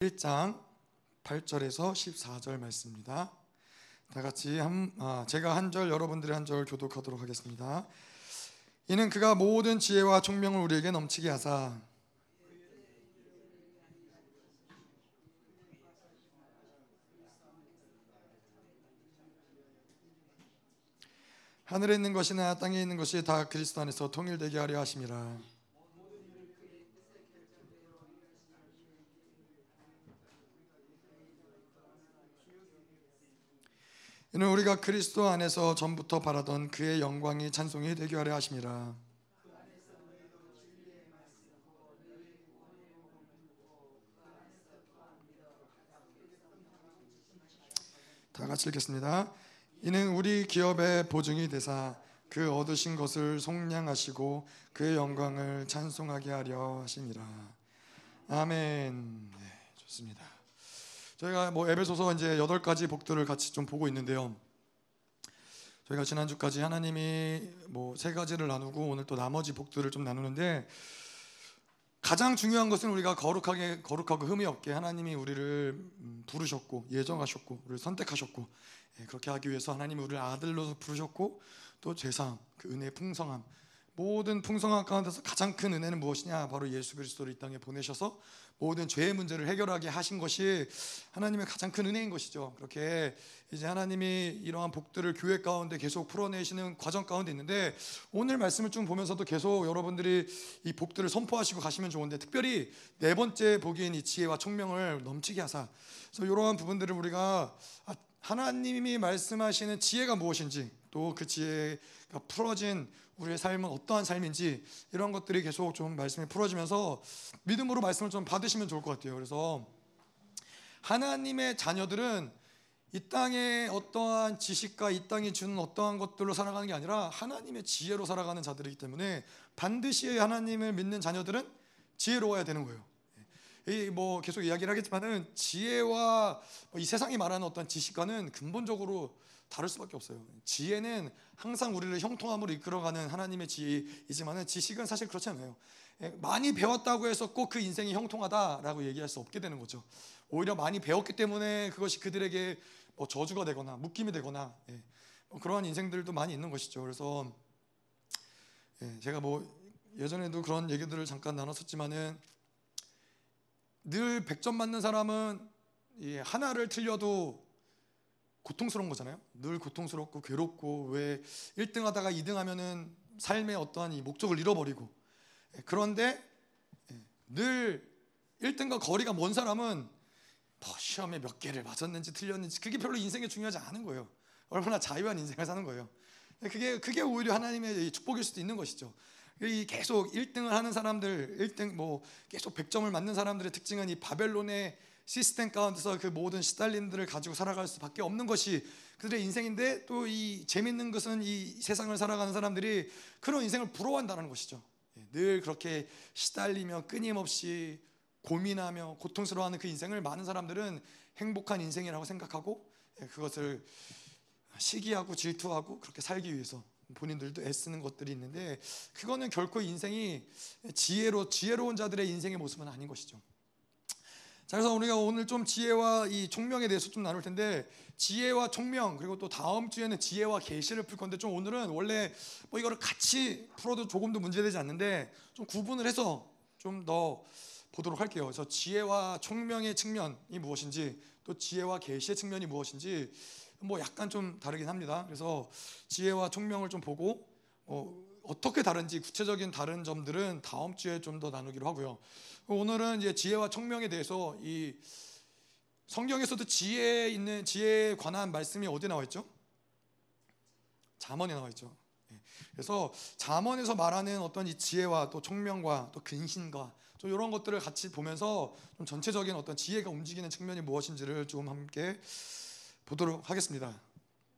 1장 8절에서 14절 말씀입니다. 다 같이 한, 아, 제가 한 절 여러분들이 한 절 교독하도록 하겠습니다. 이는 그가 모든 지혜와 총명을 우리에게 넘치게 하사 하늘에 있는 것이나 땅에 있는 것이 다 그리스도 안에서 통일되게 하려 하심이라. 이는 우리가 그리스도 안에서 전부터 바라던 그의 영광이 찬송이 되게 하려 하심이라. 다 같이 읽겠습니다. 이는 우리 기업의 보증이 되사 그 얻으신 것을 속량하시고 그의 영광을 찬송하게 하려 하심이라. 아멘. 네, 좋습니다. 저희가 뭐 에베소서 이제 여덟 가지 복들을 같이 좀 보고 있는데요. 저희가 지난주까지 하나님이 뭐 세 가지를 나누고 오늘 또 나머지 복들을 좀 나누는데 가장 중요한 것은 우리가 거룩하게 거룩하고 흠이 없게 하나님이 우리를 음, 부르셨고 예정하셨고 우리를 선택하셨고 예, 그렇게 하기 위해서 하나님이 우리를 아들로 부르셨고 또 죄사함 그 은혜의 풍성함 모든 풍성함 가운데서 가장 큰 은혜는 무엇이냐 바로 예수 그리스도를 이 땅에 보내셔서 모든 죄의 문제를 해결하게 하신 것이 하나님의 가장 큰 은혜인 것이죠. 그렇게 이제 하나님이 이러한 복들을 교회 가운데 계속 풀어내시는 과정 가운데 있는데 오늘 말씀을 좀 보면서도 계속 여러분들이 이 복들을 선포하시고 가시면 좋은데 특별히 네 번째 복인 이 지혜와 총명을 넘치게 하사 그래서 이러한 부분들을 우리가 아, 하나님이 말씀하시는 지혜가 무엇인지 또 그 지혜가 풀어진 우리의 삶은 어떠한 삶인지 이런 것들이 계속 좀 말씀이 풀어지면서 믿음으로 말씀을 좀 받으시면 좋을 것 같아요. 그래서 하나님의 자녀들은 이 땅의 어떠한 지식과 이 땅이 주는 어떠한 것들로 살아가는 게 아니라 하나님의 지혜로 살아가는 자들이기 때문에 반드시 하나님을 믿는 자녀들은 지혜로워야 되는 거예요. 뭐 계속 이야기를 하겠지만은 지혜와 이 세상이 말하는 어떤 지식과는 근본적으로 다를 수밖에 없어요. 지혜는 항상 우리를 형통함으로 이끌어가는 하나님의 지혜이지만은 지식은 사실 그렇지 않아요. 많이 배웠다고 해서 꼭 그 인생이 형통하다라고 얘기할 수 없게 되는 거죠. 오히려 많이 배웠기 때문에 그것이 그들에게 뭐 저주가 되거나 묶임이 되거나 예. 뭐 그러한 인생들도 많이 있는 것이죠. 그래서 예, 제가 뭐 예전에도 그런 얘기들을 잠깐 나눴었지만은 늘 100점 맞는 사람은 하나를 틀려도 고통스러운 거잖아요. 늘 고통스럽고 괴롭고 왜 1등 하다가 2등 하면은 삶의 어떠한 이 목적을 잃어버리고 예, 그런데 예, 늘 1등과 거리가 먼 사람은 뭐 시험에 몇 개를 맞았는지 틀렸는지 그게 별로 인생에 중요하지 않은 거예요. 얼마나 자유한 인생을 사는 거예요. 예, 그게 그게 오히려 하나님의 축복일 수도 있는 것이죠. 이 계속 1등을 하는 사람들, 1등 뭐 계속 100점을 맞는 사람들의 특징은 이 바벨론의 시스템 가운데서 그 모든 시달림들을 가지고 살아갈 수밖에 없는 것이 그들의 인생인데 또 이 재밌는 것은 이 세상을 살아가는 사람들이 그런 인생을 부러워한다는 것이죠. 예, 늘 그렇게 시달리며 끊임없이 고민하며 고통스러워하는 그 인생을 많은 사람들은 행복한 인생이라고 생각하고 예, 그것을 시기하고 질투하고 그렇게 살기 위해서 본인들도 애쓰는 것들이 있는데 그거는 결코 인생이 지혜로 지혜로운 자들의 인생의 모습은 아닌 것이죠. 자 그래서 우리가 오늘 좀 지혜와 이 총명에 대해서 좀 나눌 텐데 지혜와 총명 그리고 또 다음 주에는 지혜와 계시를 풀 건데 좀 오늘은 원래 뭐 이거를 같이 풀어도 조금도 문제되지 않는데 좀 구분을 해서 좀 더 보도록 할게요. 그래서 지혜와 총명의 측면이 무엇인지 또 지혜와 계시의 측면이 무엇인지 뭐 약간 좀 다르긴 합니다. 그래서 지혜와 총명을 좀 보고 어, 어떻게 다른지 구체적인 다른 점들은 다음 주에 좀 더 나누기로 하고요. 오늘은 이제 지혜와 총명에 대해서 이 성경에서도 지혜 있는 지혜에 관한 말씀이 어디 나와 있죠? 잠언에 나와 있죠. 예. 그래서 잠언에서 말하는 어떤 이 지혜와 또 총명과 또 근신과 좀 이런 것들을 같이 보면서 좀 전체적인 어떤 지혜가 움직이는 측면이 무엇인지를 좀 함께 보도록 하겠습니다.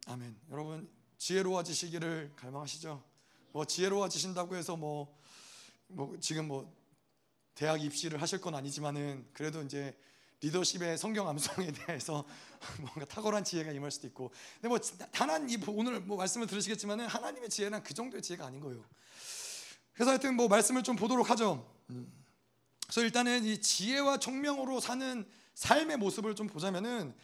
아멘. 여러분 지혜로워지시기를 갈망하시죠? 뭐 지혜로워지신다고 해서 뭐, 뭐 지금 뭐 대학 입시를 하실 건 아니지만은 그래도 이제 리더십의 성경 암송에 대해서 뭔가 탁월한 지혜가 임할 수도 있고 근데 뭐 단한 이 오늘 뭐 말씀을 들으시겠지만은 하나님의 지혜는 그 정도의 지혜가 아닌 거예요. 그래서 하여튼 뭐 말씀을 좀 보도록 하죠. 음. 그래서 일단은 이 지혜와 총명으로 사는 삶의 모습을 좀 보자면은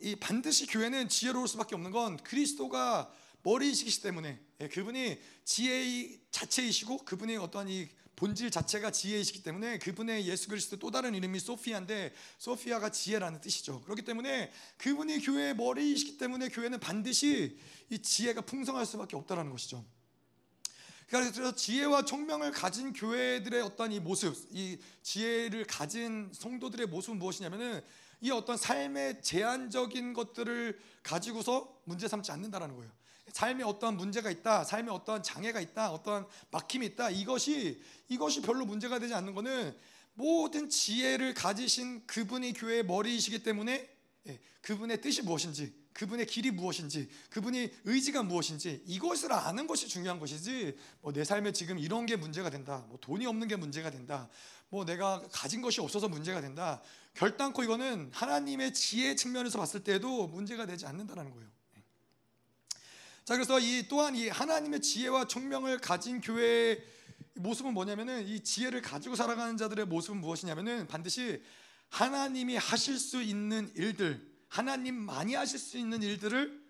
이, 반드시 교회는 지혜로울 수밖에 없는 건 그리스도가 머리이시기 때문에 예, 그분이 지혜의 자체이시고 그분의 어떠한 이 본질 자체가 지혜이시기 때문에 그분의 예수 그리스도 또 다른 이름이 소피아인데 소피아가 지혜라는 뜻이죠. 그렇기 때문에 그분이 교회의 머리이시기 때문에 교회는 반드시 이 지혜가 풍성할 수밖에 없다라는 것이죠. 그래서 지혜와 총명을 가진 교회들의 어떤 이 모습, 이 지혜를 가진 성도들의 모습은 무엇이냐면은 이 어떤 삶의 제한적인 것들을 가지고서 문제 삼지 않는다라는 거예요. 삶에 어떠한 문제가 있다, 삶에 어떠한 장애가 있다, 어떠한 막힘이 있다. 이것이 이것이 별로 문제가 되지 않는 것은 모든 지혜를 가지신 그분이 교회의 머리이시기 때문에 예, 그분의 뜻이 무엇인지, 그분의 길이 무엇인지, 그분이 의지가 무엇인지 이것을 아는 것이 중요한 것이지. 뭐 내 삶에 지금 이런 게 문제가 된다, 뭐 돈이 없는 게 문제가 된다, 뭐 내가 가진 것이 없어서 문제가 된다. 결단코 이거는 하나님의 지혜 측면에서 봤을 때도 문제가 되지 않는다는 거예요. 자 그래서 이 또한 이 하나님의 지혜와 총명을 가진 교회의 모습은 뭐냐면은 이 지혜를 가지고 살아가는 자들의 모습은 무엇이냐면은 반드시 하나님이 하실 수 있는 일들, 하나님 많이 하실 수 있는 일들을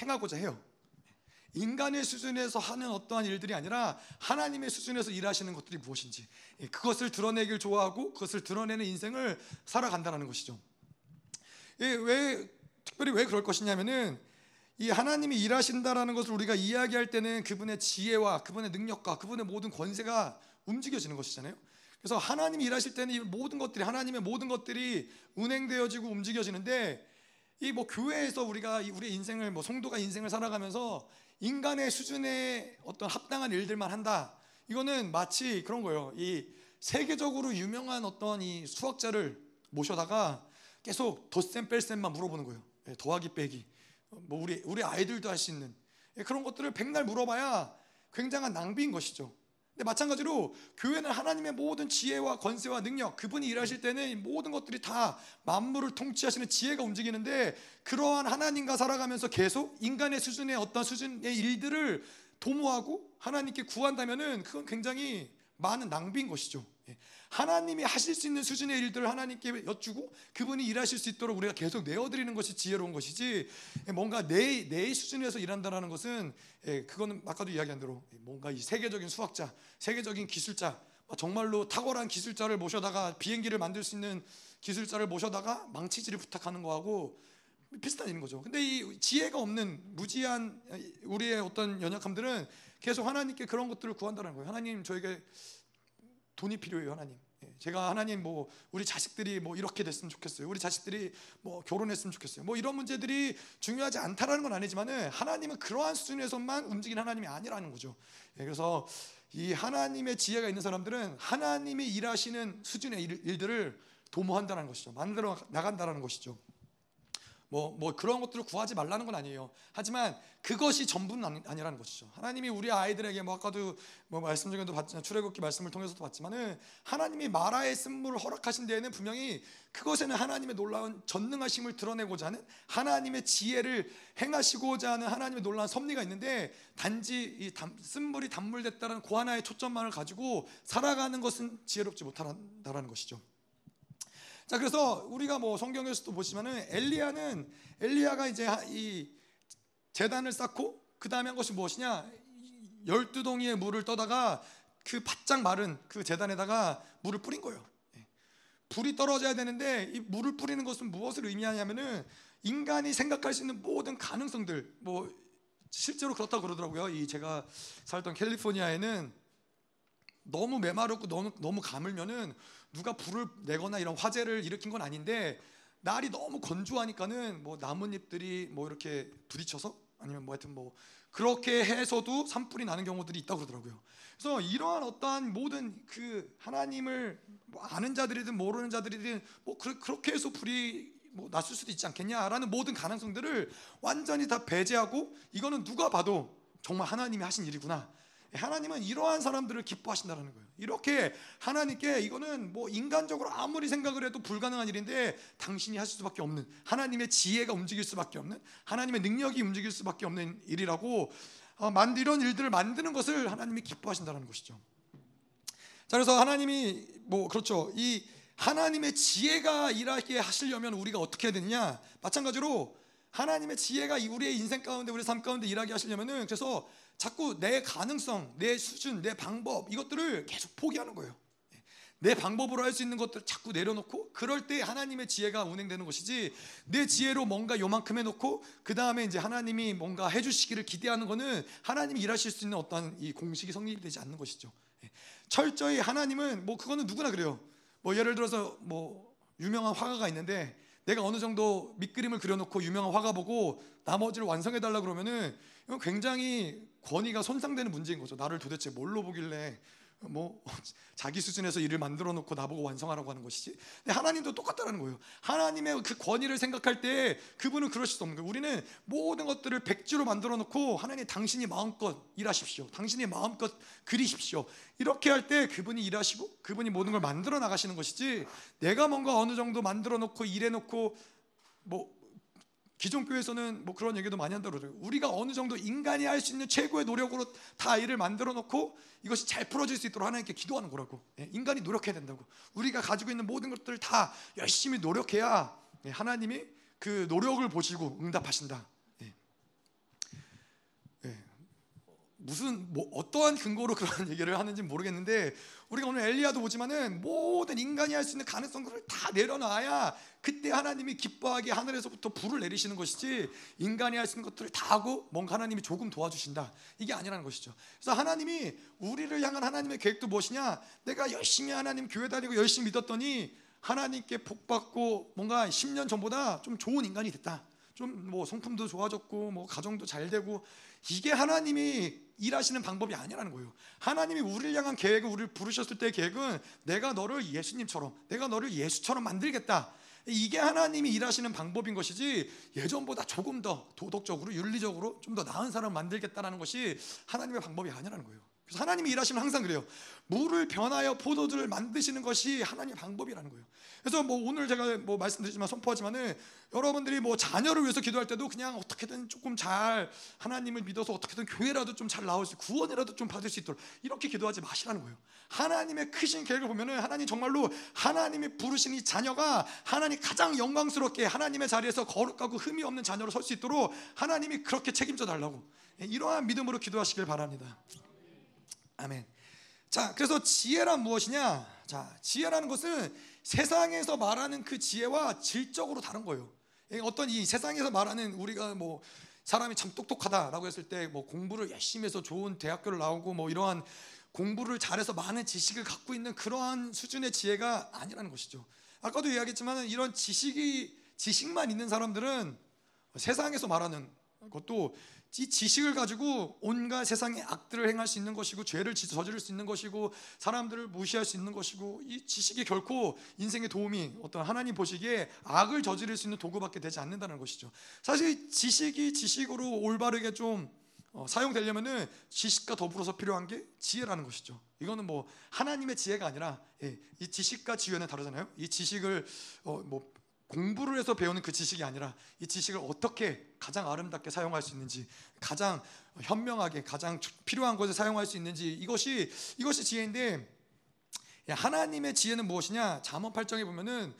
행하고자 해요. 인간의 수준에서 하는 어떠한 일들이 아니라 하나님의 수준에서 일하시는 것들이 무엇인지 예, 그것을 드러내길 좋아하고 그것을 드러내는 인생을 살아간다는 것이죠. 예, 왜 특별히 왜 그럴 것이냐면은 이 하나님이 일하신다라는 것을 우리가 이야기할 때는 그분의 지혜와 그분의 능력과 그분의 모든 권세가 움직여지는 것이잖아요. 그래서 하나님이 일하실 때는 이 모든 것들이 하나님의 모든 것들이 운행되어지고 움직여지는데 이 뭐 교회에서 우리가 우리 인생을 뭐 성도가 인생을 살아가면서 인간의 수준에 어떤 합당한 일들만 한다. 이거는 마치 그런 거예요. 이 세계적으로 유명한 어떤 이 수학자를 모셔다가 계속 덧셈 뺄셈만 물어보는 거예요. 예, 더하기 빼기. 뭐 우리 우리 아이들도 할 수 있는 예, 그런 것들을 백날 물어봐야 굉장한 낭비인 것이죠. 근데 마찬가지로 교회는 하나님의 모든 지혜와 권세와 능력, 그분이 일하실 때는 모든 것들이 다 만물을 통치하시는 지혜가 움직이는데 그러한 하나님과 살아가면서 계속 인간의 수준의 어떤 수준의 일들을 도모하고 하나님께 구한다면은 그건 굉장히 많은 낭비인 것이죠. 예. 하나님이 하실 수 있는 수준의 일들을 하나님께 여쭈고 그분이 일하실 수 있도록 우리가 계속 내어드리는 것이 지혜로운 것이지 뭔가 내, 내 수준에서 일한다는 것은 예, 그거는 아까도 이야기한 대로 뭔가 이 세계적인 수학자, 세계적인 기술자 정말로 탁월한 기술자를 모셔다가 비행기를 만들 수 있는 기술자를 모셔다가 망치질을 부탁하는 거하고 비슷한 일인 거죠. 근데 이 지혜가 없는 무지한 우리의 어떤 연약함들은 계속 하나님께 그런 것들을 구한다는 거예요. 하나님 저에게 돈이 필요해요, 하나님. 예, 제가 하나님 뭐 우리 자식들이 뭐 이렇게 됐으면 좋겠어요. 우리 자식들이 뭐 결혼했으면 좋겠어요. 뭐 이런 문제들이 중요하지 않다라는 건 아니지만은 하나님은 그러한 수준에서만 움직이는 하나님이 아니라는 거죠. 예, 그래서 이 하나님의 지혜가 있는 사람들은 하나님이 일하시는 수준의 일 들을 도모한다는 것이죠. 만들어 나간다는 것이죠. 뭐, 뭐 그런 것들을 구하지 말라는 건 아니에요. 하지만 그것이 전부는 아니, 라는 것이죠. 하나님이 우리 아이들에게 뭐 아까도 뭐 말씀 중에도 봤지만 출애굽기 말씀을 통해서도 봤지만은 하나님이 마라의 쓴물을 허락하신 데에는 분명히 그것에는 하나님의 놀라운 전능하심을 드러내고자 하는 하나님의 지혜를 행하시고자 하는 하나님의 놀라운 섭리가 있는데 단지 이 담, 쓴물이 단물됐다는 고 하나의 초점만을 가지고 살아가는 것은 지혜롭지 못하다라는 것이죠. 자 그래서 우리가 뭐 성경에서도 보시면은 엘리야는 엘리야가 이제 이 재단을 쌓고 그 다음에 한 것이 무엇이냐 열두 동이의 물을 떠다가 그 바짝 마른 그 재단에다가 물을 뿌린 거예요. 예. 불이 떨어져야 되는데 이 물을 뿌리는 것은 무엇을 의미하냐면은 인간이 생각할 수 있는 모든 가능성들 뭐 실제로 그렇다고 그러더라고요. 이 제가 살던 캘리포니아에는 너무 메마르고 너무 너무 가물면은 누가 불을 내거나 이런 화재를 일으킨 건 아닌데 날이 너무 건조하니까는 뭐 나뭇잎들이 뭐 이렇게 부딪혀서 아니면 뭐 하여튼 뭐 그렇게 해서도 산불이 나는 경우들이 있다고 그러더라고요. 그래서 이러한 어떠한 모든 그 하나님을 뭐 아는 자들이든 모르는 자들이든 뭐 그, 그렇게 해서 불이 뭐 났을 수도 있지 않겠냐라는 모든 가능성들을 완전히 다 배제하고 이거는 누가 봐도 정말 하나님이 하신 일이구나. 하나님은 이러한 사람들을 기뻐하신다는 거예요. 이렇게 하나님께 이거는 뭐 인간적으로 아무리 생각을 해도 불가능한 일인데 당신이 하실 수밖에 없는 하나님의 지혜가 움직일 수밖에 없는 하나님의 능력이 움직일 수밖에 없는 일이라고 어, 만드 이런 일들을 만드는 것을 하나님이 기뻐하신다는 것이죠. 자 그래서 하나님이 뭐 그렇죠 이 하나님의 지혜가 일하게 하시려면 우리가 어떻게 해야 되느냐? 마찬가지로 하나님의 지혜가 우리의 인생 가운데 우리 삶 가운데 일하게 하시려면은 그래서 자꾸 내 가능성, 내 수준, 내 방법 이것들을 계속 포기하는 거예요. 내 방법으로 할 수 있는 것들 자꾸 내려놓고 그럴 때 하나님의 지혜가 운행되는 것이지 내 지혜로 뭔가 요만큼 해놓고 그 다음에 이제 하나님이 뭔가 해주시기를 기대하는 것은 하나님이 일하실 수 있는 어떤 이 공식이 성립되지 않는 것이죠. 예. 철저히 하나님은 뭐 그거는 누구나 그래요. 뭐 예를 들어서 뭐 유명한 화가가 있는데 내가 어느 정도 밑그림을 그려놓고 유명한 화가 보고 나머지를 완성해 달라 그러면은 굉장히 권위가 손상되는 문제인 거죠. 나를 도대체 뭘로 보길래 뭐 자기 수준에서 일을 만들어 놓고 나보고 완성하라고 하는 것이지. 근데 하나님도 똑같다는 거예요. 하나님의 그 권위를 생각할 때 그분은 그러실 수 없는 거예요. 우리는 모든 것들을 백지로 만들어 놓고 하나님 당신이 마음껏 일하십시오. 당신이 마음껏 그리십시오. 이렇게 할 때 그분이 일하시고 그분이 모든 걸 만들어 나가시는 것이지. 내가 뭔가 어느 정도 만들어 놓고 일해 놓고 뭐 기존 교회에서는 뭐 그런 얘기도 많이 한다고 그래요. 우리가 어느 정도 인간이 할 수 있는 최고의 노력으로 다 일을 만들어 놓고 이것이 잘 풀어질 수 있도록 하나님께 기도하는 거라고. 예, 인간이 노력해야 된다고. 우리가 가지고 있는 모든 것들을 다 열심히 노력해야 예, 하나님이 그 노력을 보시고 응답하신다. 무슨 뭐 어떠한 근거로 그런 얘기를 하는지 모르겠는데 우리가 오늘 엘리야도 보지만은 모든 인간이 할 수 있는 가능성들을 다 내려놔야 그때 하나님이 기뻐하게 하늘에서부터 불을 내리시는 것이지 인간이 할 수 있는 것들을 다 하고 뭔가 하나님이 조금 도와주신다 이게 아니라는 것이죠. 그래서 하나님이 우리를 향한 하나님의 계획도 무엇이냐? 내가 열심히 하나님 교회 다니고 열심히 믿었더니 하나님께 복 받고 뭔가 10년 전보다 좀 좋은 인간이 됐다. 좀 뭐 성품도 좋아졌고 뭐 가정도 잘 되고 이게 하나님이 일하시는 방법이 아니라는 거예요. 하나님이 우리를 향한 계획을 우리를 부르셨을 때 계획은 내가 너를 예수님처럼 내가 너를 예수처럼 만들겠다. 이게 하나님이 일하시는 방법인 것이지 예전보다 조금 더 도덕적으로 윤리적으로 좀 더 나은 사람 만들겠다라는 것이 하나님의 방법이 아니라는 거예요. 그래서 하나님이 일하시면 항상 그래요. 물을 변하여 포도주를 만드시는 것이 하나님의 방법이라는 거예요. 그래서 뭐 오늘 제가 뭐 말씀드리지만 선포하지만은 여러분들이 뭐 자녀를 위해서 기도할 때도 그냥 어떻게든 조금 잘 하나님을 믿어서 어떻게든 교회라도 좀 잘 나올 수 구원이라도 좀 받을 수 있도록 이렇게 기도하지 마시라는 거예요. 하나님의 크신 계획을 보면은 하나님 정말로 하나님이 부르신 이 자녀가 하나님 가장 영광스럽게 하나님의 자리에서 거룩하고 흠이 없는 자녀로 설 수 있도록 하나님이 그렇게 책임져 달라고 이러한 믿음으로 기도하시길 바랍니다. 아멘. 자, 그래서 지혜란 무엇이냐? 자, 지혜라는 것은 세상에서 말하는 그 지혜와 질적으로 다른 거예요. 어떤 이 세상에서 말하는 우리가 뭐 사람이 참 똑똑하다라고 했을 때 뭐 공부를 열심히 해서 좋은 대학교를 나오고 뭐 이러한 공부를 잘해서 많은 지식을 갖고 있는 그러한 수준의 지혜가 아니라는 것이죠. 아까도 이야기했지만 이런 지식이 지식만 있는 사람들은 세상에서 말하는 것도 이 지식을 가지고 온갖 세상의 악들을 행할 수 있는 것이고 죄를 저지를 수 있는 것이고 사람들을 무시할 수 있는 것이고 이 지식이 결코 인생의 도움이 어떤 하나님 보시기에 악을 저지를 수 있는 도구밖에 되지 않는다는 것이죠. 사실 지식이 지식으로 올바르게 좀 어, 사용되려면은 지식과 더불어서 필요한 게 지혜라는 것이죠. 이거는 뭐 하나님의 지혜가 아니라 예, 이 지식과 지혜는 다르잖아요. 이 지식을 어, 뭐 공부를 해서 배우는 그 지식이 아니라 이 지식을 어떻게 가장 아름답게 사용할 수 있는지 가장 현명하게 가장 필요한 것에 사용할 수 있는지 이것이 이것이 지혜인데 하나님의 지혜는 무엇이냐? 잠언 8장에 보면은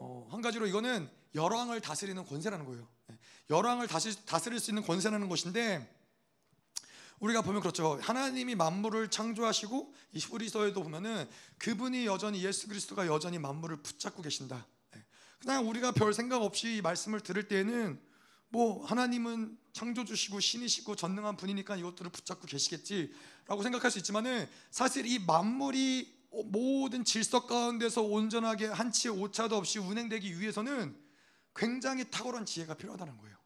어, 한 가지로 이거는 열왕을 다스리는 권세라는 거예요. 예, 열왕을 다시 다스릴 수 있는 권세라는 것인데 우리가 보면 그렇죠. 하나님이 만물을 창조하시고 이 히브리서에도 보면은 그분이 여전히 예수 그리스도가 여전히 만물을 붙잡고 계신다. 그냥 우리가 별 생각 없이 이 말씀을 들을 때에는 뭐 하나님은 창조주시고 신이시고 전능한 분이니까 이것들을 붙잡고 계시겠지라고 생각할 수 있지만은 사실 이 만물이 모든 질서 가운데서 온전하게 한치의 오차도 없이 운행되기 위해서는 굉장히 탁월한 지혜가 필요하다는 거예요.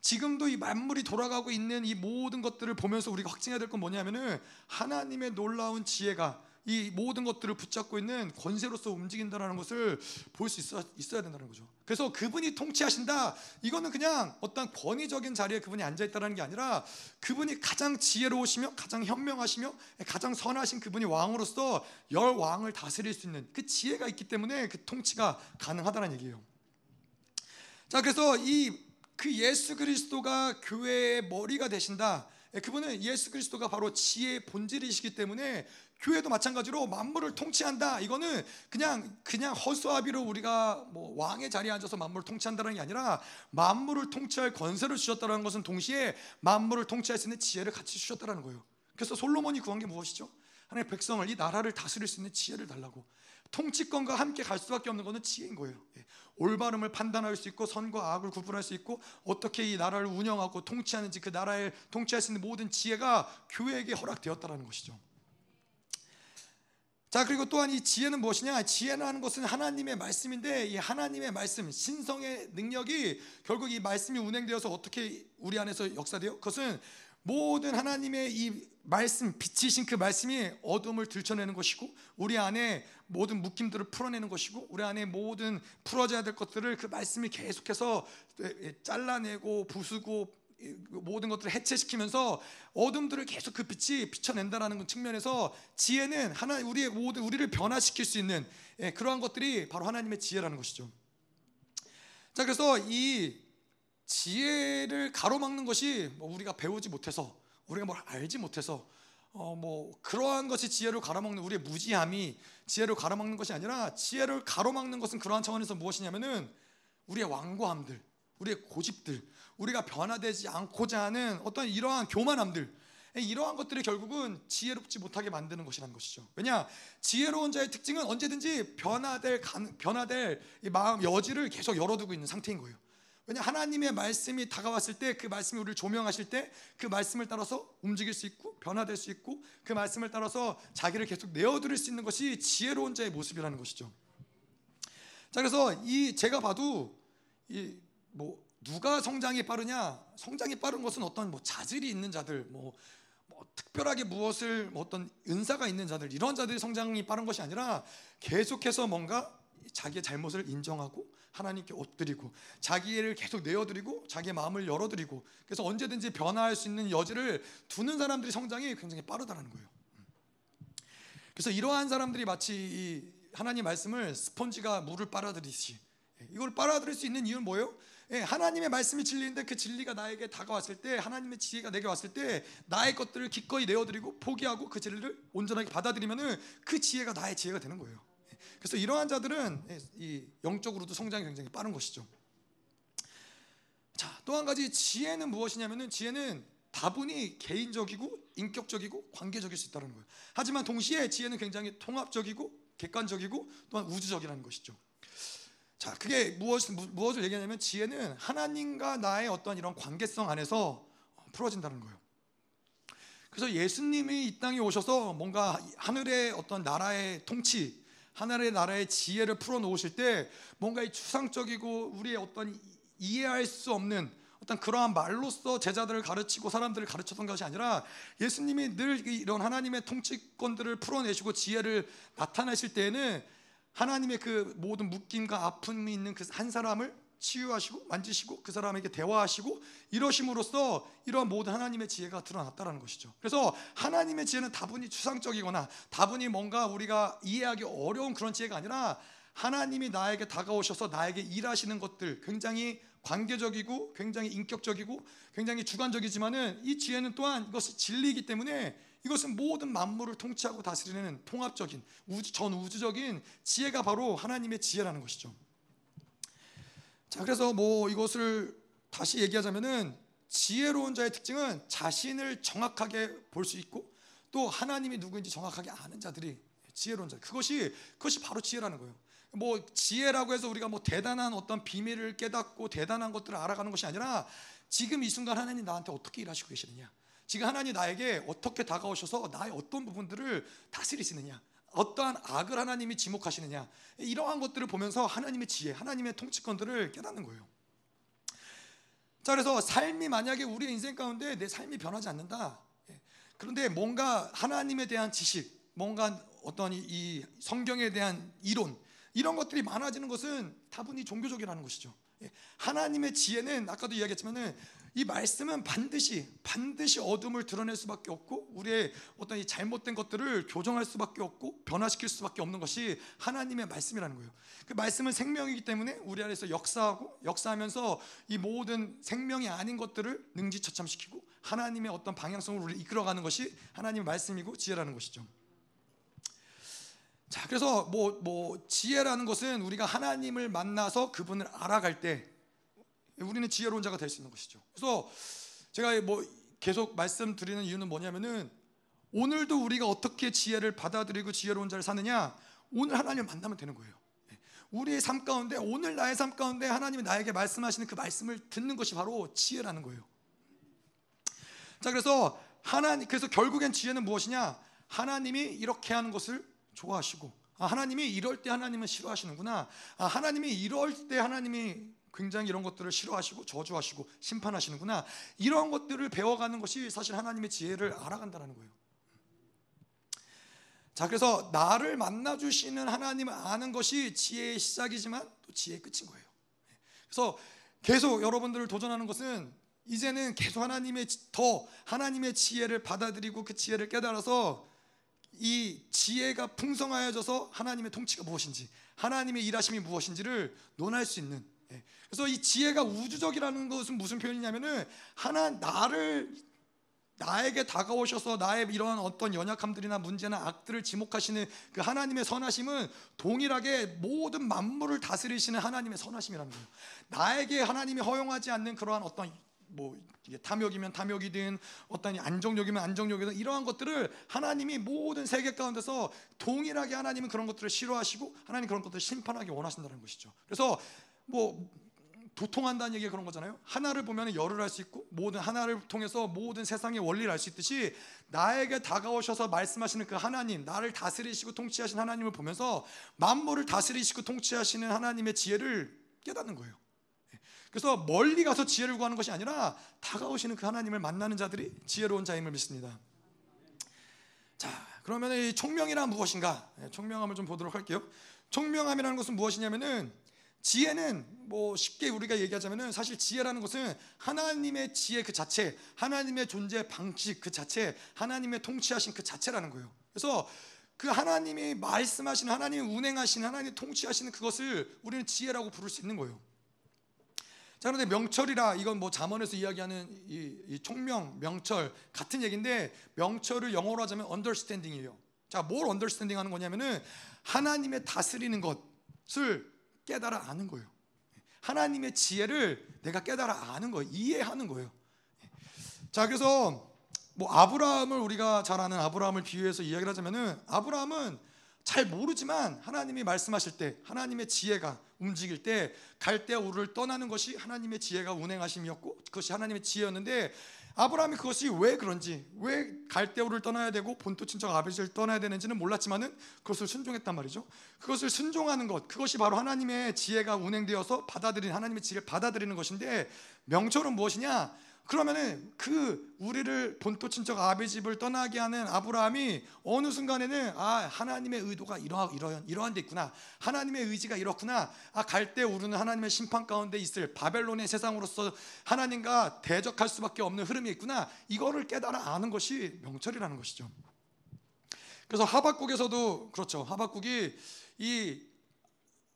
지금도 이 만물이 돌아가고 있는 이 모든 것들을 보면서 우리가 확증해야 될 건 뭐냐면은 하나님의 놀라운 지혜가 이 모든 것들을 붙잡고 있는 권세로서 움직인다는 것을 볼 수 있어, 있어야 된다는 거죠. 그래서 그분이 통치하신다. 이거는 그냥 어떤 권위적인 자리에 그분이 앉아 있다는 게 아니라 그분이 가장 지혜로우시며 가장 현명하시며 가장 선하신 그분이 왕으로서 열 왕을 다스릴 수 있는 그 지혜가 있기 때문에 그 통치가 가능하다는 얘기예요. 자, 그래서 이 그 예수 그리스도가 교회의 머리가 되신다. 예, 그분은 예수 그리스도가 바로 지혜의 본질이시기 때문에 교회도 마찬가지로 만물을 통치한다. 이거는 그냥 그냥 허수아비로 우리가 뭐 왕의 자리에 앉아서 만물을 통치한다는 게 아니라 만물을 통치할 권세를 주셨다는 것은 동시에 만물을 통치할 수 있는 지혜를 같이 주셨다는 거예요. 그래서 솔로몬이 구한 게 무엇이죠? 하나님의 백성을 이 나라를 다스릴 수 있는 지혜를 달라고. 통치권과 함께 갈 수밖에 없는 것은 지혜인 거예요. 예. 올바름을 판단할 수 있고 선과 악을 구분할 수 있고 어떻게 이 나라를 운영하고 통치하는지 그 나라에 통치할 수 있는 모든 지혜가 교회에게 허락되었다라는 것이죠. 자 그리고 또한 이 지혜는 무엇이냐? 지혜라는 것은 하나님의 말씀인데 이 하나님의 말씀, 신성의 능력이 결국 이 말씀이 운행되어서 어떻게 우리 안에서 역사돼요? 그것은 모든 하나님의 이 말씀, 빛이신 그 말씀이 어둠을 들춰내는 것이고 우리 안에 모든 묶임들을 풀어내는 것이고 우리 안에 모든 풀어져야 될 것들을 그 말씀이 계속해서 잘라내고 부수고 모든 것들을 해체시키면서 어둠들을 계속 그 빛이 비춰낸다라는 측면에서 지혜는 하나 우리의 모든 우리를 변화시킬 수 있는 예, 그러한 것들이 바로 하나님의 지혜라는 것이죠. 자 그래서 이 지혜를 가로막는 것이 뭐 우리가 배우지 못해서 우리가 뭘 알지 못해서 어 뭐 그러한 것이 지혜를 가로막는 우리의 무지함이 지혜를 가로막는 것이 아니라 지혜를 가로막는 것은 그러한 차원에서 무엇이냐면은 우리의 완고함들, 우리의 고집들, 우리가 변화되지 않고자 하는 어떤 이러한 교만함들 이러한 것들이 결국은 지혜롭지 못하게 만드는 것이라는 것이죠. 왜냐 지혜로운 자의 특징은 언제든지 변화될 변화될 마음 여지를 계속 열어두고 있는 상태인 거예요. 왜냐 하나님의 말씀이 다가왔을 때 그 말씀이 우리를 조명하실 때 그 말씀을 따라서 움직일 수 있고 변화될 수 있고 그 말씀을 따라서 자기를 계속 내어드릴 수 있는 것이 지혜로운 자의 모습이라는 것이죠. 자 그래서 이 제가 봐도 이 뭐 누가 성장이 빠르냐? 성장이 빠른 것은 어떤 뭐 자질이 있는 자들, 뭐, 뭐 특별하게 무엇을 뭐 어떤 은사가 있는 자들 이런 자들이 성장이 빠른 것이 아니라 계속해서 뭔가 자기의 잘못을 인정하고 하나님께 엎드리고 자기를 계속 내어드리고 자기의 마음을 열어드리고 그래서 언제든지 변화할 수 있는 여지를 두는 사람들이 성장이 굉장히 빠르다는 거예요. 그래서 이러한 사람들이 마치 하나님 말씀을 스펀지가 물을 빨아들이듯이 이걸 빨아들일 수 있는 이유는 뭐예요? 예, 하나님의 말씀이 진리인데 그 진리가 나에게 다가왔을 때 하나님의 지혜가 내게 왔을 때 나의 것들을 기꺼이 내어드리고 포기하고 그 진리를 온전하게 받아들이면은 그 지혜가 나의 지혜가 되는 거예요. 예, 그래서 이러한 자들은 예, 이 영적으로도 성장이 굉장히 빠른 것이죠. 자, 또 한 가지 지혜는 무엇이냐면은 지혜는 다분히 개인적이고 인격적이고 관계적일 수 있다는 거예요. 하지만 동시에 지혜는 굉장히 통합적이고 객관적이고 또한 우주적이라는 것이죠. 자, 그게 무엇, 무엇을 얘기하냐면 지혜는 하나님과 나의 어떤 이런 관계성 안에서 풀어진다는 거예요. 그래서 예수님이 이 땅에 오셔서 뭔가 하늘의 어떤 나라의 통치, 하늘의 나라의 지혜를 풀어 놓으실 때 뭔가 이 추상적이고 우리의 어떤 이해할 수 없는 어떤 그러한 말로써 제자들을 가르치고 사람들을 가르쳤던 것이 아니라 예수님이 늘 이런 하나님의 통치권들을 풀어내시고 지혜를 나타내실 때에는 하나님의 그 모든 묶임과 아픔이 있는 그 한 사람을 치유하시고 만지시고 그 사람에게 대화하시고 이러심으로써 이러한 모든 하나님의 지혜가 드러났다는 것이죠. 그래서 하나님의 지혜는 다분히 추상적이거나 다분히 뭔가 우리가 이해하기 어려운 그런 지혜가 아니라 하나님이 나에게 다가오셔서 나에게 일하시는 것들 굉장히 관계적이고 굉장히 인격적이고 굉장히 주관적이지만은 이 지혜는 또한 이것이 진리이기 때문에 이것은 모든 만물을 통치하고 다스리는 통합적인 우주, 전 우주적인 지혜가 바로 하나님의 지혜라는 것이죠. 자, 그래서 뭐 이것을 다시 얘기하자면은 지혜로운 자의 특징은 자신을 정확하게 볼 수 있고 또 하나님이 누구인지 정확하게 아는 자들이 지혜로운 자. 그것이 그것이 바로 지혜라는 거예요. 뭐 지혜라고 해서 우리가 뭐 대단한 어떤 비밀을 깨닫고 대단한 것들을 알아가는 것이 아니라 지금 이 순간 하나님 나한테 어떻게 일하시고 계시느냐. 지금 하나님 나에게 어떻게 다가오셔서 나의 어떤 부분들을 다스리시느냐 어떠한 악을 하나님이 지목하시느냐 이러한 것들을 보면서 하나님의 지혜 하나님의 통치권들을 깨닫는 거예요 자 그래서 삶이 만약에 우리의 인생 가운데 내 삶이 변하지 않는다 예. 그런데 뭔가 하나님에 대한 지식 뭔가 어떤 이 성경에 대한 이론 이런 것들이 많아지는 것은 다분히 종교적이라는 것이죠 예. 하나님의 지혜는 아까도 이야기했지만은 이 말씀은 반드시 반드시 어둠을 드러낼 수밖에 없고 우리의 어떤 이 잘못된 것들을 교정할 수밖에 없고 변화시킬 수밖에 없는 것이 하나님의 말씀이라는 거예요. 그 말씀은 생명이기 때문에 우리 안에서 역사하고 역사하면서 이 모든 생명이 아닌 것들을 능지처참시키고 하나님의 어떤 방향성으로 우리를 이끌어가는 것이 하나님의 말씀이고 지혜라는 것이죠. 자, 그래서 뭐, 뭐, 지혜라는 것은 우리가 하나님을 만나서 그분을 알아갈 때 우리는 지혜로운 자가 될 수 있는 것이죠. 그래서 제가 뭐 계속 말씀드리는 이유는 뭐냐면은 오늘도 우리가 어떻게 지혜를 받아들이고 지혜로운 자를 사느냐 오늘 하나님을 만나면 되는 거예요. 우리의 삶 가운데 오늘 나의 삶 가운데 하나님이 나에게 말씀하시는 그 말씀을 듣는 것이 바로 지혜라는 거예요. 자, 그래서 하나님 그래서 결국엔 지혜는 무엇이냐? 하나님이 이렇게 하는 것을 좋아하시고 아, 하나님이 이럴 때 하나님은 싫어하시는구나. 아, 하나님이 이럴 때 하나님이 굉장히 이런 것들을 싫어하시고 저주하시고 심판하시는구나. 이런 것들을 배워가는 것이 사실 하나님의 지혜를 알아간다는 거예요. 자, 그래서 나를 만나 주시는 하나님을 아는 것이 지혜의 시작이지만 또 지혜의 끝인 거예요. 그래서 계속 여러분들을 도전하는 것은 이제는 계속 하나님의 더 하나님의 지혜를 받아들이고 그 지혜를 깨달아서 이 지혜가 풍성하여져서 하나님의 통치가 무엇인지 하나님의 일하심이 무엇인지를 논할 수 있는 예. 그래서 이 지혜가 우주적이라는 것은 무슨 표현이냐면은 하나 나를 나에게 다가오셔서 나의 이러한 어떤 연약함들이나 문제나 악들을 지목하시는 그 하나님의 선하심은 동일하게 모든 만물을 다스리시는 하나님의 선하심이라는 거예요. 나에게 하나님이 허용하지 않는 그러한 어떤 뭐 탐욕이면 탐욕이든 어떤 안정욕이면 안정욕이든 이러한 것들을 하나님이 모든 세계 가운데서 동일하게 하나님은 그런 것들을 싫어하시고 하나님 그런 것들을 심판하기 원하신다는 것이죠. 그래서 뭐 도통한다는 얘기가 그런 거잖아요. 하나를 보면 열을 알 수 있고 모든 하나를 통해서 모든 세상의 원리를 알 수 있듯이 나에게 다가오셔서 말씀하시는 그 하나님, 나를 다스리시고 통치하신 하나님을 보면서 만물을 다스리시고 통치하시는 하나님의 지혜를 깨닫는 거예요. 그래서 멀리 가서 지혜를 구하는 것이 아니라 다가오시는 그 하나님을 만나는 자들이 지혜로운 자임을 믿습니다. 자, 그러면 이 총명이란 무엇인가? 네, 총명함을 좀 보도록 할게요. 총명함이라는 것은 무엇이냐면은 지혜는 뭐 쉽게 우리가 얘기하자면은 사실 지혜라는 것은 하나님의 지혜 그 자체, 하나님의 존재 방식 그 자체, 하나님의 통치하신 그 자체라는 거예요. 그래서 그 하나님이 말씀하시는 하나님이 운행하시는 하나님이 통치하시는 그것을 우리는 지혜라고 부를 수 있는 거예요. 자 그런데 명철이라 이건 뭐 잠언에서 이야기하는 이, 이 총명, 명철 같은 얘기인데 명철을 영어로 하자면 understanding이에요. 자, 뭘 understanding 하는 거냐면은 하나님의 다스리는 것을 깨달아 아는 거예요. 하나님의 지혜를 내가 깨달아 아는 거예요. 이해하는 거예요. 자, 그래서 뭐 아브라함을 우리가 잘 아는 아브라함을 비유해서 이야기를 하자면은 아브라함은 잘 모르지만 하나님이 말씀하실 때 하나님의 지혜가 움직일 때 갈대아 우를 떠나는 것이 하나님의 지혜가 운행하심이었고 그것이 하나님의 지혜였는데 아브라함이 그것이 왜 그런지 왜 갈대우를 떠나야 되고 본토 친척 아버지를 떠나야 되는지는 몰랐지만은 그것을 순종했단 말이죠. 그것을 순종하는 것 그것이 바로 하나님의 지혜가 운행되어서 받아들인 하나님의 지혜를 받아들이는 것인데 명철은 무엇이냐? 그러면은 그 우리를 본토 친척 아비 집을 떠나게 하는 아브라함이 어느 순간에는 아 하나님의 의도가 이러 이러한 이러한 데 있구나 하나님의 의지가 이렇구나 아 갈 때 우리는 하나님의 심판 가운데 있을 바벨론의 세상으로서 하나님과 대적할 수밖에 없는 흐름이 있구나 이거를 깨달아 아는 것이 명철이라는 것이죠. 그래서 하박국에서도 그렇죠 하박국이 이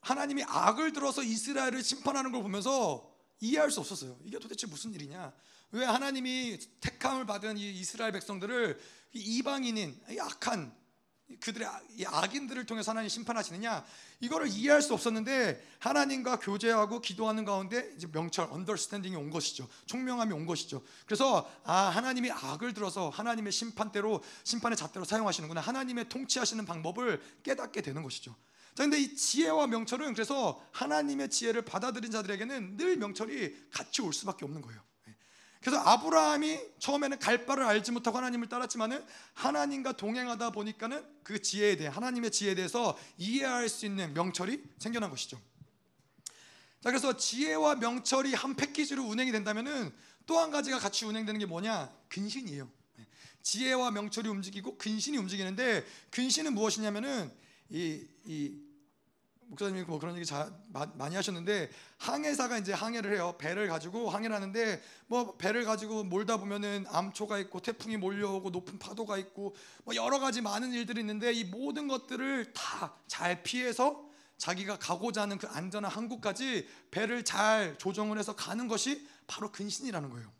하나님이 악을 들어서 이스라엘을 심판하는 걸 보면서 이해할 수 없었어요. 이게 도대체 무슨 일이냐? 왜 하나님이 택함을 받은 이 이스라엘 백성들을 이방인인 악한 그들의 아, 악인들을 통해서 하나님 심판하시느냐? 이거를 이해할 수 없었는데 하나님과 교제하고 기도하는 가운데 이제 명철 언더스탠딩이 온 것이죠. 총명함이 온 것이죠. 그래서 아 하나님이 악을 들어서 하나님의 심판대로 심판의 잣대로 사용하시는구나. 하나님의 통치하시는 방법을 깨닫게 되는 것이죠. 자, 근데 이 지혜와 명철은 그래서 하나님의 지혜를 받아들인 자들에게는 늘 명철이 같이 올 수밖에 없는 거예요. 그래서 아브라함이 처음에는 갈 바를 알지 못하고 하나님을 따랐지만은 하나님과 동행하다 보니까는 그 지혜에 대해 하나님의 지혜에 대해서 이해할 수 있는 명철이 생겨난 것이죠. 자, 그래서 지혜와 명철이 한 패키지로 운행이 된다면은 또 한 가지가 같이 운행되는 게 뭐냐? 근신이에요. 지혜와 명철이 움직이고 근신이 움직이는데 근신은 무엇이냐면은 이, 이 목사님이 뭐 그런 얘기 자, 많이 하셨는데 항해사가 이제 항해를 해요. 배를 가지고 항해를 하는데 뭐 배를 가지고 몰다 보면은 암초가 있고 태풍이 몰려오고 높은 파도가 있고 뭐 여러 가지 많은 일들이 있는데 이 모든 것들을 다 잘 피해서 자기가 가고자 하는 그 안전한 항구까지 배를 잘 조정을 해서 가는 것이 바로 근신이라는 거예요.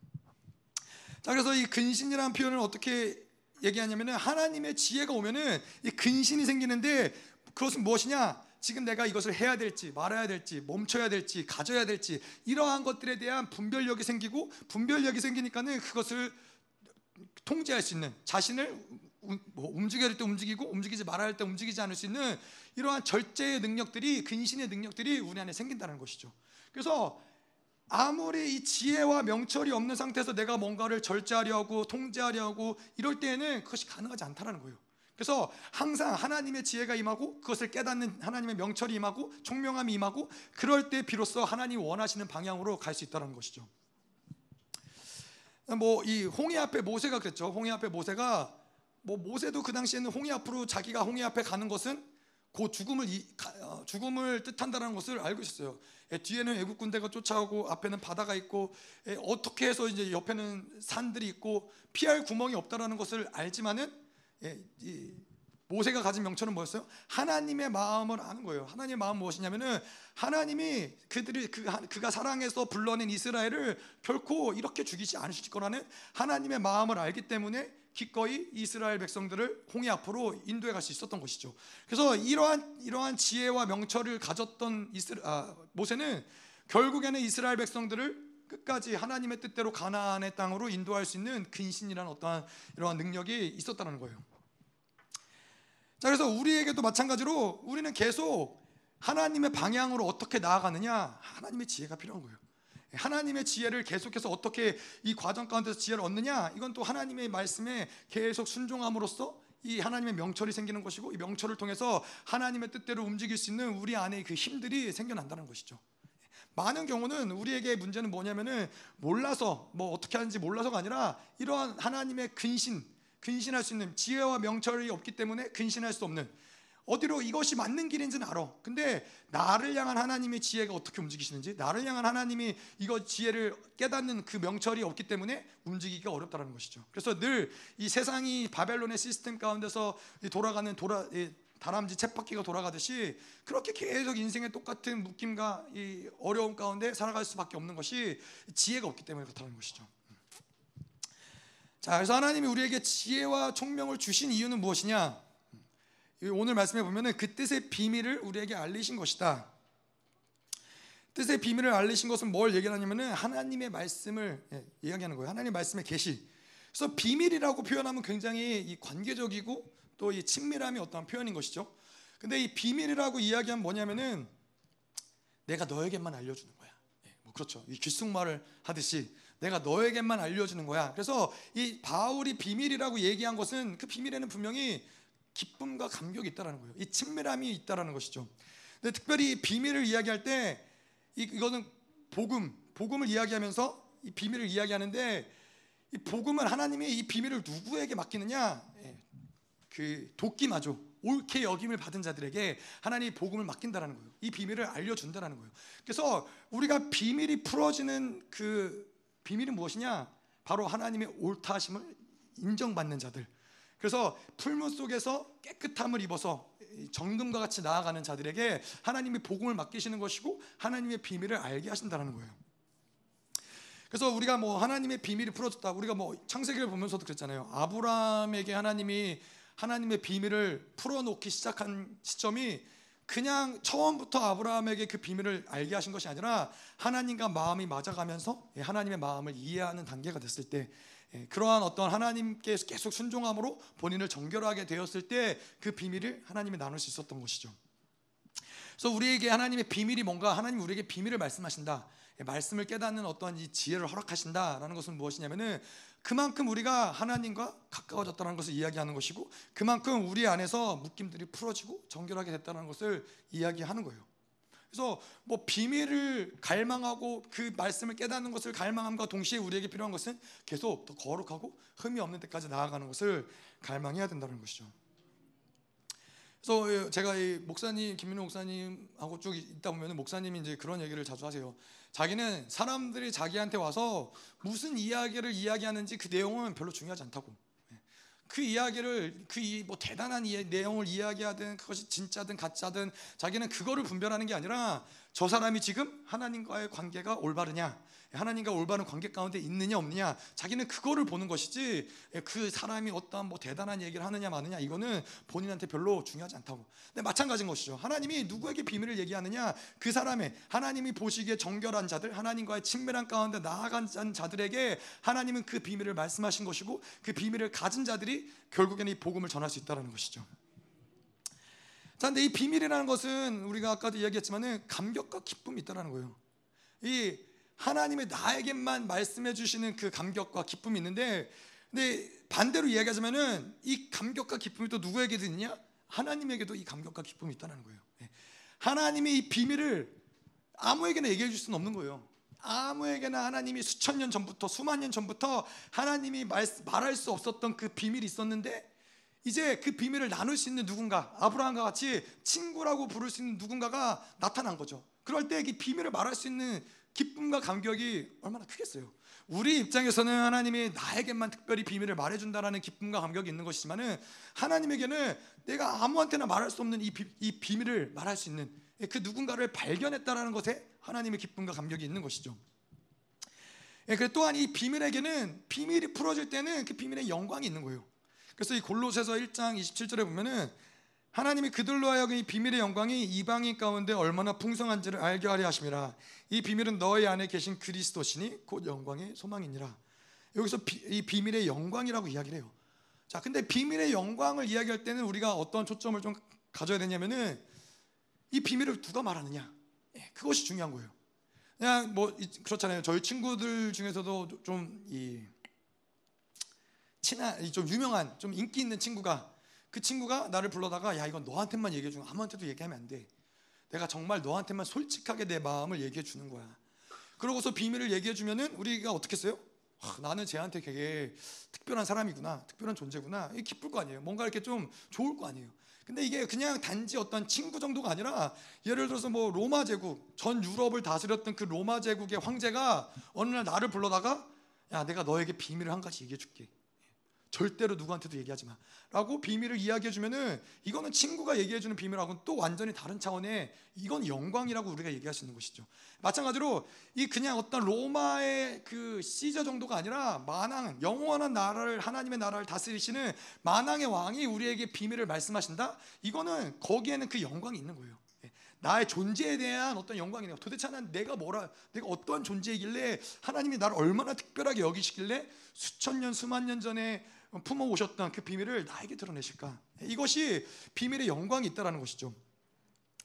자 그래서 이 근신이라는 표현을 어떻게 얘기하냐면은 하나님의 지혜가 오면은 이 근신이 생기는데 그것은 무엇이냐? 지금 내가 이것을 해야 될지 말아야 될지 멈춰야 될지 가져야 될지 이러한 것들에 대한 분별력이 생기고 분별력이 생기니까는 그것을 통제할 수 있는 자신을 뭐 움직여야 할 때 움직이고 움직이지 말아야 할 때 움직이지 않을 수 있는 이러한 절제의 능력들이 근신의 능력들이 우리 안에 생긴다는 것이죠. 그래서 아무리 이 지혜와 명철이 없는 상태에서 내가 뭔가를 절제하려고 통제하려고 이럴 때에는 그것이 가능하지 않다라는 거예요. 그래서 항상 하나님의 지혜가 임하고 그것을 깨닫는 하나님의 명철이 임하고 총명함이 임하고 그럴 때 비로소 하나님 원하시는 방향으로 갈 수 있다는 것이죠. 뭐 이 홍해 앞에 모세가 그랬죠. 홍해 앞에 모세가 뭐 모세도 그 당시에는 홍해 앞으로 자기가 홍해 앞에 가는 것은 그 죽음을 어, 죽음을 뜻한다는 것을 알고 있었어요. 예, 뒤에는 애국 군대가 쫓아오고 앞에는 바다가 있고 예, 어떻게 해서 이제 옆에는 산들이 있고 피할 구멍이 없다라는 것을 알지만은 예, 모세가 가진 명철은 뭐였어요? 하나님의 마음을 아는 거예요. 하나님의 마음 무엇이냐면은 하나님이 그들이 그, 그가 사랑해서 불러낸 이스라엘을 결코 이렇게 죽이지 않으실 거라는 하나님의 마음을 알기 때문에 기꺼이 이스라엘 백성들을 홍해 앞으로 인도해 갈 수 있었던 것이죠. 그래서 이러한 이러한 지혜와 명철을 가졌던 이스라, 아, 모세는 결국에는 이스라엘 백성들을 끝까지 하나님의 뜻대로 가나안의 땅으로 인도할 수 있는 근신이라는 어떠한 이러한 능력이 있었다는 거예요. 자, 그래서 우리에게도 마찬가지로 우리는 계속 하나님의 방향으로 어떻게 나아가느냐 하나님의 지혜가 필요한 거예요. 하나님의 지혜를 계속해서 어떻게 이 과정 가운데서 지혜를 얻느냐 이건 또 하나님의 말씀에 계속 순종함으로써 이 하나님의 명철이 생기는 것이고 이 명철을 통해서 하나님의 뜻대로 움직일 수 있는 우리 안에 그 힘들이 생겨난다는 것이죠. 많은 경우는 우리에게 문제는 뭐냐면은 몰라서 뭐 어떻게 하는지 몰라서가 아니라 이러한 하나님의 근신, 근신할 수 있는 지혜와 명철이 없기 때문에 근신할 수 없는 어디로 이것이 맞는 길인지는 알아. 근데 나를 향한 하나님의 지혜가 어떻게 움직이시는지, 나를 향한 하나님이 이거 지혜를 깨닫는 그 명철이 없기 때문에 움직이기가 어렵다는 것이죠. 그래서 늘 이 세상이 바벨론의 시스템 가운데서 돌아가는 돌아 다람쥐 쳇바퀴가 돌아가듯이 그렇게 계속 인생의 똑같은 묶임과 이 어려움 가운데 살아갈 수밖에 없는 것이 지혜가 없기 때문에 그렇다는 것이죠. 자, 그래서 하나님이 우리에게 지혜와 총명을 주신 이유는 무엇이냐? 오늘 말씀해 보면은 그 뜻의 비밀을 우리에게 알리신 것이다. 뜻의 비밀을 알리신 것은 뭘 얘기하냐면은 하나님의 말씀을 예, 이야기하는 거예요. 하나님의 말씀의 계시. 그래서 비밀이라고 표현하면 굉장히 관계적이고 또 이 친밀함이 어떠한 표현인 것이죠. 근데 이 비밀이라고 이야기하면 뭐냐면은 내가 너에게만 알려주는 거야. 예, 뭐 그렇죠. 이 귓속말을 하듯이 내가 너에게만 알려주는 거야. 그래서 이 바울이 비밀이라고 얘기한 것은 그 비밀에는 분명히 기쁨과 감격이 있다라는 거예요. 이 친밀함이 있다라는 것이죠. 근데 특별히 비밀을 이야기할 때 이거는 복음, 복음을 이야기하면서 이 비밀을 이야기하는데 이 복음은 하나님이 이 비밀을 누구에게 맡기느냐? 예, 그 도끼마죠. 옳게 여김을 받은 자들에게 하나님이 복음을 맡긴다라는 거예요. 이 비밀을 알려준다라는 거예요. 그래서 우리가 비밀이 풀어지는 그 비밀은 무엇이냐? 바로 하나님의 옳다심을 인정받는 자들. 그래서 풀무 속에서 깨끗함을 입어서 정금과 같이 나아가는 자들에게 하나님이 복음을 맡기시는 것이고 하나님의 비밀을 알게 하신다는 거예요. 그래서 우리가 뭐 하나님의 비밀이 풀어졌다. 우리가 뭐 창세기를 보면서도 그랬잖아요. 아브라함에게 하나님이 하나님의 비밀을 풀어놓기 시작한 시점이 그냥 처음부터 아브라함에게 그 비밀을 알게 하신 것이 아니라 하나님과 마음이 맞아가면서 하나님의 마음을 이해하는 단계가 됐을 때 예, 그러한 어떤 하나님께 계속 순종함으로 본인을 정결하게 되었을 때 그 비밀을 하나님이 나눌 수 있었던 것이죠. 그래서 우리에게 하나님의 비밀이 뭔가 하나님 우리에게 비밀을 말씀하신다. 예, 말씀을 깨닫는 어떤 이 지혜를 허락하신다라는 것은 무엇이냐면은 그만큼 우리가 하나님과 가까워졌다는 것을 이야기하는 것이고 그만큼 우리 안에서 묶임들이 풀어지고 정결하게 됐다는 것을 이야기하는 거예요. 그래서 뭐 비밀을 갈망하고 그 말씀을 깨닫는 것을 갈망함과 동시에 우리에게 필요한 것은 계속 더 거룩하고 흠이 없는 데까지 나아가는 것을 갈망해야 된다는 것이죠. 그래서 제가 이 목사님 김민호 목사님하고 쭉 있다 보면 목사님이 이제 그런 얘기를 자주 하세요. 자기는 사람들이 자기한테 와서 무슨 이야기를 이야기하는지 그 내용은 별로 중요하지 않다고. 그 이야기를 그 뭐 대단한 내용을 이야기하든 그것이 진짜든 가짜든 자기는 그거를 분별하는 게 아니라 저 사람이 지금 하나님과의 관계가 올바르냐? 하나님과 올바른 관계 가운데 있느냐 없느냐 자기는 그거를 보는 것이지 그 사람이 어떠한 뭐 대단한 얘기를 하느냐 마느냐 이거는 본인한테 별로 중요하지 않다고. 근데 마찬가지인 것이죠. 하나님이 누구에게 비밀을 얘기하느냐 그 사람의 하나님이 보시기에 정결한 자들 하나님과의 친밀한 가운데 나아간 자들에게 하나님은 그 비밀을 말씀하신 것이고 그 비밀을 가진 자들이 결국에는 이 복음을 전할 수 있다는 것이죠. 자, 근데 이 비밀이라는 것은 우리가 아까도 이야기했지만은 감격과 기쁨이 있다는 거예요. 이 하나님의 나에게만 말씀해 주시는 그 감격과 기쁨이 있는데 근데 반대로 이야기하자면은 이 감격과 기쁨이 또 누구에게도 있냐? 하나님에게도 이 감격과 기쁨이 있다는 거예요. 예. 하나님이 이 비밀을 아무에게나 얘기해 줄 수는 없는 거예요. 아무에게나 하나님이 수천 년 전부터 수만 년 전부터 하나님이 말, 말할 수 없었던 그 비밀이 있었는데 이제 그 비밀을 나눌 수 있는 누군가 아브라함과 같이 친구라고 부를 수 있는 누군가가 나타난 거죠. 그럴 때이 비밀을 말할 수 있는 기쁨과 감격이 얼마나 크겠어요. 우리 입장에서는 하나님이 나에게만 특별히 비밀을 말해준다라는 기쁨과 감격이 있는 것이지만은 하나님에게는 내가 아무한테나 말할 수 없는 이, 비, 이 비밀을 말할 수 있는 그 누군가를 발견했다라는 것에 하나님의 기쁨과 감격이 있는 것이죠. 예, 그래 또한 이 비밀에게는 비밀이 풀어질 때는 그 비밀의 영광이 있는 거예요. 그래서 이 골로새서 1장 27절에 보면은 하나님이 그들로 하여금 이 비밀의 영광이 이방인 가운데 얼마나 풍성한지를 알게 하려 하심이라 이 비밀은 너희 안에 계신 그리스도시니 곧 영광의 소망이니라. 여기서 비, 이 비밀의 영광이라고 이야기를 해요. 자 근데 비밀의 영광을 이야기할 때는 우리가 어떤 초점을 좀 가져야 되냐면은 이 비밀을 누가 말하느냐? 예, 그것이 중요한 거예요. 그냥 뭐 그렇잖아요. 저희 친구들 중에서도 좀이 친한 좀 유명한 좀 인기 있는 친구가 그 친구가 나를 불러다가 야 이건 너한테만 얘기해 주는 아무한테도 얘기하면 안 돼. 내가 정말 너한테만 솔직하게 내 마음을 얘기해 주는 거야. 그러고서 비밀을 얘기해 주면은 우리가 어떻게 했어요? 아, 나는 쟤한테 되게 특별한 사람이구나, 특별한 존재구나. 이 기쁠 거 아니에요. 뭔가 이렇게 좀 좋을 거 아니에요. 근데 이게 그냥 단지 어떤 친구 정도가 아니라 예를 들어서 뭐 로마 제국 전 유럽을 다스렸던 그 로마 제국의 황제가 어느 날 나를 불러다가 야 내가 너에게 비밀을 한 가지 얘기해 줄게. 절대로 누구한테도 얘기하지 마. 라고 비밀을 이야기해 주면은 이거는 친구가 얘기해 주는 비밀하고는 또 완전히 다른 차원의 이건 영광이라고 우리가 얘기할 수 있는 것이죠. 마찬가지로 이 그냥 어떤 로마의 그 시저 정도가 아니라 만왕 영원한 나라를 하나님의 나라를 다스리시는 만왕의 왕이 우리에게 비밀을 말씀하신다. 이거는 거기에는 그 영광이 있는 거예요. 예. 나의 존재에 대한 어떤 영광이네요. 도대체 난 내가 뭐라, 내가 어떠한 존재이길래 하나님이 나를 얼마나 특별하게 여기시길래 수천 년, 수만 년 전에 품어 오셨던 그 비밀을 나에게 드러내실까? 이것이 비밀의 영광이 있다라는 것이죠.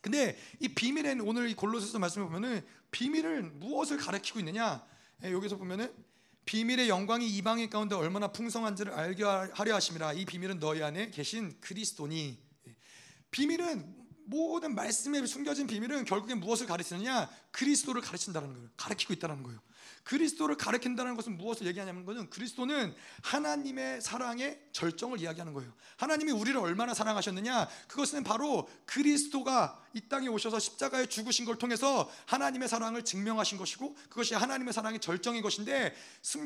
근데 이 비밀에는 오늘 이 골로새서 말씀을 보면은 비밀을 무엇을 가리키고 있느냐? 예, 여기서 보면은 비밀의 영광이 이방인 가운데 얼마나 풍성한지를 알게 하려 하심이라 이 비밀은 너희 안에 계신 그리스도니 예, 비밀은 모든 말씀에 숨겨진 비밀은 결국엔 무엇을 가르치느냐? 그리스도를 가르친다는 거예요. 가르치고 있다는 거예요. 그리스도를 가르친다는 것은 무엇을 얘기하냐면 것은 그리스도는 하나님의 사랑의 절정을 이야기하는 거예요. 하나님이 우리를 얼마나 사랑하셨느냐? 그것은 바로 그리스도가 이 땅에 오셔서 십자가에 죽으신 걸 통해서 하나님의 사랑을 증명하신 것이고 그것이 하나님의 사랑의 절정인 것인데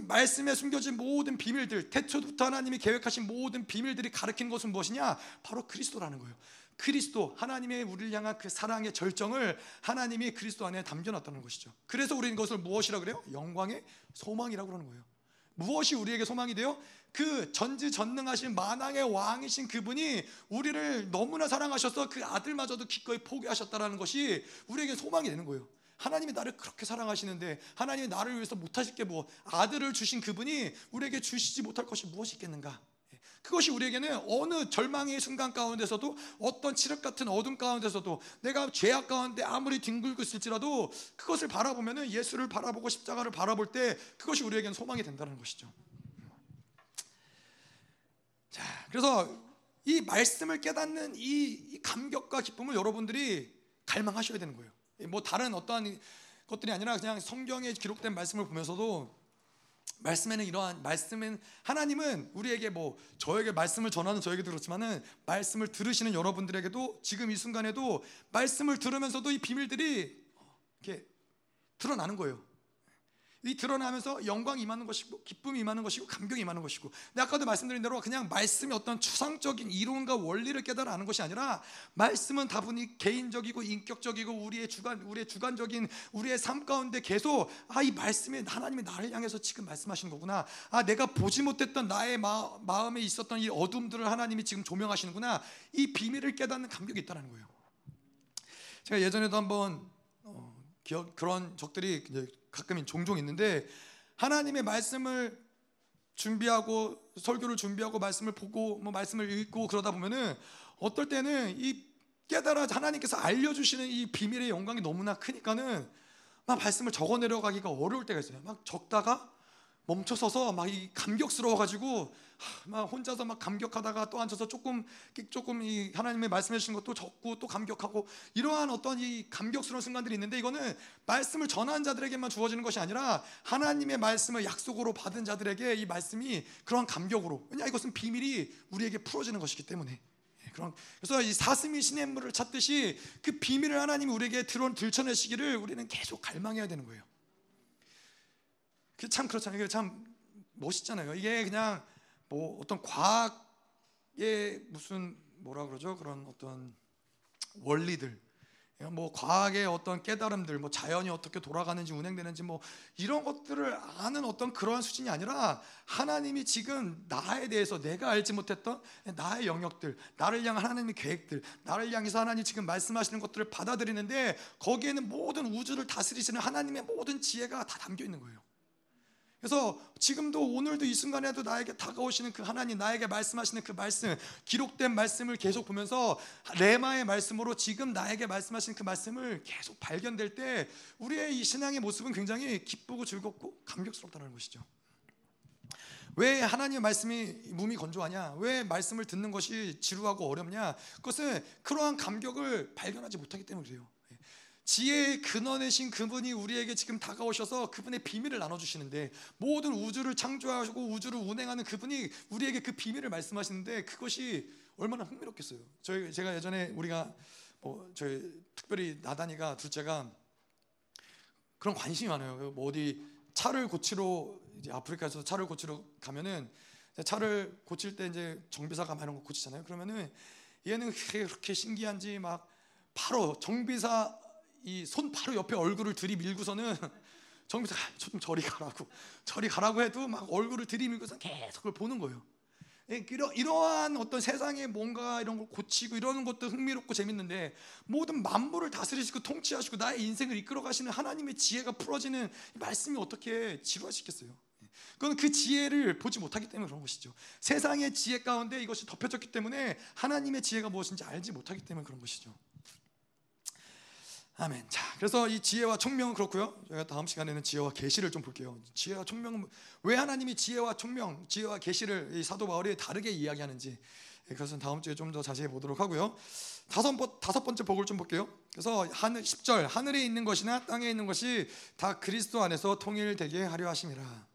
말씀에 숨겨진 모든 비밀들 태초부터 하나님이 계획하신 모든 비밀들이 가르치는 것은 무엇이냐? 바로 그리스도라는 거예요. 그리스도 하나님의 우리를 향한 그 사랑의 절정을 하나님이 그리스도 안에 담겨놨다는 것이죠. 그래서 우리는 그것을 무엇이라 그래요? 영광의 소망이라고 그러는 거예요. 무엇이 우리에게 소망이 돼요? 그 전지전능하신 만왕의 왕이신 그분이 우리를 너무나 사랑하셔서 그 아들마저도 기꺼이 포기하셨다라는 것이 우리에게 소망이 되는 거예요. 하나님이 나를 그렇게 사랑하시는데 하나님이 나를 위해서 못하실 게 뭐 아들을 주신 그분이 우리에게 주시지 못할 것이 무엇이 있겠는가? 그것이 우리에게는 어느 절망의 순간 가운데서도 어떤 칠흑 같은 어둠 가운데서도 내가 죄악 가운데 아무리 뒹굴고 있을지라도 그것을 바라보면은 예수를 바라보고 십자가를 바라볼 때 그것이 우리에게는 소망이 된다는 것이죠. 자, 그래서 이 말씀을 깨닫는 이 감격과 기쁨을 여러분들이 갈망하셔야 되는 거예요. 뭐 다른 어떠한 것들이 아니라 그냥 성경에 기록된 말씀을 보면서도 말씀에는 이러한 말씀은 하나님은 우리에게 뭐 저에게 말씀을 전하는 저에게도 그렇지만은 말씀을 들으시는 여러분들에게도 지금 이 순간에도 말씀을 들으면서도 이 비밀들이 이렇게 드러나는 거예요. 이 드러나면서 영광이 임하는 것이고 기쁨이 임하는 것이고 감격이 임하는 것이고. 근데 아까도 말씀드린 대로 그냥 말씀이 어떤 추상적인 이론과 원리를 깨달아 아는 것이 아니라 말씀은 다분히 개인적이고 인격적이고 우리의 주관 우리의 주관적인 우리의 삶 가운데 계속 아 이 말씀이 하나님이 나를 향해서 지금 말씀하시는 거구나. 아 내가 보지 못했던 나의 마, 마음에 있었던 이 어둠들을 하나님이 지금 조명하시는구나. 이 비밀을 깨닫는 감격이 있다는 거예요. 제가 예전에도 한번 어, 기억 그런 적들이 가끔 종종 있는데 하나님의 말씀을 준비하고 설교를 준비하고 말씀을 보고 뭐 말씀을 읽고 그러다 보면은 어떨 때는 이 깨달아 하나님께서 알려주시는 이 비밀의 영광이 너무나 크니까는 막 말씀을 적어 내려가기가 어려울 때가 있어요. 막 적다가 멈춰서서 막 이 감격스러워 가지고 막 혼자서 막 감격하다가 또 앉아서 조금 조금 이 하나님의 말씀해 주신 것도 적고 또 감격하고 이러한 어떤 이 감격스러운 순간들이 있는데 이거는 말씀을 전한 자들에게만 주어지는 것이 아니라 하나님의 말씀을 약속으로 받은 자들에게 이 말씀이 그러한 감격으로 왜냐 이것은 비밀이 우리에게 풀어지는 것이기 때문에 예, 그런 그래서 이 사슴이 시냇물을 찾듯이 그 비밀을 하나님이 우리에게 들어 들춰내시기를 우리는 계속 갈망해야 되는 거예요. 그참 그렇잖아요. 이게 참 멋있잖아요. 이게 그냥 뭐 어떤 과학의 무슨 뭐라 그러죠? 그런 어떤 원리들 뭐 과학의 어떤 깨달음들, 뭐 자연이 어떻게 돌아가는지 운행되는지 뭐 이런 것들을 아는 어떤 그러한 수준이 아니라 하나님이 지금 나에 대해서 내가 알지 못했던 나의 영역들, 나를 향한 하나님의 계획들, 나를 향해서 하나님 지금 말씀하시는 것들을 받아들이는데 거기에는 모든 우주를 다스리시는 하나님의 모든 지혜가 다 담겨 있는 거예요. 그래서 지금도 오늘도 이 순간에도 나에게 다가오시는 그 하나님 나에게 말씀하시는 그 말씀 기록된 말씀을 계속 보면서 레마의 말씀으로 지금 나에게 말씀하시는 그 말씀을 계속 발견될 때 우리의 이 신앙의 모습은 굉장히 기쁘고 즐겁고 감격스럽다는 것이죠. 왜 하나님의 말씀이 몸이 건조하냐? 왜 말씀을 듣는 것이 지루하고 어렵냐? 그것은 그러한 감격을 발견하지 못하기 때문에 그래요. 지혜의 근원이신 그분이 우리에게 지금 다가오셔서 그분의 비밀을 나눠주시는데 모든 우주를 창조하시고 우주를 운행하는 그분이 우리에게 그 비밀을 말씀하시는데 그것이 얼마나 흥미롭겠어요. 저희 제가 예전에 우리가 뭐 저희 특별히 나단이가 둘째가 그런 관심이 많아요. 뭐 어디 차를 고치러 이제 아프리카에서 차를 고치러 가면은 차를 고칠 때 이제 정비사가 많은 거 고치잖아요. 그러면은 얘는 그렇게 신기한지 막 바로 정비사 이 손 바로 옆에 얼굴을 들이밀고서는 정비사 좀 저리 가라고 저리 가라고 해도 막 얼굴을 들이밀고서 계속 그걸 보는 거예요. 예, 이러, 이러한 어떤 세상에 뭔가 이런 걸 고치고 이러는 것도 흥미롭고 재밌는데 모든 만물을 다스리시고 통치하시고 나의 인생을 이끌어 가시는 하나님의 지혜가 풀어지는 말씀이 어떻게 지루하시겠어요? 예, 그건 그 지혜를 보지 못하기 때문에 그런 것이죠. 세상의 지혜 가운데 이것이 덮여졌기 때문에 하나님의 지혜가 무엇인지 알지 못하기 때문에 그런 것이죠. 아멘. 자, 그래서 이 지혜와 총명은 그렇고요. 저희가 다음 시간에는 지혜와 계시를 좀 볼게요. 지혜와 총명은 왜 하나님이 지혜와 총명, 지혜와 계시를 이 사도 바울이 다르게 이야기하는지 그것은 다음 주에 좀 더 자세히 보도록 하고요. 다섯, 번, 다섯 번째 복을 좀 볼게요. 그래서 하늘 10절 하늘에 있는 것이나 땅에 있는 것이 다 그리스도 안에서 통일되게 하려 하심이라.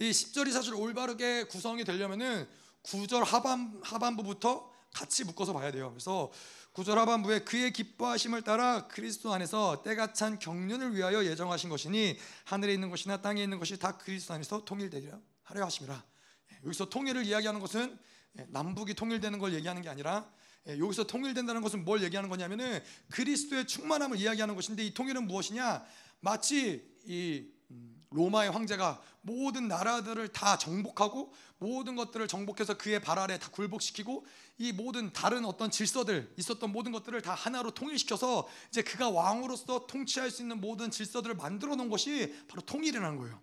이 10절이 사실 올바르게 구성이 되려면은 9절 하반 하반부부터 같이 묶어서 봐야 돼요. 그래서 구절 하반부에 그의 기뻐하심을 따라 그리스도 안에서 때가 찬 경륜을 위하여 예정하신 것이니 하늘에 있는 것이나 땅에 있는 것이 다 그리스도 안에서 통일되려 하려 하심이라. 예, 여기서 통일을 이야기하는 것은 예, 남북이 통일되는 걸 얘기하는 게 아니라 예, 여기서 통일된다는 것은 뭘 얘기하는 거냐면은 그리스도의 충만함을 이야기하는 것인데 이 통일은 무엇이냐? 마치 이 음, 로마의 황제가 모든 나라들을 다 정복하고 모든 것들을 정복해서 그의 발 아래 다 굴복시키고 이 모든 다른 어떤 질서들 있었던 모든 것들을 다 하나로 통일시켜서 이제 그가 왕으로서 통치할 수 있는 모든 질서들을 만들어 놓은 것이 바로 통일이라는 거예요.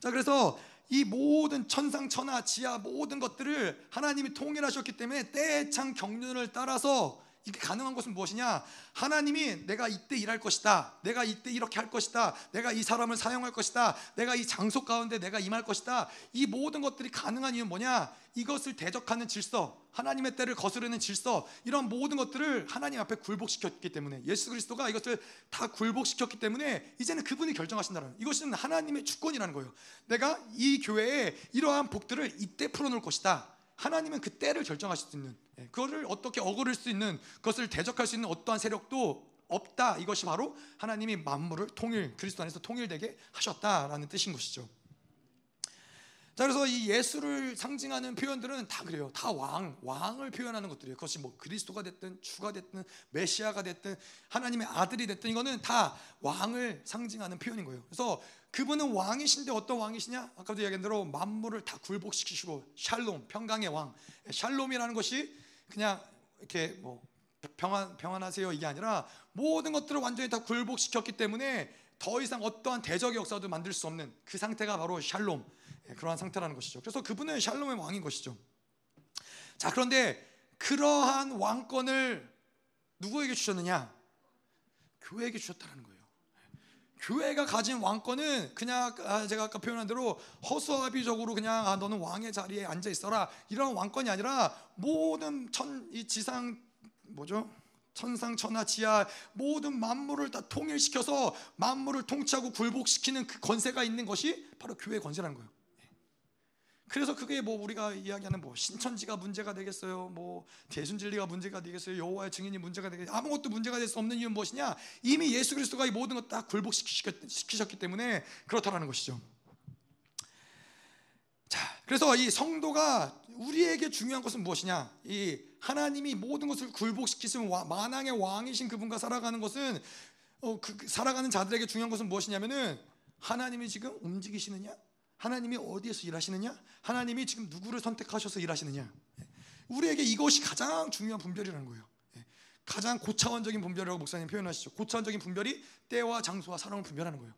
자, 그래서 이 모든 천상 천하 지하 모든 것들을 하나님이 통일하셨기 때문에 때창 경륜을 따라서 이게 가능한 것은 무엇이냐? 하나님이 내가 이때 일할 것이다. 내가 이때 이렇게 할 것이다. 내가 이 사람을 사용할 것이다. 내가 이 장소 가운데 내가 임할 것이다. 이 모든 것들이 가능한 이유는 뭐냐? 이것을 대적하는 질서, 하나님의 때를 거스르는 질서, 이런 모든 것들을 하나님 앞에 굴복시켰기 때문에 예수 그리스도가 이것을 다 굴복시켰기 때문에 이제는 그분이 결정하신다는 이것은 하나님의 주권이라는 거예요. 내가 이 교회에 이러한 복들을 이때 풀어놓을 것이다. 하나님은 그 때를 결정하실 수 있는 예, 그거를 어떻게 어그를 수 있는 그것을 대적할 수 있는 어떠한 세력도 없다. 이것이 바로 하나님이 만물을 통일 그리스도 안에서 통일되게 하셨다라는 뜻인 것이죠. 자 그래서 이 예수를 상징하는 표현들은 다 그래요. 다 왕, 왕을 표현하는 것들이에요. 그것이 뭐 그리스도가 됐든 주가 됐든 메시아가 됐든 하나님의 아들이 됐든 이거는 다 왕을 상징하는 표현인 거예요. 그래서 그분은 왕이신데 어떤 왕이시냐? 아까도 이야기한 대로 만물을 다 굴복시키시고 샬롬, 평강의 왕. 샬롬이라는 것이 그냥 이렇게 뭐 평안 평안하세요 이게 아니라 모든 것들을 완전히 다 굴복시켰기 때문에 더 이상 어떠한 대적 역사도 만들 수 없는 그 상태가 바로 샬롬. 예, 그러한 상태라는 것이죠. 그래서 그분은 샬롬의 왕인 것이죠. 자, 그런데 그러한 왕권을 누구에게 주셨느냐? 교회에게 주셨다는 거예요. 교회가 가진 왕권은 그냥 아, 제가 아까 표현한 대로 허수아비적으로 그냥 아, 너는 왕의 자리에 앉아 있어라 이런 왕권이 아니라 모든 천 이 지상 뭐죠? 천상 천하 지하 모든 만물을 다 통일시켜서 만물을 통치하고 굴복시키는 그 권세가 있는 것이 바로 교회의 권세라는 거예요. 그래서 그게 뭐 우리가 이야기하는 뭐 신천지가 문제가 되겠어요. 뭐 대순진리가 문제가 되겠어요. 여호와의 증인이 문제가 되겠어요. 아무것도 문제가 될 수 없는 이유는 무엇이냐? 이미 예수 그리스도가 이 모든 것다 굴복시키셨기 때문에 그렇다라는 것이죠. 자, 그래서 이 성도가 우리에게 중요한 것은 무엇이냐? 이 하나님이 모든 것을 굴복시키신 만왕의 왕이신 그분과 살아가는 것은 어, 그, 그 살아가는 자들에게 중요한 것은 무엇이냐면은 하나님이 지금 움직이시느냐? 하나님이 어디에서 일하시느냐? 하나님이 지금 누구를 선택하셔서 일하시느냐? 우리에게 이것이 가장 중요한 분별이라는 거예요. 가장 고차원적인 분별이라고 목사님 표현하시죠. 고차원적인 분별이 때와 장소와 사람을 분별하는 거예요.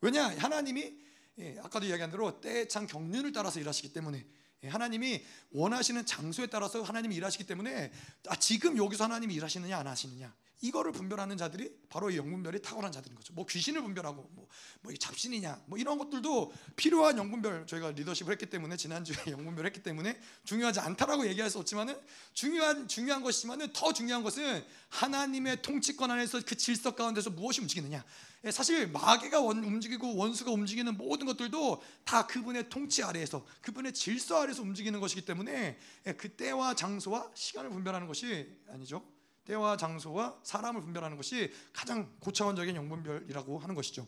왜냐? 하나님이 예, 아까도 이야기한 대로 때의 찬 경륜을 따라서 일하시기 때문에 예, 하나님이 원하시는 장소에 따라서 하나님이 일하시기 때문에 아, 지금 여기서 하나님이 일하시느냐 안 하시느냐 이거를 분별하는 자들이 바로 이 영분별이 탁월한 자들인 거죠. 뭐 귀신을 분별하고 뭐, 뭐 잡신이냐 뭐 이런 것들도 필요한 영분별 저희가 리더십을 했기 때문에 지난주에 영분별 했기 때문에 중요하지 않다라고 얘기할 수 없지만은 중요한 중요한 것이지만은 더 중요한 것은 하나님의 통치권 안에서 그 질서 가운데서 무엇이 움직이느냐. 예, 사실 마귀가 원, 움직이고 원수가 움직이는 모든 것들도 다 그분의 통치 아래에서 그분의 질서 아래에서 움직이는 것이기 때문에 예, 그 때와 장소와 시간을 분별하는 것이 아니죠. 때와 장소와 사람을 분별하는 것이 가장 고차원적인 영분별이라고 하는 것이죠.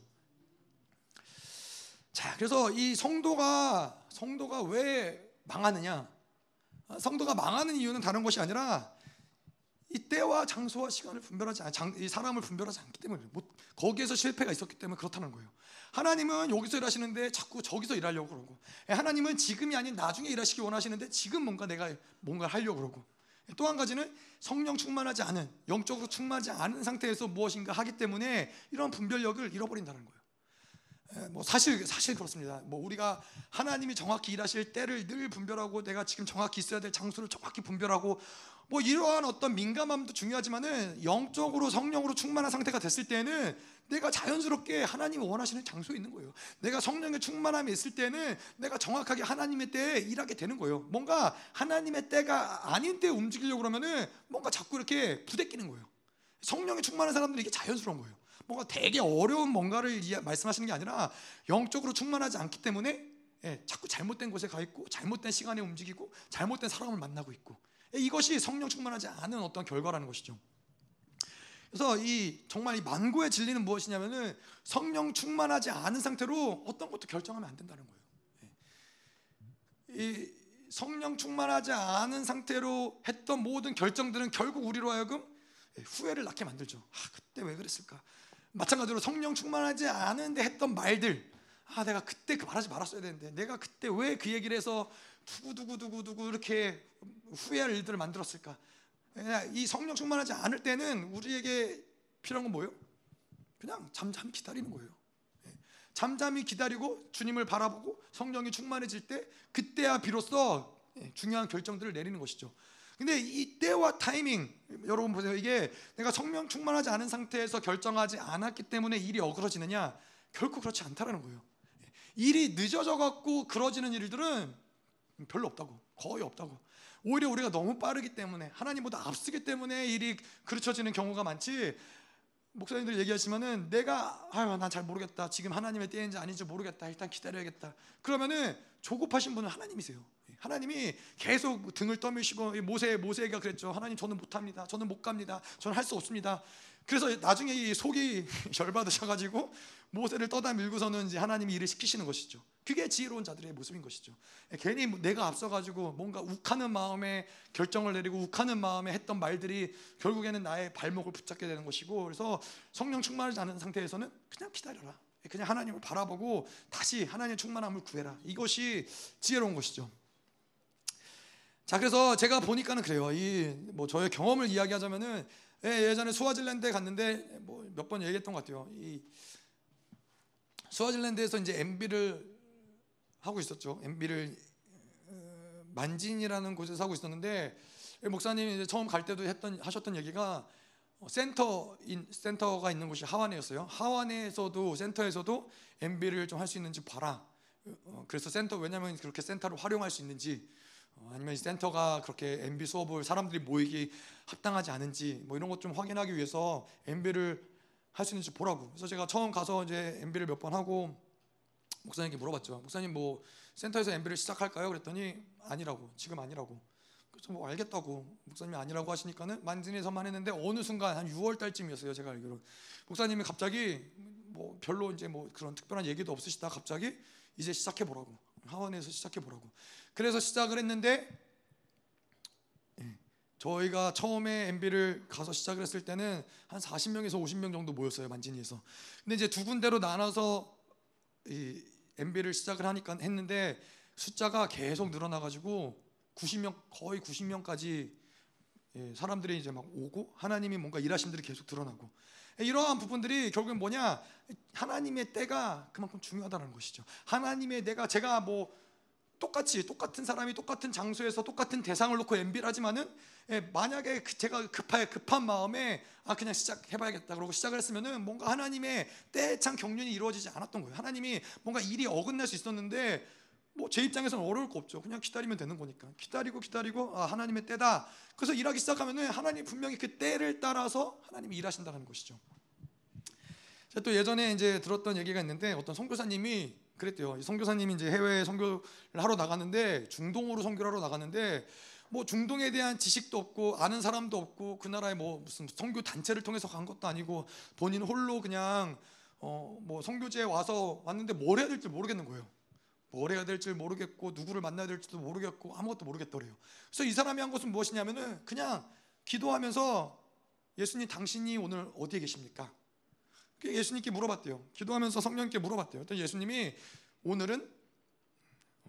자, 그래서 이 성도가 성도가 왜 망하느냐? 성도가 망하는 이유는 다른 것이 아니라 이 때와 장소와 시간을 분별하지 않, 장, 이 사람을 분별하지 않기 때문에 못, 거기에서 실패가 있었기 때문에 그렇다는 거예요. 하나님은 여기서 일하시는데 자꾸 저기서 일하려고 그러고, 하나님은 지금이 아닌 나중에 일하시기 원하시는데 지금 뭔가 내가 뭔가 하려고 그러고, 또 한 가지는 성령 충만하지 않은 영적으로 충만하지 않은 상태에서 무엇인가 하기 때문에 이런 분별력을 잃어버린다는 거예요. 뭐 사실 사실 그렇습니다. 뭐 우리가 하나님이 정확히 일하실 때를 늘 분별하고 내가 지금 정확히 있어야 될 장소를 정확히 분별하고 뭐 이러한 어떤 민감함도 중요하지만은 영적으로 성령으로 충만한 상태가 됐을 때는 내가 자연스럽게 하나님이 원하시는 장소에 있는 거예요. 내가 성령의 충만함이 있을 때는 내가 정확하게 하나님의 때에 일하게 되는 거예요. 뭔가 하나님의 때가 아닌 때에 움직이려고 그러면은 뭔가 자꾸 이렇게 부대끼는 거예요. 성령의 충만한 사람들은 이게 자연스러운 거예요. 뭔가 되게 어려운 뭔가를 말씀하시는 게 아니라 영적으로 충만하지 않기 때문에 예, 자꾸 잘못된 곳에 가 있고 잘못된 시간에 움직이고 잘못된 사람을 만나고 있고 예, 이것이 성령 충만하지 않은 어떤 결과라는 것이죠. 그래서 이 정말 이 만고의 진리는 무엇이냐면은 성령 충만하지 않은 상태로 어떤 것도 결정하면 안 된다는 거예요. 예. 이 성령 충만하지 않은 상태로 했던 모든 결정들은 결국 우리로 하여금 예, 후회를 낳게 만들죠. 아 그때 왜 그랬을까? 마찬가지로 성령 충만하지 않은데 했던 말들, 아 내가 그때 그 말하지 말았어야 되는데, 내가 그때 왜 그 얘기를 해서 두구 두구 두구 두구 이렇게 후회할 일들을 만들었을까? 이 성령 충만하지 않을 때는 우리에게 필요한 건 뭐예요? 그냥 잠잠히 기다리는 거예요. 예. 잠잠히 기다리고 주님을 바라보고 성령이 충만해질 때 그때야 비로소 예, 중요한 결정들을 내리는 것이죠. 근데 이 때와 타이밍 여러분 보세요. 이게 내가 성령 충만하지 않은 상태에서 결정하지 않았기 때문에 일이 어그러지느냐? 결코 그렇지 않다라는 거예요. 예. 일이 늦어져 갖고 그러지는 일들은 별로 없다고. 거의 없다고. 오히려 우리가 너무 빠르기 때문에 하나님보다 앞서기 때문에 일이 그르쳐지는 경우가 많지 목사님들 얘기하시면은 내가 아유 난 잘 모르겠다. 지금 하나님의 때인지 아닌지 모르겠다. 일단 기다려야겠다. 그러면은 조급하신 분은 하나님이세요. 하나님이 계속 등을 떠미시고 모세 모세가 그랬죠. 하나님 저는 못합니다. 저는 못 갑니다. 저는 할 수 없습니다. 그래서 나중에 이 속이 열받으셔가지고 모세를 떠다 밀고서는 이제 하나님이 일을 시키시는 것이죠. 그게 지혜로운 자들의 모습인 것이죠. 괜히 내가 앞서가지고 뭔가 욱하는 마음에 결정을 내리고 욱하는 마음에 했던 말들이 결국에는 나의 발목을 붙잡게 되는 것이고 그래서 성령 충만하지 않은 상태에서는 그냥 기다려라. 그냥 하나님을 바라보고 다시 하나님의 충만함을 구해라. 이것이 지혜로운 것이죠. 자 그래서 제가 보니까는 그래요. 이 뭐 저의 경험을 이야기하자면은 예, 예전에 스와질랜드에 갔는데 뭐 몇 번 얘기했던 것 같아요. 이 스와질랜드에서 이제 MB를 하고 있었죠. MB를 어, 만지니라는 곳에서 하고 있었는데 목사님이 이제 처음 갈 때도 했던 하셨던 얘기가 어, 센터 인 센터가 있는 곳이 하완이었어요. 하완에서도 센터에서도 MB를 좀 할 수 있는지 봐라. 어, 그래서 센터 왜냐하면 그렇게 센터를 활용할 수 있는지 아니면 센터가 그렇게 MB 수업을 사람들이 모이기 합당하지 않은지 뭐 이런 것 좀 확인하기 위해서 MB를 할 수 있는지 보라고. 그래서 제가 처음 가서 이제 MB를 몇 번 하고 목사님께 물어봤죠. 목사님 뭐 센터에서 MB를 시작할까요? 그랬더니 아니라고. 지금 아니라고. 그래서 뭐 알겠다고 목사님이 아니라고 하시니까는 만진에서만 했는데 어느 순간 한 6월 달쯤이었어요. 제가 알기로 목사님이 갑자기 뭐 별로 이제 뭐 그런 특별한 얘기도 없으시다 갑자기 이제 시작해 보라고 하원에서 시작해 보라고. 그래서 시작을 했는데 예, 저희가 처음에 MB를 가서 시작을 했을 때는 한 40명에서 50명 정도 모였어요 만진이에서. 근데 이제 두 군데로 나눠서 이 MB를 시작을 하니까 했는데 숫자가 계속 늘어나가지고 90명 거의 90명까지 예, 사람들이 이제 막 오고 하나님이 뭔가 일하신 들이 계속 드러나고 이러한 부분들이 결국엔 뭐냐 하나님의 때가 그만큼 중요하다는 것이죠. 하나님의 내가 제가 뭐 똑같이 똑같은 사람이 똑같은 장소에서 똑같은 대상을 놓고 MB를 하지만은 예, 만약에 그 제가 급하게 급한 마음에 아 그냥 시작해봐야겠다 그러고 시작을 했으면은 뭔가 하나님의 때창 경륜이 이루어지지 않았던 거예요. 하나님이 뭔가 일이 어긋날 수 있었는데 뭐 제 입장에서는 어려울 거 없죠. 그냥 기다리면 되는 거니까 기다리고 기다리고 아 하나님의 때다. 그래서 일하기 시작하면은 하나님 분명히 그 때를 따라서 하나님이 일하신다는 것이죠. 또 예전에 이제 들었던 얘기가 있는데 어떤 선교사님이 그랬대요. 선교사님이 이제 해외 선교를 하러 나갔는데 중동으로 선교를 하러 나갔는데 뭐 중동에 대한 지식도 없고 아는 사람도 없고 그 나라에 뭐 무슨 선교 단체를 통해서 간 것도 아니고 본인 홀로 그냥 어 뭐 선교지에 와서 왔는데 뭘 해야 될지 모르겠는 거예요. 뭘 해야 될지 모르겠고 누구를 만나야 될지도 모르겠고 아무것도 모르겠더래요. 그래서 이 사람이 한 것은 무엇이냐면은 그냥 기도하면서 예수님 당신이 오늘 어디에 계십니까? 예수님께 물어봤대요. 기도하면서 성령께 물어봤대요. 그랬더니 예수님이 오늘은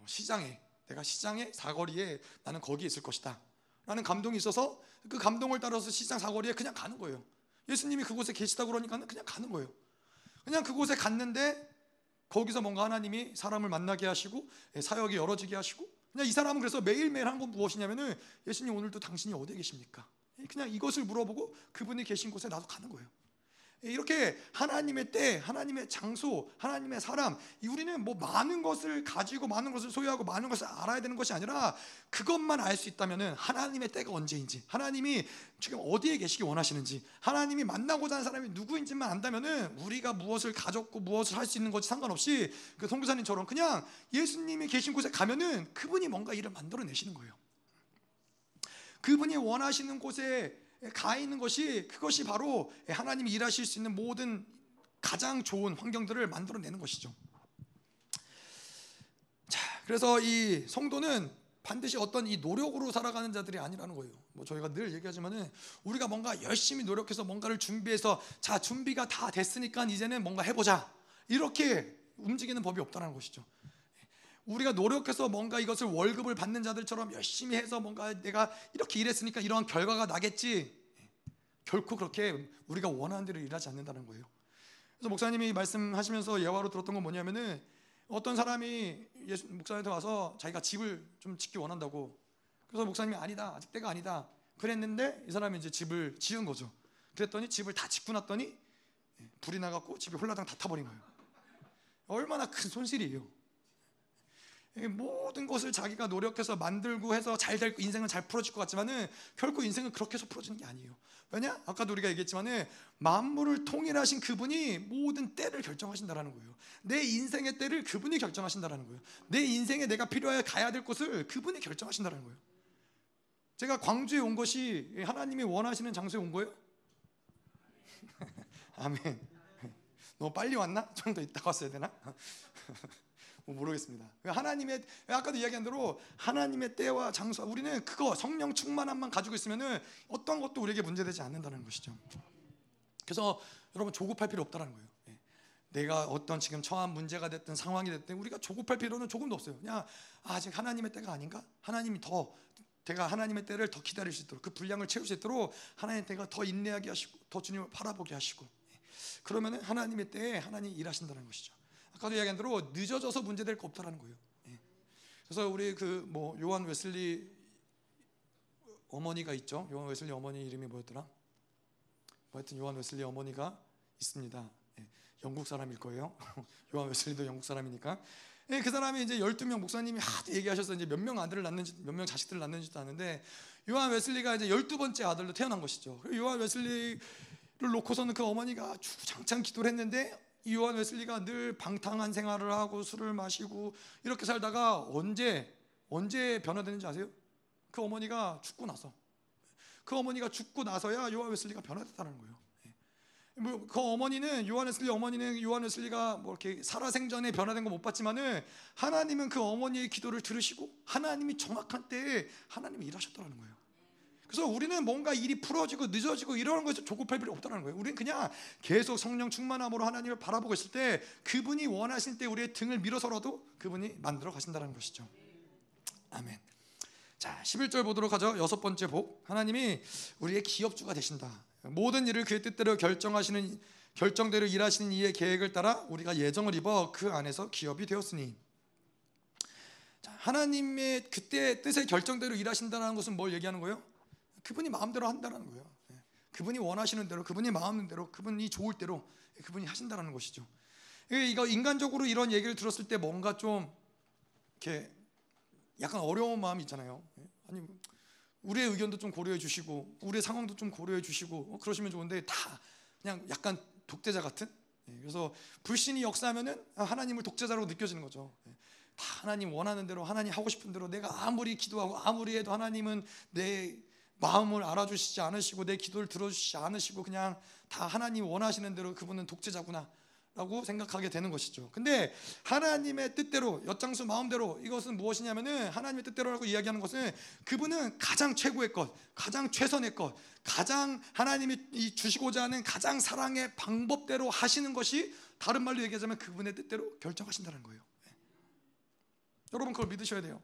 시장에 내가 시장의 사거리에 나는 거기에 있을 것이다. 라는 감동이 있어서 그 감동을 따라서 시장 사거리에 그냥 가는 거예요. 예수님이 그곳에 계시다 그러니까 그냥 가는 거예요. 그냥 그곳에 갔는데 거기서 뭔가 하나님이 사람을 만나게 하시고 예, 사역이 열어지게 하시고 그냥 이 사람은 그래서 매일매일 한 건 무엇이냐면은 예수님 오늘도 당신이 어디에 계십니까? 예, 그냥 이것을 물어보고 그분이 계신 곳에 나도 가는 거예요. 이렇게 하나님의 때, 하나님의 장소, 하나님의 사람, 우리는 뭐 많은 것을 가지고 많은 것을 소유하고 많은 것을 알아야 되는 것이 아니라 그것만 알 수 있다면은 하나님의 때가 언제인지, 하나님이 지금 어디에 계시기 원하시는지, 하나님이 만나고자 하는 사람이 누구인지만 안다면은 우리가 무엇을 가졌고 무엇을 할 수 있는 것이 상관없이 그 선교사님처럼 그냥 예수님이 계신 곳에 가면은 그분이 뭔가 일을 만들어 내시는 거예요. 그분이 원하시는 곳에 가 있는 것이 그것이 바로 하나님이 일하실 수 있는 모든 가장 좋은 환경들을 만들어내는 것이죠. 자, 그래서 이 성도는 반드시 어떤 이 노력으로 살아가는 자들이 아니라는 거예요. 뭐 저희가 늘 얘기하지만은 우리가 뭔가 열심히 노력해서 뭔가를 준비해서 자 준비가 다 됐으니까 이제는 뭔가 해보자 이렇게 움직이는 법이 없다는 것이죠. 우리가 노력해서 뭔가 이것을 월급을 받는 자들처럼 열심히 해서 뭔가 내가 이렇게 일했으니까 이러한 결과가 나겠지. 결코 그렇게 우리가 원하는 대로 일하지 않는다는 거예요. 그래서 목사님이 말씀하시면서 예화로 들었던 건 뭐냐면은 어떤 사람이 예수 목사님한테 와서 자기가 집을 좀 짓기 원한다고. 그래서 목사님이 아니다. 아직 때가 아니다. 그랬는데 이 사람이 이제 집을 지은 거죠. 그랬더니 집을 다 짓고 났더니 불이 나갖고 집이 홀라당 다 타버린 거예요. 얼마나 큰 손실이에요. 모든 것을 자기가 노력해서 만들고 해서 잘 될 인생은 잘 풀어질 것 같지만은 결코 인생은 그렇게 해서 풀어지는 게 아니에요. 왜냐? 아까도 우리가 얘기했지만은 만물을 통일하신 그분이 모든 때를 결정하신다라는 거예요. 내 인생의 때를 그분이 결정하신다라는 거예요. 내 인생에 내가 필요해 가야 될 곳을 그분이 결정하신다라는 거예요. 제가 광주에 온 것이 하나님이 원하시는 장소에 온 거예요? 아멘. 너무 빨리 왔나? 좀 더 있다 왔어야 되나? 뭐 모르겠습니다. 하나님의 아까도 이야기한 대로 하나님의 때와 장소 우리는 그거 성령 충만함만 가지고 있으면은 어떤 것도 우리에게 문제되지 않는다는 것이죠. 그래서 여러분 조급할 필요 없다는 거예요. 예. 내가 어떤 지금 처한 문제가 됐든 상황이 됐든 우리가 조급할 필요는 조금도 없어요. 그냥 아직 하나님의 때가 아닌가? 하나님이 더 내가 하나님의 때를 더 기다릴 수 있도록 그 분량을 채울 수 있도록 하나님의 때가 더 인내하게 하시고 더 주님을 바라보게 하시고 예. 그러면은 하나님의 때에 하나님이 일하신다는 것이죠. 아까도 이야기한 대로 늦어져서 문제될 거 없다라는 거예요. 예. 그래서 우리 그 뭐 요한 웨슬리 어머니가 있죠. 요한 웨슬리 어머니 이름이 뭐였더라? 뭐 하여튼 요한 웨슬리 어머니가 있습니다. 예. 영국 사람일 거예요. 요한 웨슬리도 영국 사람이니까. 예, 그 사람이 이제 12명 목사님이 하도 얘기하셔서 이제 몇 명 아들을 낳는지 몇 명 자식들을 낳는지도 아는데 요한 웨슬리가 이제 12번째 아들로 태어난 것이죠. 요한 웨슬리를 놓고서는 그 어머니가 주장창 기도를 했는데 요한 웨슬리가 늘 방탕한 생활을 하고 술을 마시고 이렇게 살다가 언제 언제 변화되는지 아세요? 그 어머니가 죽고 나서 그 어머니가 죽고 나서야 요한 웨슬리가 변화됐다는 거예요. 예. 뭐그 어머니는 요한 웨슬리 어머니는 요한 웨슬리가 뭐 이렇게 살아생전에 변화된 거 못 봤지만은 하나님은 그 어머니의 기도를 들으시고 하나님이 정확한 때에 하나님이 일하셨다는 거예요. 그래서 우리는 뭔가 일이 풀어지고 늦어지고 이러는 것에 조급할 필요 없다는 거예요. 우리는 그냥 계속 성령 충만함으로 하나님을 바라보고 있을 때 그분이 원하실 때 우리의 등을 밀어서라도 그분이 만들어 가신다는 것이죠. 아멘. 자, 11절 보도록 하죠. 여섯 번째 복. 하나님이 우리의 기업주가 되신다. 모든 일을 그의 뜻대로 결정하시는 결정대로 일하시는 이의 계획을 따라 우리가 예정을 입어 그 안에서 기업이 되었으니 자, 하나님의 그때 뜻의 결정대로 일하신다는 것은 뭘 얘기하는 거예요? 그분이 마음대로 한다는 거예요. 예. 그분이 원하시는 대로, 그분이 마음대로, 그분이 좋을 대로 그분이 하신다는 것이죠. 이거 인간적으로 이런 얘기를 들었을 때 뭔가 좀 이렇게 약간 어려운 마음이 있잖아요. 예. 아니 우리의 의견도 좀 고려해 주시고 우리의 상황도 좀 고려해 주시고 어, 그러시면 좋은데 다 그냥 약간 독재자 같은. 예. 그래서 불신이 역사하면은 하나님을 독재자로 느껴지는 거죠. 다 하나님 원하는 대로 하나님 하고 싶은 대로 내가 아무리 기도하고 아무리 해도 하나님은 내 마음을 알아주시지 않으시고 내 기도를 들어주시지 않으시고 그냥 다 하나님 원하시는 대로 그분은 독재자구나 라고 생각하게 되는 것이죠. 근데 하나님의 뜻대로 엿장수 마음대로 이것은 무엇이냐면은 하나님의 뜻대로라고 이야기하는 것은 그분은 가장 최고의 것, 가장 최선의 것, 가장 하나님이 주시고자 하는 가장 사랑의 방법대로 하시는 것이 다른 말로 얘기하자면 그분의 뜻대로 결정하신다는 거예요. 네. 여러분 그걸 믿으셔야 돼요.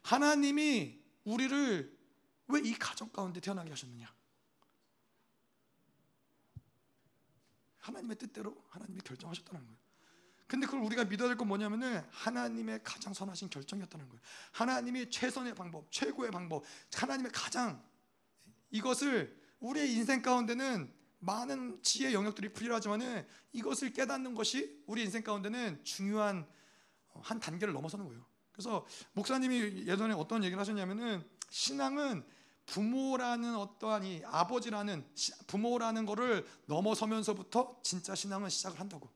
하나님이 우리를 왜 이 가정 가운데 태어나게 하셨느냐? 하나님의 뜻대로 하나님이 결정하셨다는 거예요. 근데 그걸 우리가 믿어야 될 건 뭐냐면은 하나님의 가장 선하신 결정이었다는 거예요. 하나님이 최선의 방법, 최고의 방법, 하나님의 가장 이것을 우리의 인생 가운데는 많은 지혜 영역들이 필요하지만은 이것을 깨닫는 것이 우리 인생 가운데는 중요한 한 단계를 넘어서는 거예요. 그래서 목사님이 예전에 어떤 얘기를 하셨냐면은 신앙은 부모라는 어떠한 이 아버지라는 부모라는 것을 넘어서면서부터 진짜 신앙은 시작을 한다고.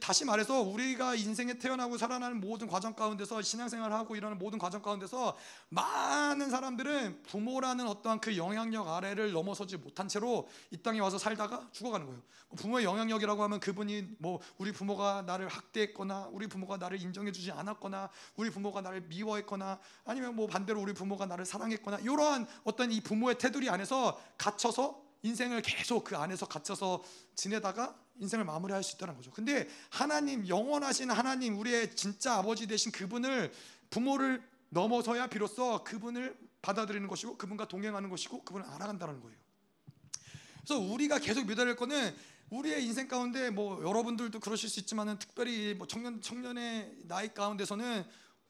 다시 말해서 우리가 인생에 태어나고 살아나는 모든 과정 가운데서 신앙생활을 하고 이러는 모든 과정 가운데서 많은 사람들은 부모라는 어떠한 그 영향력 아래를 넘어서지 못한 채로 이 땅에 와서 살다가 죽어가는 거예요. 뭐 부모의 영향력이라고 하면 그분이 뭐 우리 부모가 나를 학대했거나 우리 부모가 나를 인정해주지 않았거나 우리 부모가 나를 미워했거나 아니면 뭐 반대로 우리 부모가 나를 사랑했거나 이러한 어떤 이 부모의 테두리 안에서 갇혀서 인생을 계속 그 안에서 갇혀서 지내다가 인생을 마무리할 수 있다는 거죠. 근데 하나님 영원하신 하나님 우리의 진짜 아버지 되신 그분을 부모를 넘어서야 비로소 그분을 받아들이는 것이고 그분과 동행하는 것이고 그분을 알아간다는 거예요. 그래서 우리가 계속 할 거는 우리의 인생 가운데 뭐 여러분들도 그러실 수 있지만은 특별히 뭐 청년 청년의 나이 가운데서는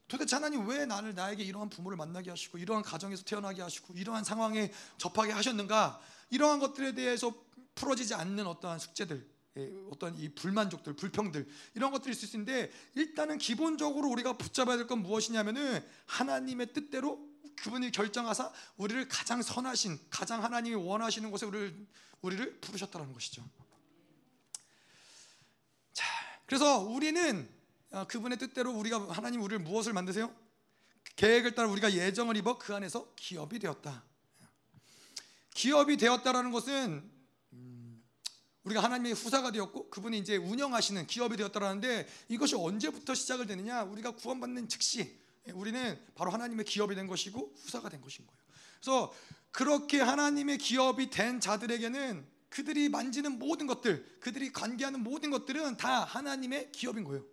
도대체 하나님 왜 나를 나에게 이러한 부모를 만나게 하시고 이러한 가정에서 태어나게 하시고 이러한 상황에 접하게 하셨는가 이러한 것들에 대해서 풀어지지 않는 어떠한 숙제들 예, 어떤 이 불만족들, 불평들 이런 것들이 있을 수 있는데 일단은 기본적으로 우리가 붙잡아야 될 건 무엇이냐면은 하나님의 뜻대로 그분이 결정하사 우리를 가장 선하신, 가장 하나님이 원하시는 곳에 우리를 우리를 부르셨다는 것이죠. 자, 그래서 우리는 어, 그분의 뜻대로 우리가 하나님 우리를 무엇을 만드세요? 계획을 따라 우리가 예정을 입어 그 안에서 기업이 되었다. 기업이 되었다라는 것은 음, 우리가 하나님의 후사가 되었고 그분이 이제 운영하시는 기업이 되었다라는데 이것이 언제부터 시작을 되느냐? 우리가 구원받는 즉시 우리는 바로 하나님의 기업이 된 것이고 후사가 된 것인 거예요. 그래서 그렇게 하나님의 기업이 된 자들에게는 그들이 만지는 모든 것들, 그들이 관계하는 모든 것들은 다 하나님의 기업인 거예요.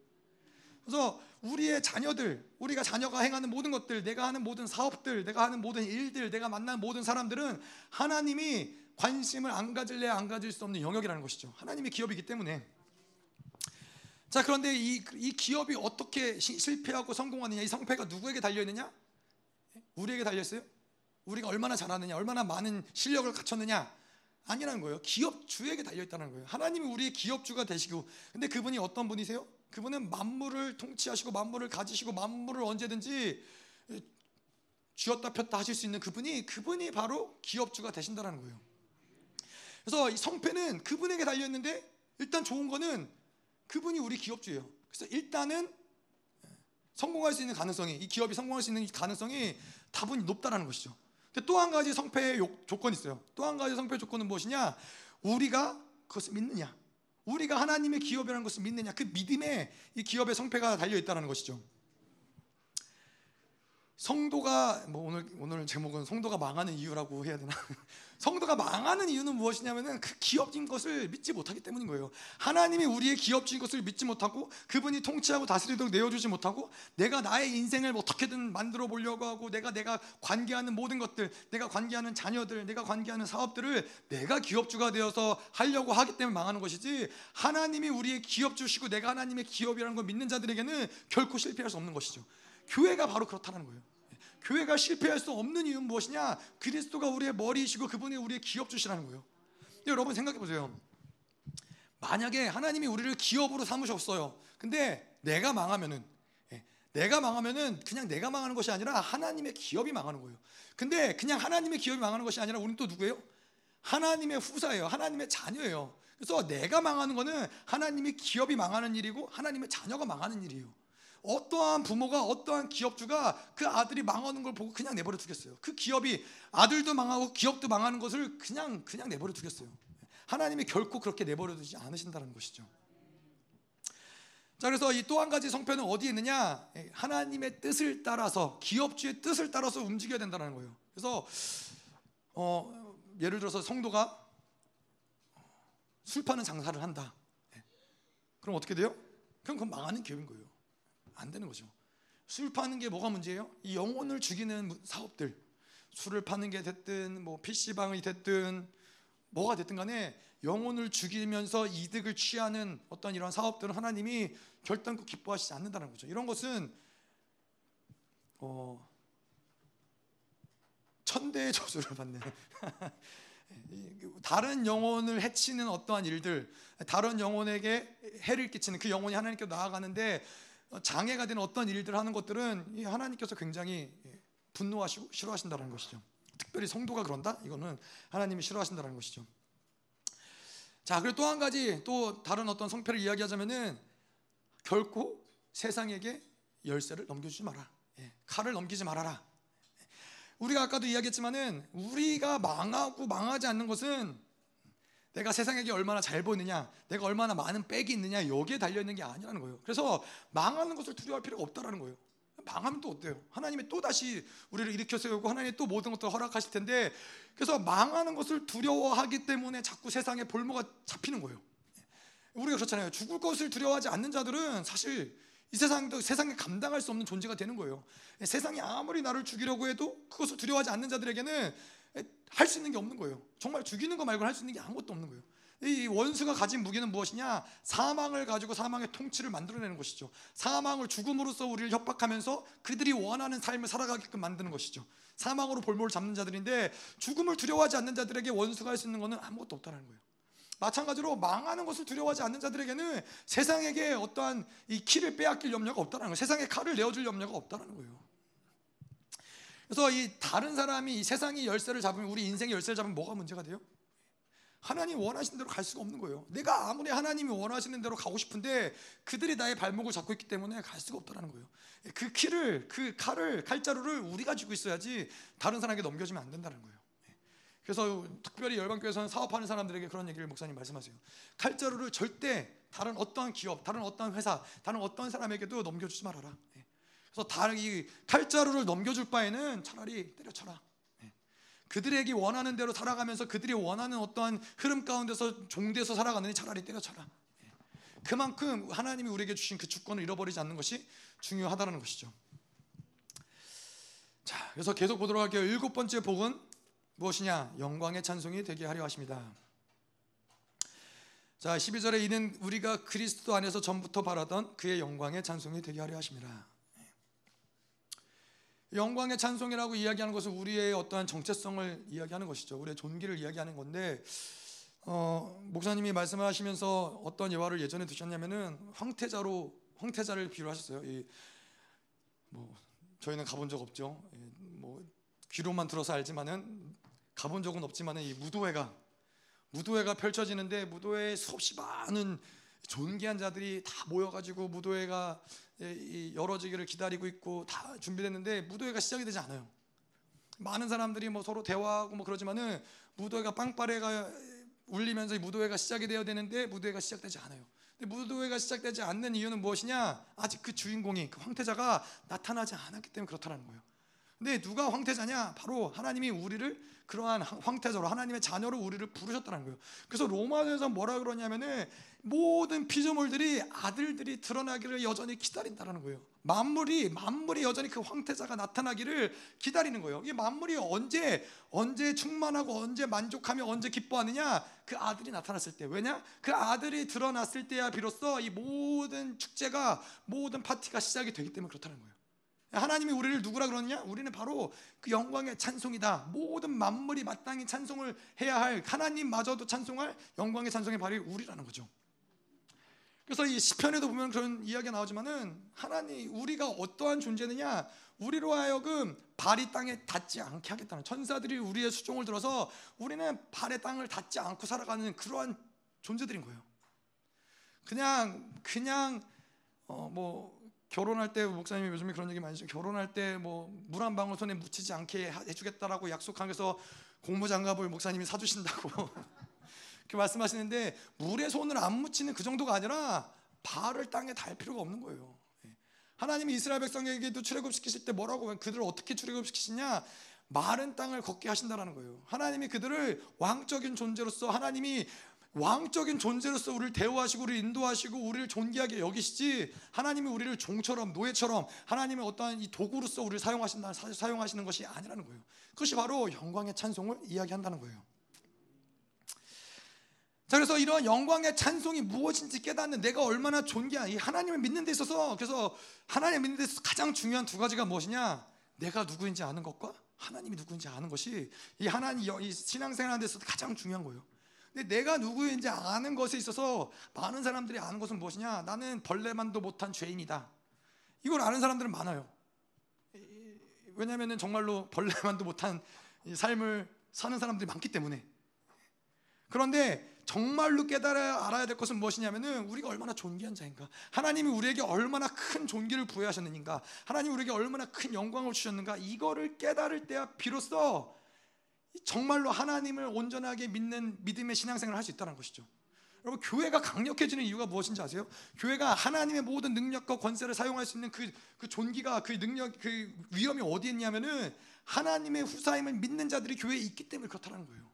그래서 우리의 자녀들, 우리가 자녀가 행하는 모든 것들, 내가 하는 모든 사업들, 내가 하는 모든 일들, 내가 만난 모든 사람들은 하나님이 관심을 안 가질래 안 가질 수 없는 영역이라는 것이죠. 하나님의 기업이기 때문에. 자 그런데 이, 이 기업이 어떻게 시, 실패하고 성공하느냐, 이 성패가 누구에게 달려 있느냐? 우리에게 달려 있어요? 우리가 얼마나 잘하느냐, 얼마나 많은 실력을 갖췄느냐? 아니라는 거예요. 기업주에게 달려 있다는 거예요. 하나님이 우리의 기업주가 되시고, 근데 그분이 어떤 분이세요? 그분은 만물을 통치하시고 만물을 가지시고 만물을 언제든지 쥐었다 폈다 하실 수 있는 그분이 그분이 바로 기업주가 되신다는 거예요. 그래서 이 성패는 그분에게 달려 있는데 일단 좋은 거는 그분이 우리 기업주예요. 그래서 일단은 성공할 수 있는 가능성이 이 기업이 성공할 수 있는 가능성이 다분히 높다라는 것이죠. 근데 또 한 가지 성패의 조건이 있어요. 또 한 가지 성패 조건은 무엇이냐? 우리가 그것을 믿느냐? 우리가 하나님의 기업이라는 것을 믿느냐? 그 믿음에 이 기업의 성패가 달려 있다는 것이죠. 성도가 뭐 오늘 오늘 제목은 성도가 망하는 이유라고 해야 되나? 성도가 망하는 이유는 무엇이냐면은 그 기업인 것을 믿지 못하기 때문인 거예요. 하나님이 우리의 기업주인 것을 믿지 못하고 그분이 통치하고 다스리도록 내어주지 못하고 내가 나의 인생을 어떻게든 만들어 보려고 하고 내가 내가 관계하는 모든 것들, 내가 관계하는 자녀들, 내가 관계하는 사업들을 내가 기업주가 되어서 하려고 하기 때문에 망하는 것이지 하나님이 우리의 기업주시고 내가 하나님의 기업이라는 걸 믿는 자들에게는 결코 실패할 수 없는 것이죠. 교회가 바로 그렇다는 거예요. 교회가 실패할 수 없는 이유는 무엇이냐? 그리스도가 우리의 머리이시고 그분이 우리의 기업 주시라는 거예요. 여러분 생각해 보세요. 만약에 하나님이 우리를 기업으로 삼으셨어요. 근데 내가 망하면은 예, 내가 망하면은 그냥 내가 망하는 것이 아니라 하나님의 기업이 망하는 거예요. 근데 그냥 하나님의 기업이 망하는 것이 아니라 우리는 또 누구예요? 하나님의 후사예요. 하나님의 자녀예요. 그래서 내가 망하는 거는 하나님의 기업이 망하는 일이고 하나님의 자녀가 망하는 일이에요. 어떠한 부모가 어떠한 기업주가 그 아들이 망하는 걸 보고 그냥 내버려 두겠어요. 그 기업이 아들도 망하고 기업도 망하는 것을 그냥 그냥 내버려 두겠어요. 하나님이 결코 그렇게 내버려 두지 않으신다는 것이죠. 자 그래서 이 또 한 가지 성패는 어디에 있느냐? 하나님의 뜻을 따라서 기업주의 뜻을 따라서 움직여야 된다는 거예요. 그래서 어, 예를 들어서 성도가 술 파는 장사를 한다. 그럼 어떻게 돼요? 그럼 그건 망하는 기업인 거예요. 안 되는 거죠. 술 파는 게 뭐가 문제예요? 이 영혼을 죽이는 사업들. 술을 파는 게 됐든 뭐 PC방이 됐든 뭐가 됐든 간에 영혼을 죽이면서 이득을 취하는 어떤 이런 사업들은 하나님이 결단코 기뻐하시지 않는다는 거죠. 이런 것은 어, 천대의 저주를 받는 다른 영혼을 해치는 어떠한 일들, 다른 영혼에게 해를 끼치는 그 영혼이 하나님께 나아가는데 장애가 되는 어떤 일들을 하는 것들은 하나님께서 굉장히 분노하시고 싫어하신다는 것이죠. 특별히 성도가 그런다? 이거는 하나님이 싫어하신다는 것이죠. 자, 그리고 또 한 가지 또 다른 어떤 성패를 이야기하자면은 결코 세상에게 열쇠를 넘겨주지 마라. 예, 칼을 넘기지 말아라. 우리가 아까도 이야기했지만은 우리가 망하고 망하지 않는 것은 내가 세상에게 얼마나 잘 보이느냐, 내가 얼마나 많은 백이 있느냐 여기에 달려 있는 게 아니라는 거예요. 그래서 망하는 것을 두려워할 필요가 없다라는 거예요. 망하면 또 어때요? 하나님이 또 다시 우리를 일으켜 세우고 하나님이 또 모든 것들을 허락하실 텐데 그래서 망하는 것을 두려워하기 때문에 자꾸 세상에 볼모가 잡히는 거예요. 우리가 그렇잖아요. 죽을 것을 두려워하지 않는 자들은 사실 이 세상도 세상에 감당할 수 없는 존재가 되는 거예요. 세상이 아무리 나를 죽이려고 해도 그것을 두려워하지 않는 자들에게는 할 수 있는 게 없는 거예요. 정말 죽이는 거 말고는 할 수 있는 게 아무것도 없는 거예요. 이 원수가 가진 무기는 무엇이냐? 사망을 가지고 사망의 통치를 만들어내는 것이죠. 사망을 죽음으로써 우리를 협박하면서 그들이 원하는 삶을 살아가게끔 만드는 것이죠. 사망으로 볼모를 잡는 자들인데 죽음을 두려워하지 않는 자들에게 원수가 할 수 있는 것은 아무것도 없다는 거예요. 마찬가지로 망하는 것을 두려워하지 않는 자들에게는 세상에게 어떠한 이 키를 빼앗길 염려가 없다는 거예요. 세상에 칼을 내어줄 염려가 없다는 거예요. 그래서 이 다른 사람이 이 세상이 열쇠를 잡으면 우리 인생의 열쇠를 잡으면 뭐가 문제가 돼요? 하나님 원하시는 대로 갈 수가 없는 거예요. 내가 아무리 하나님이 원하시는 대로 가고 싶은데 그들이 나의 발목을 잡고 있기 때문에 갈 수가 없다는 거예요. 그 키를 그 칼을 칼자루를 우리가 쥐고 있어야지 다른 사람에게 넘겨주면 안 된다는 거예요. 그래서 특별히 열방교회에서는 사업하는 사람들에게 그런 얘기를 목사님 말씀하세요. 칼자루를 절대 다른 어떠한 기업, 다른 어떠한 회사, 다른 어떠한 사람에게도 넘겨주지 말아라. 예. 그래서 다른 이 칼자루를 넘겨줄 바에는 차라리 때려쳐라. 예. 그들에게 원하는 대로 살아가면서 그들이 원하는 어떠한 흐름 가운데서 종돼서 살아가느니 차라리 때려쳐라. 예. 그만큼 하나님이 우리에게 주신 그 주권을 잃어버리지 않는 것이 중요하다는 것이죠. 자, 그래서 계속 보도록 할게요. 일곱 번째 복은 무엇이냐? 영광의 찬송이 되게 하려 하십니다. 자, 12절에 이는 우리가 그리스도 안에서 전부터 바라던 그의 영광의 찬송이 되게 하려 하십니다. 영광의 찬송이라고 이야기하는 것은 우리의 어떠한 정체성을 이야기하는 것이죠. 우리의 존귀를 이야기하는 건데 어, 목사님이 말씀을 하시면서 어떤 예화를 예전에 드셨냐면은 황태자로 황태자를 비유하셨어요. 이, 뭐 저희는 가본 적 없죠. 뭐 귀로만 들어서 알지만은 가본 적은 없지만은 이 무도회가 무도회가 펼쳐지는데 무도회에 수없이 많은 존귀한 자들이 다 모여가지고 무도회가 열어지기를 기다리고 있고 다 준비됐는데 무도회가 시작이 되지 않아요. 많은 사람들이 뭐 서로 대화하고 뭐 그러지만은 무도회가 빵빠레가 울리면서 무도회가 시작이 되어야 되는데 무도회가 시작되지 않아요. 근데 무도회가 시작되지 않는 이유는 무엇이냐? 아직 그 주인공이 그 황태자가 나타나지 않았기 때문에 그렇다는 거예요. 근데 누가 황태자냐? 바로 하나님이 우리를 그러한 황태자로 하나님의 자녀로 우리를 부르셨다는 거예요. 그래서 로마서에서 뭐라 그러냐면은 모든 피조물들이 아들들이 드러나기를 여전히 기다린다는 거예요. 만물이 만물이 여전히 그 황태자가 나타나기를 기다리는 거예요. 이 만물이 언제 언제 충만하고 언제 만족하며 언제 기뻐하느냐? 그 아들이 나타났을 때. 왜냐? 그 아들이 드러났을 때야 비로소 이 모든 축제가 모든 파티가 시작이 되기 때문에 그렇다는 거예요. 하나님이 우리를 누구라 그러느냐? 우리는 바로 그 영광의 찬송이다. 모든 만물이 마땅히 찬송을 해야 할 하나님마저도 찬송할 영광의 찬송의 발이 우리라는 거죠. 그래서 이 시편에도 보면 그런 이야기가 나오지만은 하나님 우리가 어떠한 존재느냐? 우리로 하여금 발이 땅에 닿지 않게 하겠다는 천사들이 우리의 수종을 들어서 우리는 발의 땅을 닿지 않고 살아가는 그러한 존재들인 거예요. 그냥 그냥 어 뭐 결혼할 때 목사님이 요즘에 그런 얘기 많이 하시죠. 결혼할 때 뭐 물 한 방울 손에 묻히지 않게 해주겠다라고 약속하면서 고무장갑을 목사님이 사주신다고 그 말씀하시는데 물에 손을 안 묻히는 그 정도가 아니라 발을 땅에 달 필요가 없는 거예요. 예. 하나님이 이스라엘 백성에게도 출애굽시키실 때 뭐라고 그들을 어떻게 출애굽시키시냐? 마른 땅을 걷게 하신다라는 거예요. 하나님이 그들을 왕적인 존재로서 하나님이 왕적인 존재로서 우리를 대우하시고 우리를 인도하시고 우리를 존귀하게 여기시지 하나님이 우리를 종처럼 노예처럼 하나님의 어떠한 이 도구로서 우리를 사용하신다 사용하시는 것이 아니라는 거예요. 그것이 바로 영광의 찬송을 이야기한다는 거예요. 자 그래서 이런 영광의 찬송이 무엇인지 깨닫는 내가 얼마나 존귀한 이 하나님을 믿는 데 있어서 그래서 하나님을 믿는 데 있어서 가장 중요한 두 가지가 무엇이냐? 내가 누구인지 아는 것과 하나님이 누구인지 아는 것이 이 하나님 이 신앙생활하는 데 있어서 가장 중요한 거예요. 근데 내가 누구인지 아는 것에 있어서 많은 사람들이 아는 것은 무엇이냐? 나는 벌레만도 못한 죄인이다. 이걸 아는 사람들은 많아요. 왜냐하면 정말로 벌레만도 못한 삶을 사는 사람들이 많기 때문에. 그런데 정말로 깨달아 알아야 될 것은 무엇이냐면은 우리가 얼마나 존귀한 자인가. 하나님이 우리에게 얼마나 큰 존귀를 부여하셨는가. 하나님 우리에게 얼마나 큰 영광을 주셨는가. 이거를 깨달을 때야 비로소 정말로 하나님을 온전하게 믿는 믿음의 신앙생활을 할 수 있다는 것이죠. 여러분 교회가 강력해지는 이유가 무엇인지 아세요? 교회가 하나님의 모든 능력과 권세를 사용할 수 있는 그, 그 존귀가 그 능력 그 위험이 어디에 있냐면은 하나님의 후사임을 믿는 자들이 교회에 있기 때문에 그렇다는 거예요.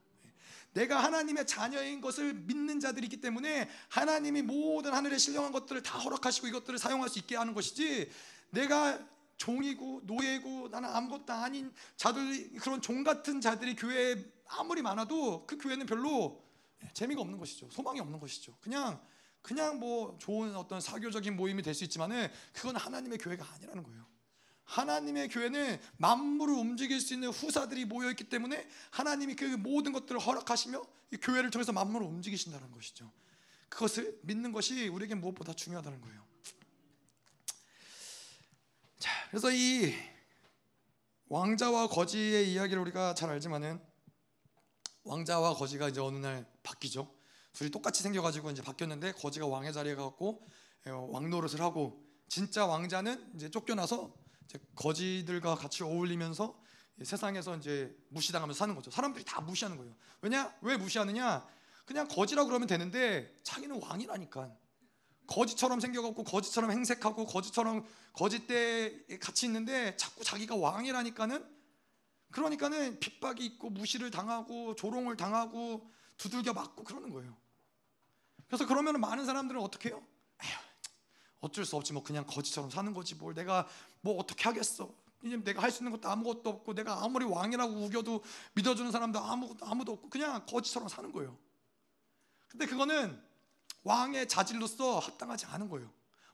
내가 하나님의 자녀인 것을 믿는 자들이기 때문에 하나님이 모든 하늘의 신령한 것들을 다 허락하시고 이것들을 사용할 수 있게 하는 것이지 내가 종이고 노예고 나는 아무것도 아닌 자들 그런 종 같은 자들이 교회에 아무리 많아도 그 교회는 별로 재미가 없는 것이죠. 소망이 없는 것이죠. 그냥 그냥 뭐 좋은 어떤 사교적인 모임이 될 수 있지만은 그건 하나님의 교회가 아니라는 거예요. 하나님의 교회는 만물을 움직일 수 있는 후사들이 모여 있기 때문에 하나님이 그 모든 것들을 허락하시며 이 교회를 통해서 만물을 움직이신다는 것이죠. 그것을 믿는 것이 우리에게 무엇보다 중요하다는 거예요. 자, 그래서 이 왕자와 거지의 이야기를 우리가 잘 알지만은 왕자와 거지가 이제 어느 날 바뀌죠. 둘이 똑같이 생겨가지고 이제 바뀌었는데 거지가 왕의 자리에 가고 어, 왕 노릇을 하고 진짜 왕자는 이제 쫓겨나서 이제 거지들과 같이 어울리면서 세상에서 이제 무시당하면서 사는 거죠. 사람들이 다 무시하는 거예요. 왜냐? 왜 무시하느냐? 그냥 거지라 그러면 되는데 자기는 왕이라니까. 거지처럼 생겨갖고 거지처럼 행색하고 거지처럼 거지 때 같이 있는데 자꾸 자기가 왕이라니까는 그러니까는 핍박이 있고 무시를 당하고 조롱을 당하고 두들겨 맞고 그러는 거예요. 그래서 그러면 많은 사람들은 어떻게 해요? 에휴, 어쩔 수 없지 뭐 그냥 거지처럼 사는 거지 뭘 내가 뭐 어떻게 하겠어? 이제 내가 할 수 있는 것도 아무것도 없고 내가 아무리 왕이라고 우겨도 믿어주는 사람도 아무것도 아무도 없고 그냥 거지처럼 사는 거예요. 근데 그거는 왕의 자질로서 합당하지 않은 거예요.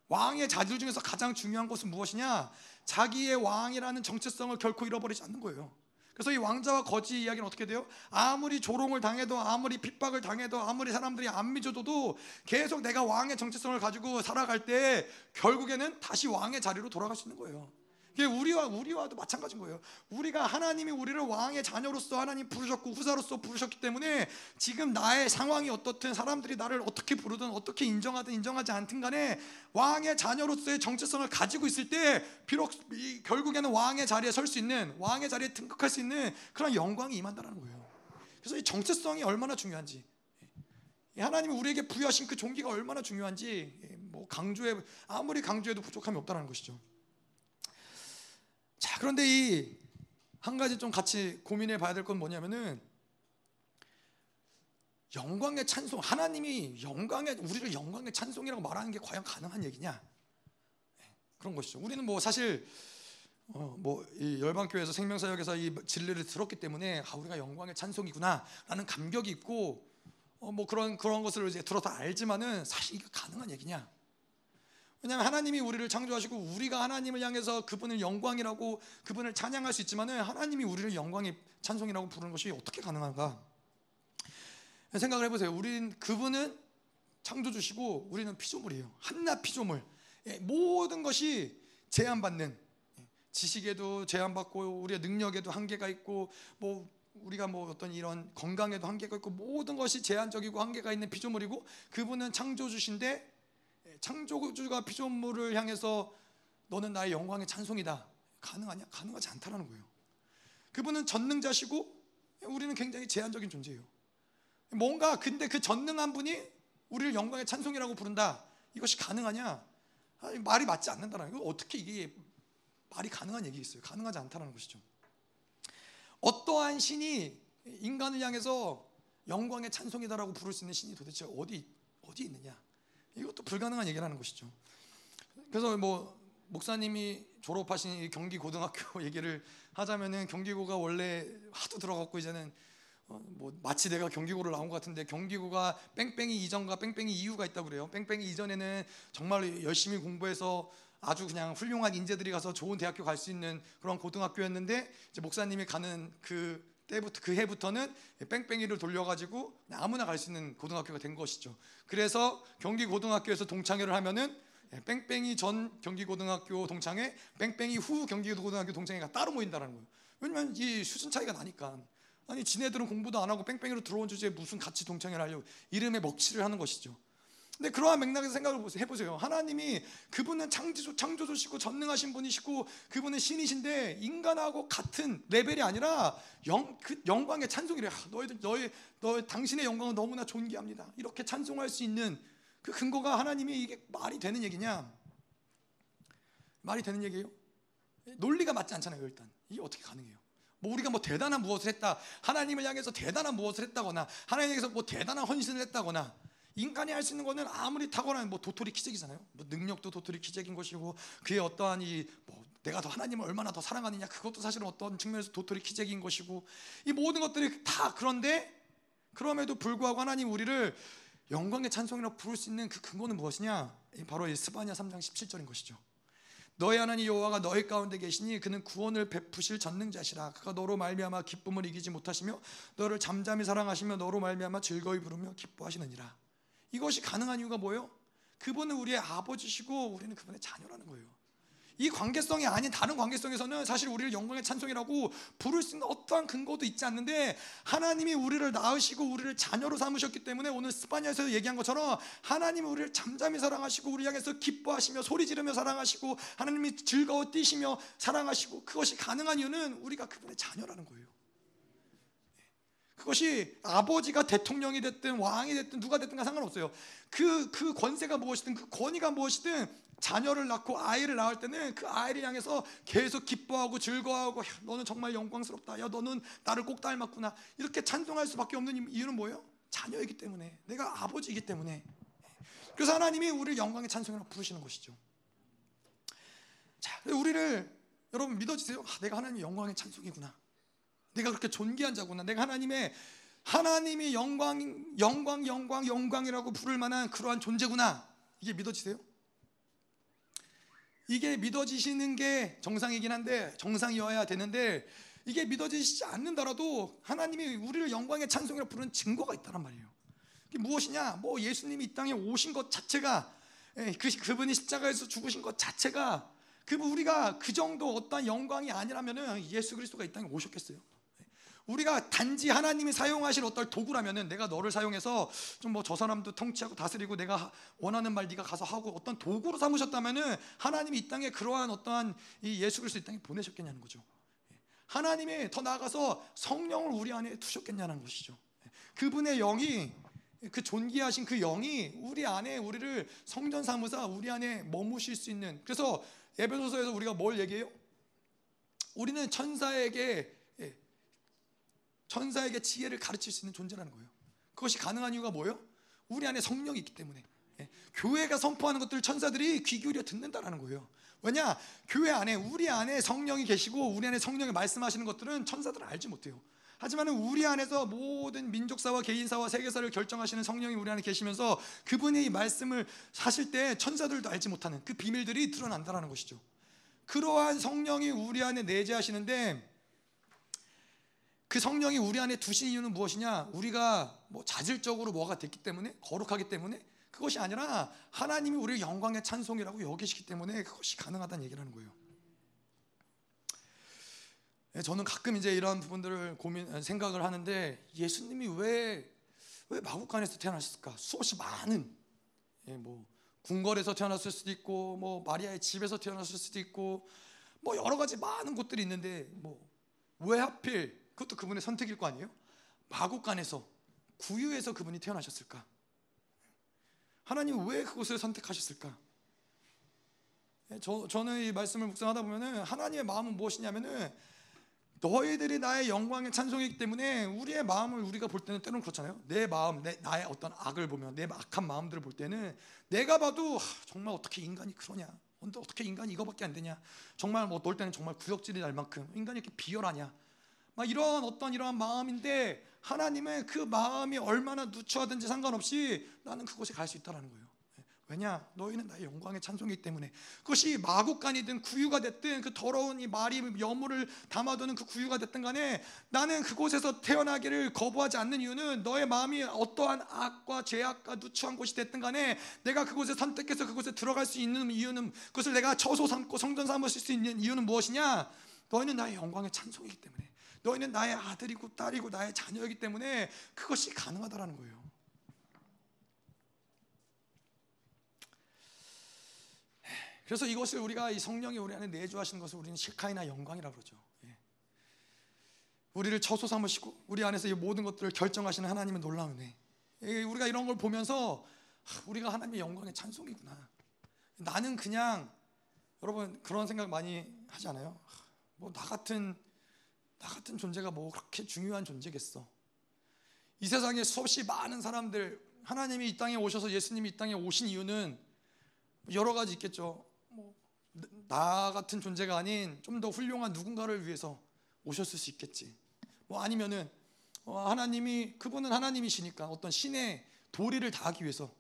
왕의 자질 중에서 가장 중요한 것은 무엇이냐? 자기의 왕이라는 정체성을 결코 잃어버리지 않는 거예요. 그래서 이 왕자와 거지 이야기는 어떻게 돼요? 아무리 조롱을 당해도 아무리 핍박을 당해도 아무리 사람들이 안 믿어줘도 계속 내가 왕의 정체성을 가지고 살아갈 때 결국에는 다시 왕의 자리로 돌아갈 수 있는 거예요. 이게 우리와 우리와도 마찬가지인 거예요. 우리가 하나님이 우리를 왕의 자녀로서 하나님 부르셨고 후사로서 부르셨기 때문에 지금 나의 상황이 어떻든 사람들이 나를 어떻게 부르든 어떻게 인정하든 인정하지 않든 간에 왕의 자녀로서의 정체성을 가지고 있을 때 비록 결국에는 왕의 자리에 설 수 있는 왕의 자리에 등극할 수 있는 그런 영광이 임한다는 거예요. 그래서 이 정체성이 얼마나 중요한지 하나님이 우리에게 부여하신 그 종기가 얼마나 중요한지 뭐 강조해 아무리 강조해도 부족함이 없다는 것이죠. 자, 그런데 이 한 가지 좀 같이 고민해 봐야 될 건 뭐냐면은 영광의 찬송 하나님이 영광의 우리를 영광의 찬송이라고 말하는 게 과연 가능한 얘기냐? 네, 그런 것이죠. 우리는 뭐 사실 어, 뭐이 열방교회에서 생명사역에서 이 진리를 들었기 때문에 아 우리가 영광의 찬송이구나라는 감격이 있고 어, 뭐 그런 그런 것을 이제 들어서 알지만은 사실 이게 가능한 얘기냐? 왜냐하면 하나님이 우리를 창조하시고 우리가 하나님을 향해서 그분을 영광이라고 그분을 찬양할 수 있지만은 하나님이 우리를 영광의 찬송이라고 부르는 것이 어떻게 가능한가? 생각을 해보세요. 우린 그분은 창조주시고 우리는 피조물이에요. 한낱 피조물. 예, 모든 것이 제한받는 예, 지식에도 제한받고 우리의 능력에도 한계가 있고 뭐 우리가 뭐 어떤 이런 건강에도 한계가 있고 모든 것이 제한적이고 한계가 있는 피조물이고 그분은 창조주신데 창조주가 피조물을 향해서 너는 나의 영광의 찬송이다. 가능하냐? 가능하지 않다라는 거예요. 그분은 전능자시고 우리는 굉장히 제한적인 존재예요. 뭔가 근데 그 전능한 분이 우리를 영광의 찬송이라고 부른다. 이것이 가능하냐? 아니, 말이 맞지 않는다는 거. 어떻게 이게 말이 가능한 얘기 있어요? 가능하지 않다는 것이죠. 어떠한 신이 인간을 향해서 영광의 찬송이다라고 부를 수 있는 신이 도대체 어디 어디 있느냐? 이것도 불가능한 얘기라는 것이죠. 그래서 뭐 목사님이 졸업하신 경기 고등학교 얘기를 하자면은 경기고가 원래 하도 들어갔고 이제는 어, 뭐 마치 내가 경기고를 나온 것 같은데 경기고가 뺑뺑이 이전과 뺑뺑이 이후가 있다고 그래요. 뺑뺑이 이전에는 정말 열심히 공부해서 아주 그냥 훌륭한 인재들이 가서 좋은 대학교 갈 수 있는 그런 고등학교였는데 이제 목사님이 가는 그 때부터 그 해부터는 뺑뺑이를 돌려가지고 아무나 갈 수 있는 고등학교가 된 것이죠. 그래서 경기 고등학교에서 동창회를 하면은 뺑뺑이 전 경기 고등학교 동창회, 뺑뺑이 후 경기 고등학교 동창회가 따로 모인다는 거예요. 왜냐면 이 수준 차이가 나니까. 아니 지네들은 공부도 안 하고 뺑뺑이로 들어온 주제에 무슨 같이 동창회를 하려고 이름에 먹칠을 하는 것이죠. 근데 그러한 맥락에서 생각을 해보세요. 하나님이 그분은 창조, 창조주시고 전능하신 분이시고 그분은 신이신데 인간하고 같은 레벨이 아니라 영, 그 영광의 찬송이래. 아, 너희들 너희 너 당신의 영광은 너무나 존귀합니다. 이렇게 찬송할 수 있는 그 근거가 하나님이 이게 말이 되는 얘기냐? 말이 되는 얘기예요? 논리가 맞지 않잖아요. 일단 이게 어떻게 가능해요? 뭐 우리가 뭐 대단한 무엇을 했다, 하나님을 향해서 대단한 무엇을 했다거나 하나님에게서 뭐 대단한 헌신을 했다거나 인간이 할 수 있는 거는 아무리 탁월한 뭐 도토리 키재기잖아요. 뭐 능력도 도토리 키재기인 것이고 그의 어떠한 이 뭐 내가 더 하나님을 얼마나 더 사랑하느냐 그것도 사실은 어떤 측면에서 도토리 키재기인 것이고 이 모든 것들이 다 그런데 그럼에도 불구하고 하나님 우리를 영광의 찬송이라고 부를 수 있는 그 근거는 무엇이냐? 바로 이 스바냐 3장 17절인 것이죠. 너희 하나님 여호와가 너희 가운데 계시니 그는 구원을 베푸실 전능자시라 그가 너로 말미암아 기쁨을 이기지 못하시며 너를 잠잠히 사랑하시며 너로 말미암아 즐거이 부르며 기뻐하시느니라 이것이 가능한 이유가 뭐예요? 그분은 우리의 아버지시고 우리는 그분의 자녀라는 거예요. 이 관계성이 아닌 다른 관계성에서는 사실 우리를 영광의 찬송이라고 부를 수 있는 어떠한 근거도 있지 않는데 하나님이 우리를 낳으시고 우리를 자녀로 삼으셨기 때문에 오늘 스파니아에서 얘기한 것처럼 하나님이 우리를 잠잠히 사랑하시고 우리 향해서 기뻐하시며 소리 지르며 사랑하시고 하나님이 즐거워 뛰시며 사랑하시고 그것이 가능한 이유는 우리가 그분의 자녀라는 거예요. 그것이 아버지가 대통령이 됐든 왕이 됐든 누가 됐든가 상관없어요. 그, 그 권세가 무엇이든 그 권위가 무엇이든 자녀를 낳고 아이를 낳을 때는 그 아이를 향해서 계속 기뻐하고 즐거워하고 야, 너는 정말 영광스럽다. 야 너는 나를 꼭 닮았구나. 이렇게 찬송할 수밖에 없는 이유는 뭐예요? 자녀이기 때문에 내가 아버지이기 때문에 그래서 하나님이 우리를 영광의 찬송이라고 부르시는 것이죠. 자, 우리를 여러분 믿어주세요. 아, 내가 하나님의 영광의 찬송이구나. 내가 그렇게 존귀한 자구나. 내가 하나님의 하나님이 영광, 영광, 영광, 영광이라고 부를 만한 그러한 존재구나. 이게 믿어지세요? 이게 믿어지시는 게 정상이긴 한데 정상이어야 되는데 이게 믿어지시지 않는다라도 하나님이 우리를 영광의 찬송이라 부르는 증거가 있다란 말이에요. 그게 무엇이냐? 뭐 예수님이 이 땅에 오신 것 자체가 예, 그 그분이 십자가에서 죽으신 것 자체가 그 우리가 그 정도 어떤 영광이 아니라면은 예수 그리스도가 이 땅에 오셨겠어요? 우리가 단지 하나님이 사용하실 어떤 도구라면은 내가 너를 사용해서 좀 뭐 저 사람도 통치하고 다스리고 내가 원하는 말 네가 가서 하고 어떤 도구로 삼으셨다면은 하나님이 이 땅에 그러한 어떠한 이 예수 그리스도 이 땅에 보내셨겠냐는 거죠. 하나님이 더 나아가서 성령을 우리 안에 두셨겠냐는 것이죠. 그분의 영이 그 존귀하신 그 영이 우리 안에 우리를 성전 삼으사 우리 안에 머무실 수 있는 그래서 에베소서에서 우리가 뭘 얘기해요? 우리는 천사에게 천사에게 지혜를 가르칠 수 있는 존재라는 거예요. 그것이 가능한 이유가 뭐예요? 우리 안에 성령이 있기 때문에. 예. 교회가 선포하는 것들 천사들이 귀 기울여 듣는다라는 거예요. 왜냐? 교회 안에 우리 안에 성령이 계시고 우리 안에 성령이 말씀하시는 것들은 천사들은 알지 못해요. 하지만 우리 안에서 모든 민족사와 개인사와 세계사를 결정하시는 성령이 우리 안에 계시면서 그분이 말씀을 하실 때 천사들도 알지 못하는 그 비밀들이 드러난다라는 것이죠. 그러한 성령이 우리 안에 내재하시는데 그 성령이 우리 안에 두신 이유는 무엇이냐? 우리가 뭐 자질적으로 뭐가 됐기 때문에 거룩하기 때문에 그것이 아니라 하나님이 우리를 영광의 찬송이라고 여기시기 때문에 그것이 가능하다는 얘기라는 거예요. 예, 저는 가끔 이제 이런 부분들을 고민 생각을 하는데 예수님이 왜 왜 마국간에서 태어나셨을까? 수없이 많은 예, 뭐 궁궐에서 태어났을 수도 있고 뭐 마리아의 집에서 태어났을 수도 있고 뭐 여러 가지 많은 곳들이 있는데 뭐 왜 하필 그것도 그분의 선택일 거 아니에요? 마국간에서 구유에서 그분이 태어나셨을까? 하나님 왜 그곳을 선택하셨을까? 예, 저, 저는 이 말씀을 묵상하다 보면은 하나님의 마음은 무엇이냐면은 너희들이 나의 영광의 찬송이기 때문에 우리의 마음을 우리가 볼 때는 때로는 그렇잖아요. 내 마음, 내 나의 어떤 악을 보면 내 악한 마음들을 볼 때는 내가 봐도 하, 정말 어떻게 인간이 그러냐? 어떻게 인간이 이거밖에 안 되냐? 정말 뭐 놀 때는 정말 구역질이 날 만큼 인간이 이렇게 비열하냐? 막 이런 어떤 이러한 마음인데 하나님의 그 마음이 얼마나 누추하든지 상관없이 나는 그곳에 갈 수 있다라는 거예요. 왜냐? 너희는 나의 영광의 찬송이기 때문에 그것이 마국간이든 구유가 됐든 그 더러운 이 말이 여물을 담아두는 그 구유가 됐든 간에 나는 그곳에서 태어나기를 거부하지 않는 이유는 너의 마음이 어떠한 악과 죄악과 누추한 곳이 됐든 간에 내가 그곳에 선택해서 그곳에 들어갈 수 있는 이유는 그것을 내가 처소 삼고 성전 삼으실 수 있는 이유는 무엇이냐? 너희는 나의 영광의 찬송이기 때문에 너희는 나의 아들이고 딸이고 나의 자녀이기 때문에 그것이 가능하다라는 거예요. 그래서 이것을 우리가 이 성령이 우리 안에 내주하시는 것을 우리는 실카이나 영광이라 그러죠. 예. 우리를 처소 삼으시고 우리 안에서 이 모든 것들을 결정하시는 하나님의 놀라운 은혜. 예, 우리가 이런 걸 보면서 우리가 하나님의 영광의 찬송이구나. 나는 그냥 여러분 그런 생각 많이 하지 않아요? 뭐 나 같은 나 같은 존재가 뭐 그렇게 중요한 존재겠어. 이 세상에 수없이 많은 사람들 하나님이 이 땅에 오셔서 예수님이 이 땅에 오신 이유는 여러 가지 있겠죠. 뭐 나 같은 존재가 아닌 좀 더 훌륭한 누군가를 위해서 오셨을 수 있겠지. 뭐 아니면은 어, 하나님이 그분은 하나님이시니까 어떤 신의 도리를 다하기 위해서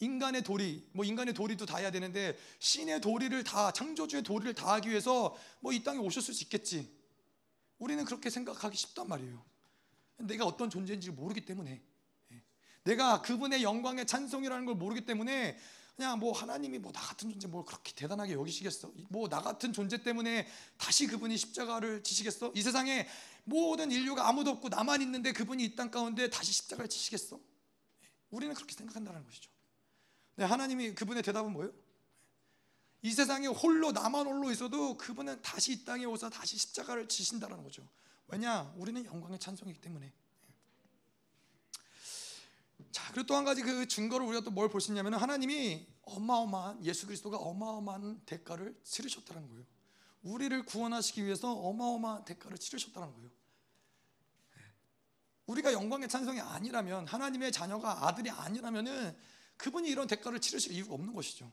인간의 도리, 뭐 인간의 도리도 다 해야 되는데 신의 도리를 다 창조주의 도리를 다하기 위해서 뭐 이 땅에 오셨을 수 있겠지. 우리는 그렇게 생각하기 쉽단 말이에요. 내가 어떤 존재인지 모르기 때문에 내가 그분의 영광의 찬송이라는 걸 모르기 때문에 그냥 뭐 하나님이 뭐 나 같은 존재 뭘 그렇게 대단하게 여기시겠어? 뭐 나 같은 존재 때문에 다시 그분이 십자가를 지시겠어? 이 세상에 모든 인류가 아무도 없고 나만 있는데 그분이 이 땅 가운데 다시 십자가를 지시겠어? 우리는 그렇게 생각한다는 것이죠. 네, 하나님이 그분의 대답은 뭐예요? 이 세상에 홀로 나만 홀로 있어도 그분은 다시 이 땅에 오서 다시 십자가를 지신다는 거죠. 왜냐? 우리는 영광의 찬송이기 때문에. 자, 그리고 또 한 가지 그 증거를 우리가 또 뭘 볼 수 있냐면 하나님이 어마어마한 예수 그리스도가 어마어마한 대가를 치르셨다는 거예요. 우리를 구원하시기 위해서 어마어마한 대가를 치르셨다는 거예요. 우리가 영광의 찬송이 아니라면 하나님의 자녀가 아들이 아니라면은 그분이 이런 대가를 치르실 이유가 없는 것이죠.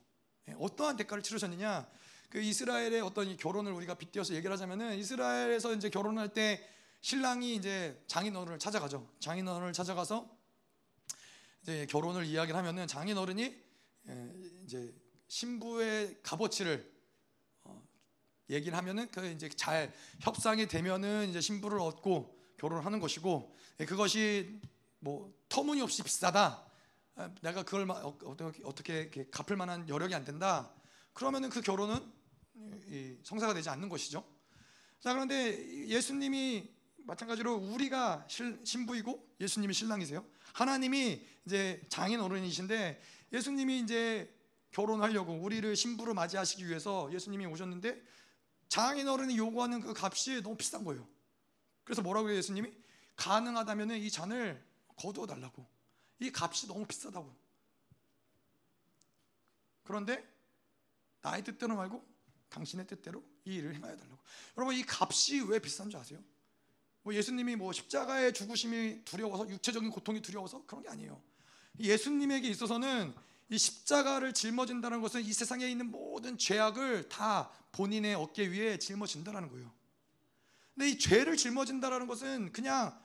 예, 어떠한 대가를 치르셨느냐? 그 이스라엘의 어떤 결혼을 우리가 빗대어서 얘기를 하자면은 이스라엘에서 이제 결혼할 때 신랑이 이제 장인어른을 찾아가죠. 장인어른을 찾아가서 이제 결혼을 이야기를 하면은 장인어른이 예, 이제 신부의 값어치를 어, 얘기를 하면은 그 이제 잘 협상이 되면은 이제 신부를 얻고 결혼하는 것이고 예, 그것이 뭐 터무니없이 비싸다. 아, 내가 그걸 어떻게 갚을 만한 여력이 안 된다. 그러면은 그 결혼은 성사가 되지 않는 것이죠. 자 그런데 예수님이 마찬가지로 우리가 신부이고 예수님이 신랑이세요. 하나님이 이제 장인 어른이신데 예수님이 이제 결혼하려고 우리를 신부로 맞이하시기 위해서 예수님이 오셨는데 장인 어른이 요구하는 그 값이 너무 비싼 거예요. 그래서 뭐라고 해요 예수님이 가능하다면 이 잔을 거두어 달라고. 이 값이 너무 비싸다고. 그런데 나의 뜻대로 말고 당신의 뜻대로 이 일을 행하여 달라고. 여러분 이 값이 왜 비싼 줄 아세요? 뭐 예수님이 뭐 십자가의 죽으심이 두려워서 육체적인 고통이 두려워서 그런 게 아니에요. 예수님에게 있어서는 이 십자가를 짊어진다는 것은 이 세상에 있는 모든 죄악을 다 본인의 어깨 위에 짊어진다는 거예요. 근데 이 죄를 짊어진다는 것은 그냥 아,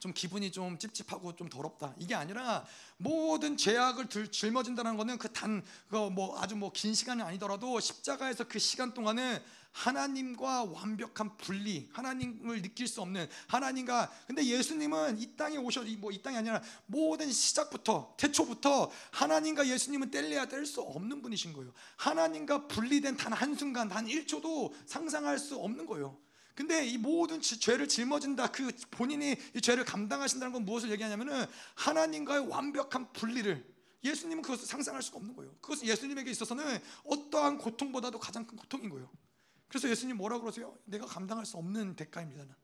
좀 기분이 좀 찝찝하고 좀 더럽다 이게 아니라 모든 죄악을 들, 짊어진다는 것은 그 단 그거 뭐 아주 뭐 긴 시간이 아니더라도 십자가에서 그 시간 동안은 하나님과 완벽한 분리, 하나님을 느낄 수 없는 하나님과 근데 예수님은 이 땅에 오셔 뭐이 땅이 아니라 모든 시작부터 태초부터 하나님과 예수님은 뗄래야 뗄 수 없는 분이신 거예요. 하나님과 분리된 단 한 순간, 단 1초도 상상할 수 없는 거예요. 근데 이 모든 죄를 짊어진다. 그 본인이 이 죄를 감당하신다는 건 무엇을 얘기하냐면은 하나님과의 완벽한 분리를 예수님은 그것을 상상할 수가 없는 거예요. 그것은 예수님에게 있어서는 어떠한 고통보다도 가장 큰 고통인 거예요. 그래서 예수님 뭐라고 그러세요? 내가 감당할 수 없는 대가입니다.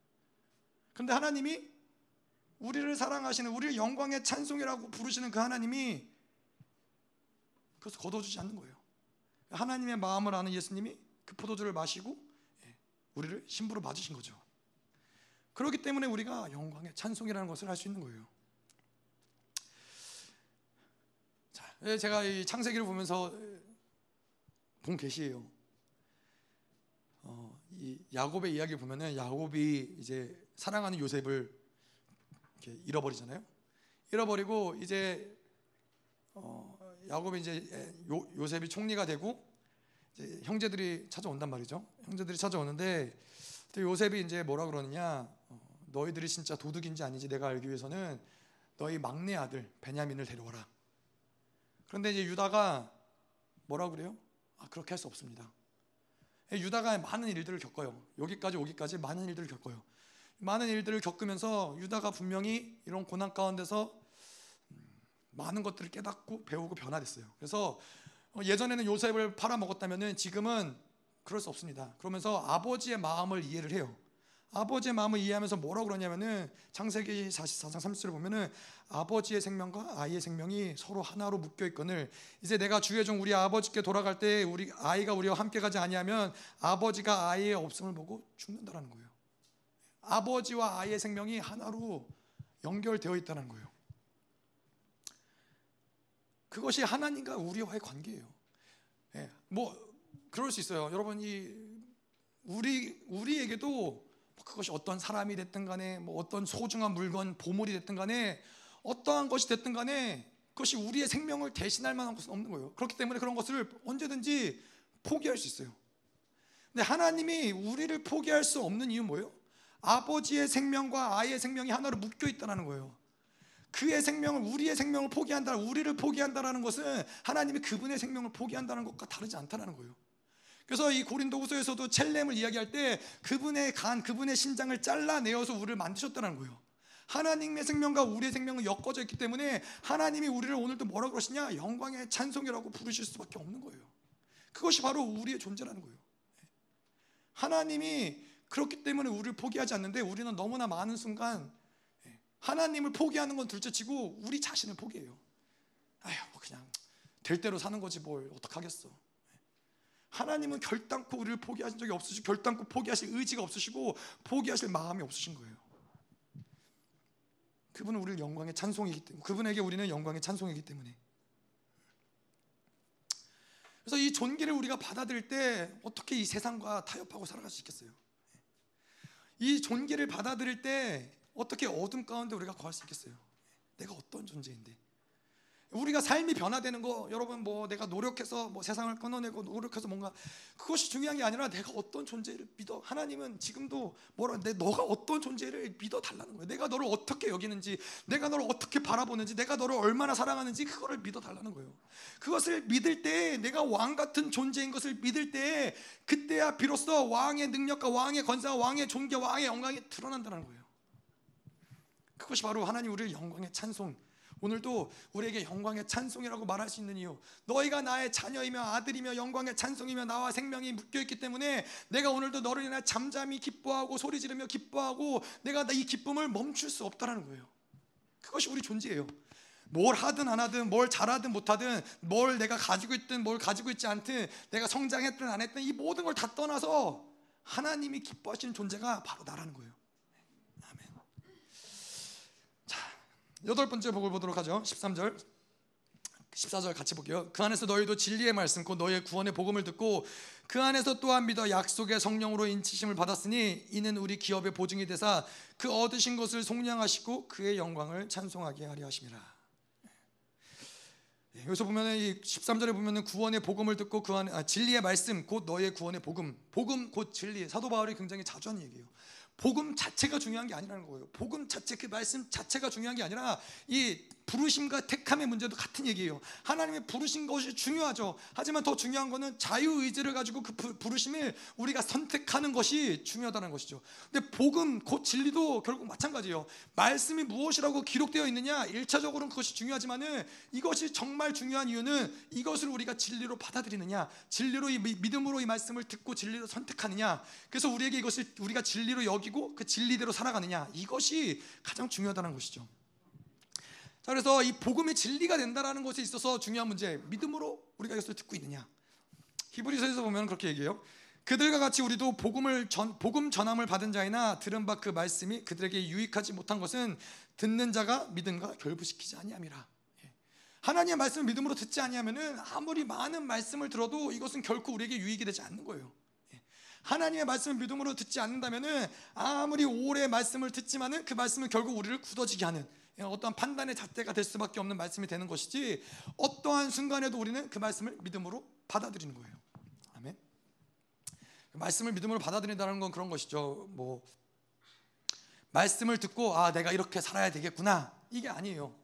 그런데 하나님이 우리를 사랑하시는 우리를 영광의 찬송이라고 부르시는 그 하나님이 그것을 거둬주지 않는 거예요. 하나님의 마음을 아는 예수님이 그 포도주를 마시고 우리를 신부로 맞으신 거죠. 그렇기 때문에 우리가 영광의 찬송이라는 것을 할 수 있는 거예요. 자, 예, 제가 이 창세기를 보면서 본 계시예요. 어, 이 야곱의 이야기 보면은 야곱이 이제 사랑하는 요셉을 잃어버리잖아요. 잃어버리고 이제 어, 야곱이 이제 요, 요셉이 총리가 되고 형제들이 찾아온단 말이죠. 형제들이 찾아오는데 요셉이 이제 뭐라 그러느냐? 어, 너희들이 진짜 도둑인지 아닌지 내가 알기 위해서는 너희 막내 아들 베냐민을 데려와라. 그런데 이제 유다가 뭐라 그래요? 아 그렇게 할 수 없습니다. 예, 유다가 많은 일들을 겪어요. 여기까지 오기까지 많은 일들을 겪어요. 많은 일들을 겪으면서 유다가 분명히 이런 고난 가운데서 음, 많은 것들을 깨닫고 배우고 변화됐어요. 그래서 어, 예전에는 요셉을 팔아먹었다면 지금은 그럴 수 없습니다. 그러면서 아버지의 마음을 이해를 해요. 아버지의 마음을 이해하면서 뭐라고 그러냐면은 창세기 44장 30절을 보면은 아버지의 생명과 아이의 생명이 서로 하나로 묶여 있거늘 이제 내가 주의 종 우리 아버지께 돌아갈 때 우리 아이가 우리와 함께 가지 아니하면 아버지가 아이의 없음을 보고 죽는다라는 거예요. 아버지와 아이의 생명이 하나로 연결되어 있다는 거예요. 그것이 하나님과 우리와의 관계예요. 예, 뭐 그럴 수 있어요. 여러분 이 우리 우리에게도 뭐 그것이 어떤 사람이 됐든 간에 뭐 어떤 소중한 물건 보물이 됐든 간에 어떠한 것이 됐든 간에 그것이 우리의 생명을 대신할 만한 것은 없는 거예요. 그렇기 때문에 그런 것을 언제든지 포기할 수 있어요. 근데 하나님이 우리를 포기할 수 없는 이유 뭐예요? 아버지의 생명과 아이의 생명이 하나로 묶여 있다는 거예요. 그의 생명을 우리의 생명을 포기한다, 우리를 포기한다라는 것은 하나님이 그분의 생명을 포기한다는 것과 다르지 않다라는 거예요. 그래서 이 고린도후서에서도 첼렘을 이야기할 때 그분의 간, 그분의 신장을 잘라내어서 우리를 만드셨다는 거예요. 하나님의 생명과 우리의 생명은 엮어져 있기 때문에 하나님이 우리를 오늘도 뭐라 그러시냐? 영광의 찬송이라고 부르실 수밖에 없는 거예요. 그것이 바로 우리의 존재라는 거예요. 하나님이 그렇기 때문에 우리를 포기하지 않는데 우리는 너무나 많은 순간 하나님을 포기하는 건 둘째치고 우리 자신을 포기해요. 아휴 뭐 그냥 될 대로 사는 거지 뭘 어떡하겠어. 하나님은 결단코 우리를 포기하신 적이 없으시고 결단코 포기하실 의지가 없으시고 포기하실 마음이 없으신 거예요. 그분은 우리를 영광의 찬송이기 때문에 그분에게 우리는 영광의 찬송이기 때문에 그래서 이 존귀를 우리가 받아들일 때 어떻게 이 세상과 타협하고 살아갈 수 있겠어요? 이 존귀를 받아들일 때 어떻게 어둠 가운데 우리가 거할 수 있겠어요? 내가 어떤 존재인데 우리가 삶이 변화되는 거 여러분 뭐 내가 노력해서 뭐 세상을 끊어내고 노력해서 뭔가 그것이 중요한 게 아니라 내가 어떤 존재를 믿어 하나님은 지금도 뭐라 내 너가 어떤 존재를 믿어 달라는 거예요. 내가 너를 어떻게 여기는지 내가 너를 어떻게 바라보는지 내가 너를 얼마나 사랑하는지 그거를 믿어 달라는 거예요. 그것을 믿을 때 내가 왕 같은 존재인 것을 믿을 때 그때야 비로소 왕의 능력과 왕의 권세와 왕의 존귀 왕의 영광이 드러난다는 거예요. 그것이 바로 하나님 우리를 영광의 찬송 오늘도 우리에게 영광의 찬송이라고 말할 수 있는 이유. 너희가 나의 자녀이며 아들이며 영광의 찬송이며 나와 생명이 묶여 있기 때문에 내가 오늘도 너를 인해 잠잠히 기뻐하고 소리 지르며 기뻐하고 내가 이 기쁨을 멈출 수 없다라는 거예요. 그것이 우리 존재예요. 뭘 하든 안 하든 뭘 잘하든 못하든 뭘 내가 가지고 있든 뭘 가지고 있지 않든 내가 성장했든 안 했든 이 모든 걸 다 떠나서 하나님이 기뻐하시는 존재가 바로 나라는 거예요. 여덟 번째 복을 보도록 하죠. 13절. 14절 같이 볼게요. 그 안에서 너희도 진리의 말씀 곧 너희의 구원의 복음을 듣고 그 안에서 또한 믿어 약속의 성령으로 인치심을 받았으니 이는 우리 기업의 보증이 되사 그 얻으신 것을 속량하시고 그의 영광을 찬송하게 하려 하심이라. 예, 여기서 보면은 이 13절에 보면은 구원의 복음을 듣고 그 안에 아, 진리의 말씀 곧 너의 구원의 복음. 복음 곧 진리. 사도 바울이 굉장히 자주 하는 얘기예요. 복음 자체가 중요한 게 아니라는 거예요. 복음 자체 그 말씀 자체가 중요한 게 아니라 이 부르심과 택함의 문제도 같은 얘기예요. 하나님의 부르신 것이 중요하죠. 하지만 더 중요한 것은 자유 의지를 가지고 그 부르심을 우리가 선택하는 것이 중요하다는 것이죠. 근데 복음 곧 진리도 결국 마찬가지예요. 말씀이 무엇이라고 기록되어 있느냐 일차적으로는 그것이 중요하지만은 이것이 정말 중요한 이유는 이것을 우리가 진리로 받아들이느냐, 진리로 이 믿음으로 이 말씀을 듣고 진리로 선택하느냐. 그래서 우리에게 이것을 우리가 진리로 여기고 그 진리대로 살아가느냐 이것이 가장 중요하다는 것이죠. 자 그래서 이 복음이 진리가 된다라는 것에 있어서 중요한 문제 믿음으로 우리가 이것을 듣고 있느냐 히브리서에서 보면 그렇게 얘기해요 그들과 같이 우리도 복음을 전, 복음 전함을 받은 자이나 들은 바 그 말씀이 그들에게 유익하지 못한 것은 듣는 자가 믿음과 결부시키지 아니함이라 예. 하나님의 말씀을 믿음으로 듣지 아니하면은 아무리 많은 말씀을 들어도 이것은 결코 우리에게 유익이 되지 않는 거예요. 예. 하나님의 말씀을 믿음으로 듣지 않는다면은 아무리 오래 말씀을 듣지만은 그 말씀은 결국 우리를 굳어지게 하는 어떠한 판단의 잣대가 될 수밖에 없는 말씀이 되는 것이지 어떠한 순간에도 우리는 그 말씀을 믿음으로 받아들이는 거예요. 아멘. 그 말씀을 믿음으로 받아들인다는 건 그런 것이죠. 뭐 말씀을 듣고 아 내가 이렇게 살아야 되겠구나 이게 아니에요.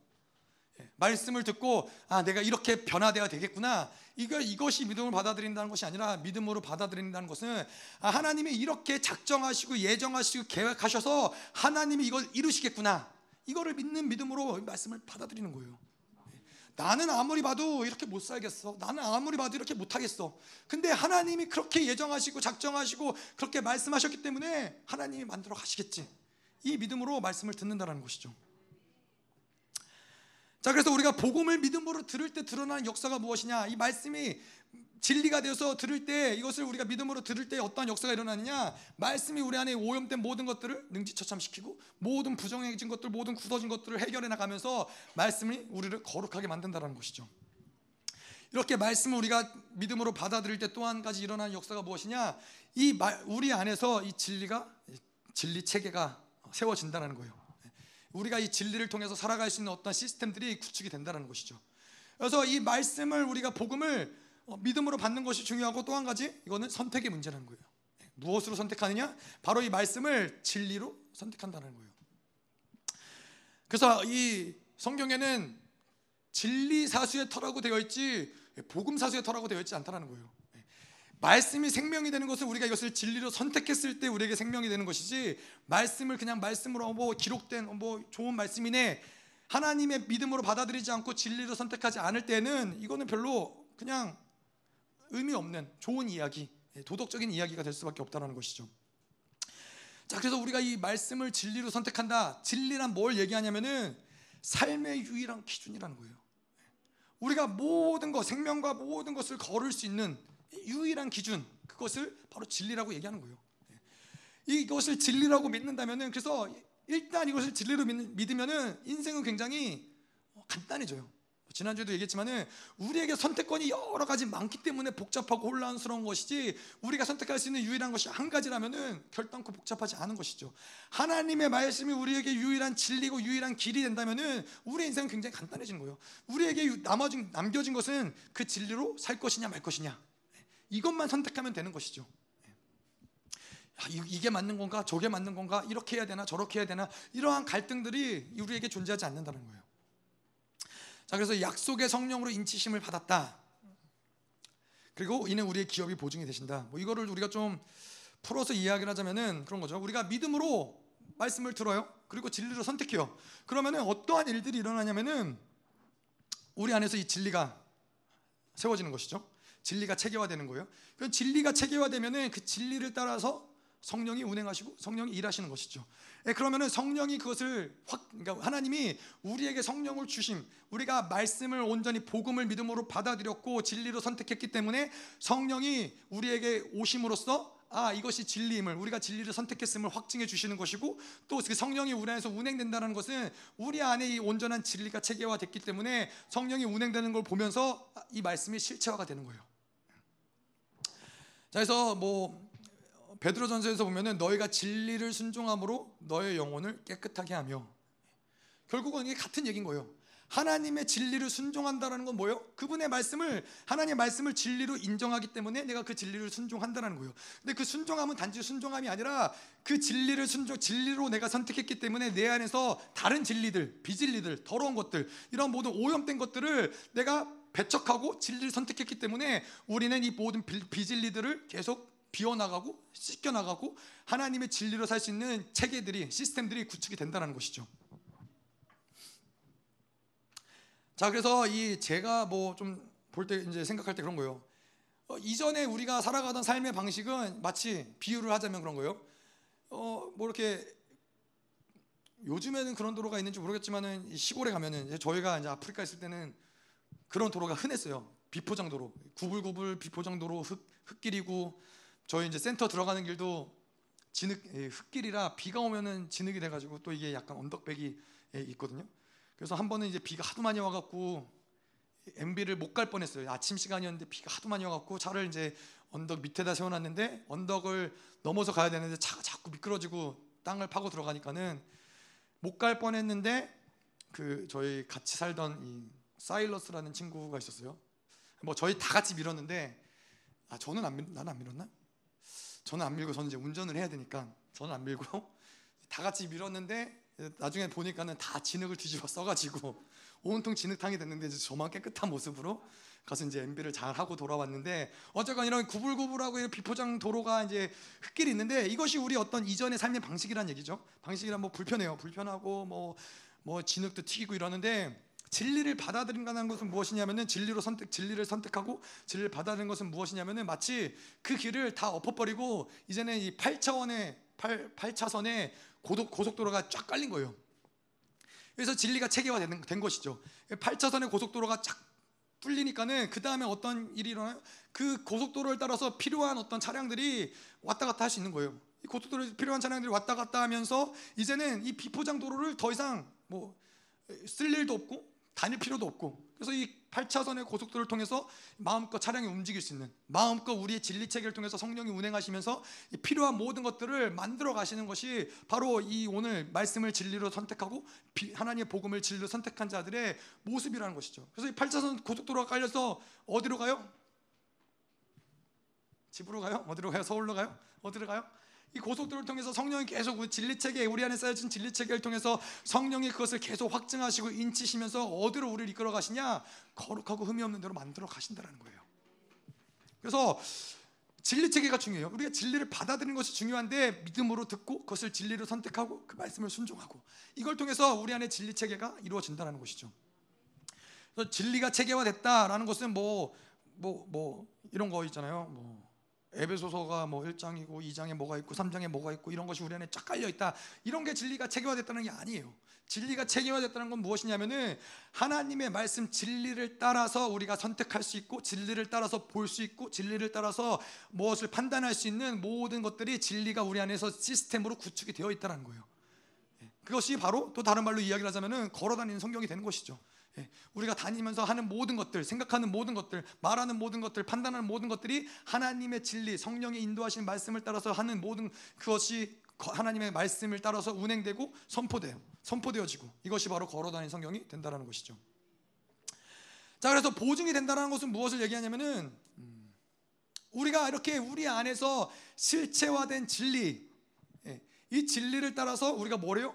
예, 말씀을 듣고 아 내가 이렇게 변화되어야 되겠구나 이거 이것이 믿음을 받아들인다는 것이 아니라 믿음으로 받아들인다는 것은 아, 하나님이 이렇게 작정하시고 예정하시고 계획하셔서 하나님이 이걸 이루시겠구나 이거를 믿는 믿음으로 말씀을 받아들이는 거예요. 나는 아무리 봐도 이렇게 못 살겠어. 나는 아무리 봐도 이렇게 못 하겠어. 근데 하나님이 그렇게 예정하시고 작정하시고 그렇게 말씀하셨기 때문에 하나님이 만들어 가시겠지. 이 믿음으로 말씀을 듣는다는 것이죠. 자, 그래서 우리가 복음을 믿음으로 들을 때 드러나는 역사가 무엇이냐? 이 말씀이 진리가 되어서 들을 때 이것을 우리가 믿음으로 들을 때 어떠한 역사가 일어나느냐? 말씀이 우리 안에 오염된 모든 것들을 능지처참시키고 모든 부정해진 것들 모든 굳어진 것들을 해결해 나가면서 말씀이 우리를 거룩하게 만든다는 것이죠. 이렇게 말씀을 우리가 믿음으로 받아들일 때 또 한 가지 일어나는 역사가 무엇이냐? 이 말, 우리 안에서 이 진리가 진리 체계가 세워진다는 거예요. 우리가 이 진리를 통해서 살아갈 수 있는 어떤 시스템들이 구축이 된다는 것이죠. 그래서 이 말씀을 우리가 복음을 어, 믿음으로 받는 것이 중요하고 또 한 가지 이거는 선택의 문제라는 거예요. 네, 무엇으로 선택하느냐? 바로 이 말씀을 진리로 선택한다는 거예요. 그래서 이 성경에는 진리 사수의 터라고 되어 있지 복음 사수의 터라고 되어 있지 않다라는 거예요. 말씀이 생명이 되는 것은 우리가 이것을 진리로 선택했을 때 우리에게 생명이 되는 것이지 말씀을 그냥 말씀으로 뭐 기록된 뭐 좋은 말씀이네 하나님의 믿음으로 받아들이지 않고 진리로 선택하지 않을 때는 이거는 별로 그냥 의미 없는 좋은 이야기, 도덕적인 이야기가 될 수밖에 없다는 것이죠. 자, 그래서 우리가 이 말씀을 진리로 선택한다. 진리란 뭘 얘기하냐면은 삶의 유일한 기준이라는 거예요. 우리가 모든 것, 생명과 모든 것을 걸을 수 있는 유일한 기준, 그것을 바로 진리라고 얘기하는 거예요. 이것을 진리라고 믿는다면은 그래서 일단 이것을 진리로 믿으면은 인생은 굉장히 간단해져요. 지난주에도 얘기했지만은 우리에게 선택권이 여러 가지 많기 때문에 복잡하고 혼란스러운 것이지 우리가 선택할 수 있는 유일한 것이 한 가지라면은 결단코 복잡하지 않은 것이죠. 하나님의 말씀이 우리에게 유일한 진리고 유일한 길이 된다면은 우리 인생은 굉장히 간단해지는 거예요. 우리에게 남아진 남겨진 것은 그 진리로 살 것이냐 말 것이냐 이것만 선택하면 되는 것이죠. 야, 이게 맞는 건가? 저게 맞는 건가? 이렇게 해야 되나? 저렇게 해야 되나? 이러한 갈등들이 우리에게 존재하지 않는다는 거예요. 자, 그래서 약속의 성령으로 인치심을 받았다. 그리고 이는 우리의 기업이 보증이 되신다. 뭐 이거를 우리가 좀 풀어서 이야기를 하자면은 그런 거죠. 우리가 믿음으로 말씀을 들어요. 그리고 진리를 선택해요. 그러면은 어떠한 일들이 일어나냐면은 우리 안에서 이 진리가 세워지는 것이죠. 진리가 체계화되는 거예요. 그 진리가 체계화되면은 그 진리를 따라서 성령이 운행하시고 성령이 일하시는 것이죠. 예, 그러면은 성령이 그것을 확 그러니까 하나님이 우리에게 성령을 주심, 우리가 말씀을 온전히 복음을 믿음으로 받아들였고 진리로 선택했기 때문에 성령이 우리에게 오심으로써 아 이것이 진리임을 우리가 진리를 선택했음을 확증해 주시는 것이고 또 그 성령이 우리 안에서 운행된다는 것은 우리 안에 이 온전한 진리가 체계화됐기 때문에 성령이 운행되는 걸 보면서 이 말씀이 실체화가 되는 거예요. 자 그래서 뭐 베드로전서에서 보면은 너희가 진리를 순종함으로 너의 영혼을 깨끗하게 하며 결국은 이게 같은 얘기인 거예요. 하나님의 진리를 순종한다라는 건 뭐예요? 그분의 말씀을 하나님의 말씀을 진리로 인정하기 때문에 내가 그 진리를 순종한다라는 거예요. 근데 그 순종함은 단지 순종함이 아니라 그 진리를 순종 진리로 내가 선택했기 때문에 내 안에서 다른 진리들, 비진리들, 더러운 것들 이런 모든 오염된 것들을 내가 배척하고 진리를 선택했기 때문에 우리는 이 모든 비진리들을 계속 비워나가고 씻겨나가고 하나님의 진리로 살 수 있는 체계들이 시스템들이 구축이 된다는 것이죠. 자 그래서 이 제가 뭐 좀 볼 때 이제 생각할 때 그런 거예요. 어, 이전에 우리가 살아가던 삶의 방식은 마치 비유를 하자면 그런 거예요. 어 뭐 이렇게 요즘에는 그런 도로가 있는지 모르겠지만은 시골에 가면은 저희가 이제 아프리카 있을 때는 그런 도로가 흔했어요. 비포장 도로, 구불구불 비포장 도로 흙, 흙길이고 저희 이제 센터 들어가는 길도 진흙 흙길이라 비가 오면은 진흙이 돼가지고 또 이게 약간 언덕백이 있거든요. 그래서 한 번은 이제 비가 하도 많이 와갖고 MB를 못 갈 뻔했어요. 아침 시간이었는데 비가 하도 많이 와갖고 차를 이제 언덕 밑에다 세워놨는데 언덕을 넘어서 가야 되는데 차가 자꾸 미끄러지고 땅을 파고 들어가니까는 못 갈 뻔했는데 그 저희 같이 살던 이 사일러스라는 친구가 있었어요. 뭐 저희 다 같이 밀었는데 아 저는 안 밀, 나는 안 밀었나? 저는 안 밀고 저는 이제 운전을 해야 되니까 저는 안 밀고 다 같이 밀었는데 나중에 보니까는 다 진흙을 뒤집어 써가지고 온통 진흙탕이 됐는데 이제 저만 깨끗한 모습으로 가서 이제 MB를 잘 하고 돌아왔는데 어쨌건 이런 구불구불하고 이런 비포장 도로가 이제 흙길이 있는데 이것이 우리 어떤 이전의 삶의 방식이란 얘기죠. 방식이란 뭐 불편해요. 불편하고 뭐뭐 뭐 진흙도 튀기고 이러는데 진리를 받아들인다는 것은 무엇이냐면은 진리로 선택 진리를 선택하고 진리를 받아들인 것은 무엇이냐면은 마치 그 길을 다 엎어버리고 이제는 이 8차원의 8, 8차선에 고속, 고속도로가 쫙 깔린 거예요. 그래서 진리가 체계화된 된 것이죠. 8차선의 고속도로가 쫙 뚫리니까는 그 다음에 어떤 일이 일어나요? 그 고속도로를 따라서 필요한 어떤 차량들이 왔다 갔다 할 수 있는 거예요. 이 고속도로에 필요한 차량들이 왔다 갔다 하면서 이제는 이 비포장 도로를 더 이상 뭐 쓸 일도 없고 다닐 필요도 없고 그래서 이 8차선의 고속도로를 통해서 마음껏 차량이 움직일 수 있는 마음껏 우리의 진리 체계를 통해서 성령이 운행하시면서 필요한 모든 것들을 만들어 가시는 것이 바로 이 오늘 말씀을 진리로 선택하고 하나님의 복음을 진리로 선택한 자들의 모습이라는 것이죠. 그래서 이 8차선 고속도로가 깔려서 어디로 가요? 집으로 가요? 어디로 가요? 서울로 가요? 어디로 가요? 이 고속도로를 통해서 성령이 계속 그 진리 체계 우리 안에 쌓여진 진리 체계를 통해서 성령이 그것을 계속 확증하시고 인치시면서 어디로 우리를 이끌어 가시냐 거룩하고 흠이 없는 대로 만들어 가신다라는 거예요. 그래서 진리 체계가 중요해요. 우리가 진리를 받아들이는 것이 중요한데 믿음으로 듣고 그것을 진리로 선택하고 그 말씀을 순종하고 이걸 통해서 우리 안에 진리 체계가 이루어진다는 것이죠. 그래서 진리가 체계화됐다라는 것은 뭐 뭐, 뭐 이런 거 있잖아요. 뭐 에베소서가 뭐 1장이고 2장에 뭐가 있고 3장에 뭐가 있고 이런 것이 우리 안에 쫙 깔려 있다. 이런 게 진리가 체계화됐다는 게 아니에요. 진리가 체계화됐다는 건 무엇이냐면은 하나님의 말씀 진리를 따라서 우리가 선택할 수 있고 진리를 따라서 볼 수 있고 진리를 따라서 무엇을 판단할 수 있는 모든 것들이 진리가 우리 안에서 시스템으로 구축이 되어 있다는 거예요. 예. 그것이 바로 또 다른 말로 이야기를 하자면은 걸어다니는 성경이 되는 것이죠. 예. 우리가 다니면서 하는 모든 것들, 생각하는 모든 것들, 말하는 모든 것들, 판단하는 모든 것들이 하나님의 진리, 성령의 인도하신 말씀을 따라서 하는 모든 그것이 하나님의 말씀을 따라서 운행되고 선포돼요. 선포되어지고 이것이 바로 걸어다니는 성경이 된다는 것이죠. 자, 그래서 보증이 된다는 것은 무엇을 얘기하냐면은 음, 우리가 이렇게 우리 안에서 실체화된 진리, 예, 이 진리를 따라서 우리가 뭐래요?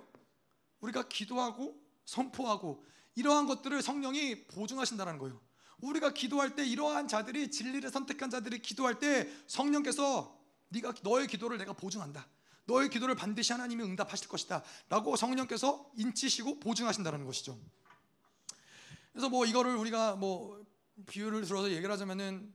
우리가 기도하고 선포하고 이러한 것들을 성령이 보증하신다는 거예요. 우리가 기도할 때 이러한 자들이 진리를 선택한 자들이 기도할 때 성령께서 네가 너의 기도를 내가 보증한다. 너의 기도를 반드시 하나님이 응답하실 것이다. 라고 성령께서 인치시고 보증하신다는 것이죠. 그래서 뭐 이거를 우리가 뭐 비유를 들어서 얘기를 하자면은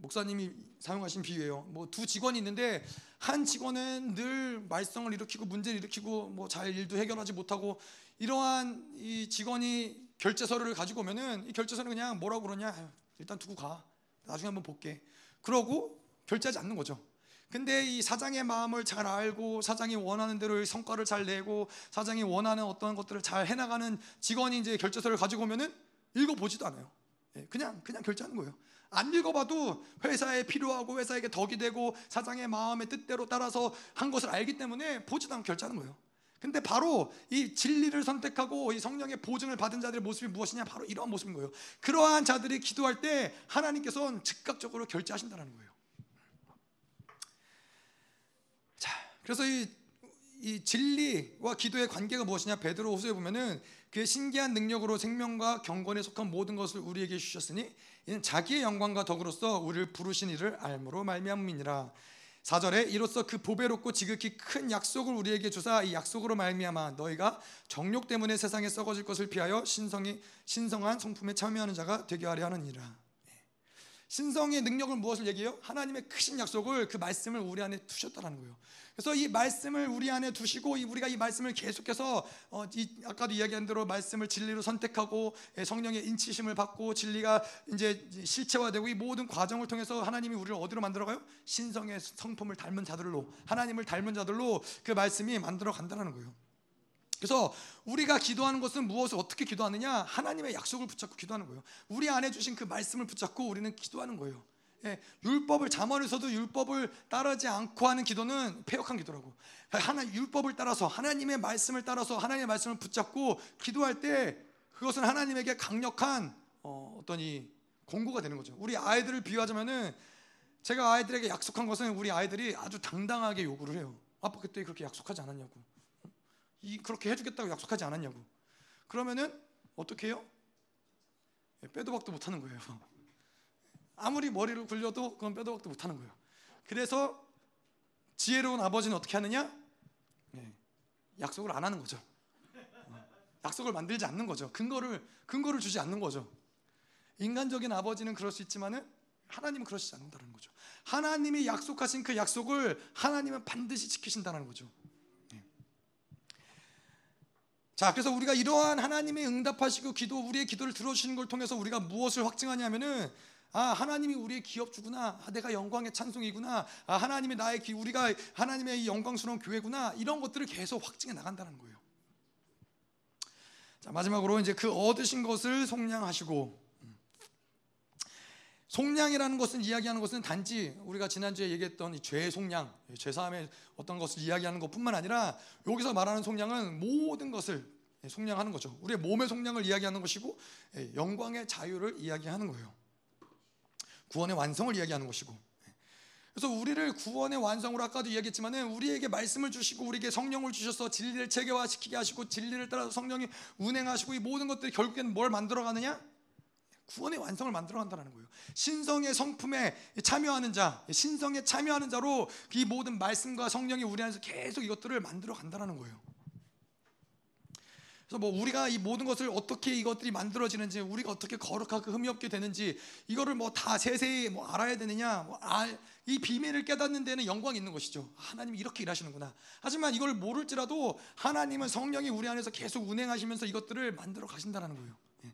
목사님이 사용하신 비유예요. 뭐 두 직원이 있는데 한 직원은 늘 말썽을 일으키고 문제를 일으키고 뭐 잘 일도 해결하지 못하고 이러한 이 직원이 결제서를 가지고 오면은 이 결제서는 그냥 뭐라고 그러냐 일단 두고 가 나중에 한번 볼게 그러고 결제하지 않는 거죠. 근데 이 사장의 마음을 잘 알고 사장이 원하는 대로 성과를 잘 내고 사장이 원하는 어떤 것들을 잘 해나가는 직원이 이제 결제서를 가지고 오면은 읽어보지도 않아요. 예, 그냥 그냥 결제하는 거예요. 안 읽어봐도 회사에 필요하고 회사에게 덕이 되고 사장의 마음의 뜻대로 따라서 한 것을 알기 때문에 보지도 않고 결제하는 거예요. 근데 바로 이 진리를 선택하고 이 성령의 보증을 받은 자들의 모습이 무엇이냐? 바로 이러한 모습인 거예요. 그러한 자들이 기도할 때 하나님께서는 즉각적으로 결제하신다는 거예요. 그래서 이, 이 진리와 기도의 관계가 무엇이냐? 베드로 호수에 보면은 그의 신기한 능력으로 생명과 경건에 속한 모든 것을 우리에게 주셨으니 이는 자기의 영광과 덕으로서 우리를 부르신 이를 알므로 말미암음이니라. 4절에 이로써 그 보배롭고 지극히 큰 약속을 우리에게 주사 이 약속으로 말미암아 너희가 정욕 때문에 세상에 썩어질 것을 피하여 신성이 신성한 성품에 참여하는 자가 되게 하려 하느니라. 신성의 능력을 무엇을 얘기해요? 하나님의 크신 약속을 그 말씀을 우리 안에 두셨다는 거예요. 그래서 이 말씀을 우리 안에 두시고 우리가 이 말씀을 계속해서 어, 이, 아까도 이야기한 대로 말씀을 진리로 선택하고 예, 성령의 인치심을 받고 진리가 이제 실체화되고 이 모든 과정을 통해서 하나님이 우리를 어디로 만들어가요? 신성의 성품을 닮은 자들로 하나님을 닮은 자들로 그 말씀이 만들어 간다는 거예요. 그래서 우리가 기도하는 것은 무엇을 어떻게 기도하느냐? 하나님의 약속을 붙잡고 기도하는 거예요. 우리 안에 주신 그 말씀을 붙잡고 우리는 기도하는 거예요. 예, 율법을 잠언에서도 율법을 따르지 않고 하는 기도는 폐역한 기도라고. 하나 율법을 따라서 하나님의 말씀을 따라서 하나님의 말씀을 붙잡고 기도할 때 그것은 하나님에게 강력한 어, 어떤 이 공고가 되는 거죠. 우리 아이들을 비유하자면은 제가 아이들에게 약속한 것은 우리 아이들이 아주 당당하게 요구를 해요. 아빠 그때 그렇게 약속하지 않았냐고. 이 그렇게 해주겠다고 약속하지 않았냐고. 그러면은 어떻게 해요? 예, 빼도 박도 못하는 거예요. 아무리 머리를 굴려도 그건 빼도 박도 못하는 거예요. 그래서 지혜로운 아버지는 어떻게 하느냐? 예, 약속을 안 하는 거죠. 어, 약속을 만들지 않는 거죠. 근거를 근거를 주지 않는 거죠. 인간적인 아버지는 그럴 수 있지만은 하나님은 그러시지 않는다는 거죠. 하나님이 약속하신 그 약속을 하나님은 반드시 지키신다는 거죠. 자, 그래서 우리가 이러한 하나님의 응답하시고 기도 우리의 기도를 들어주시는 걸 통해서 우리가 무엇을 확증하냐면은 아 하나님이 우리의 기업주구나. 아, 내가 영광의 찬송이구나. 아 하나님이 나의 기 우리가 하나님의 영광스러운 교회구나. 이런 것들을 계속 확증해 나간다는 거예요. 자 마지막으로 이제 그 얻으신 것을 속량하시고 속량이라는 것은 이야기하는 것은 단지 우리가 지난주에 얘기했던 이죄 속량, 죄 사함의 어떤 것을 이야기하는 것뿐만 아니라 여기서 말하는 속량은 모든 것을 속량하는 거죠. 우리의 몸의 속량을 이야기하는 것이고 예, 영광의 자유를 이야기하는 거예요. 구원의 완성을 이야기하는 것이고. 그래서 우리를 구원의 완성으로 아까도 이야기했지만은 우리에게 말씀을 주시고 우리에게 성령을 주셔서 진리를 체계화시키게 하시고 진리를 따라서 성령이 운행하시고 이 모든 것들이 결국에는 뭘 만들어 가느냐? 구원의 완성을 만들어 간다는 거예요. 신성의 성품에 참여하는 자, 신성에 참여하는 자로 이 모든 말씀과 성령이 우리 안에서 계속 이것들을 만들어 간다는 거예요. 그래서 뭐 우리가 이 모든 것을 어떻게 이것들이 만들어지는지 우리가 어떻게 거룩하고 흠이 없게 되는지 이거를 뭐 다 세세히 뭐 알아야 되느냐 뭐 알, 이 비밀을 깨닫는 데는 영광이 있는 것이죠. 하나님이 이렇게 일하시는구나. 하지만 이걸 모를지라도 하나님은 성령이 우리 안에서 계속 운행하시면서 이것들을 만들어 가신다는 거예요. 예.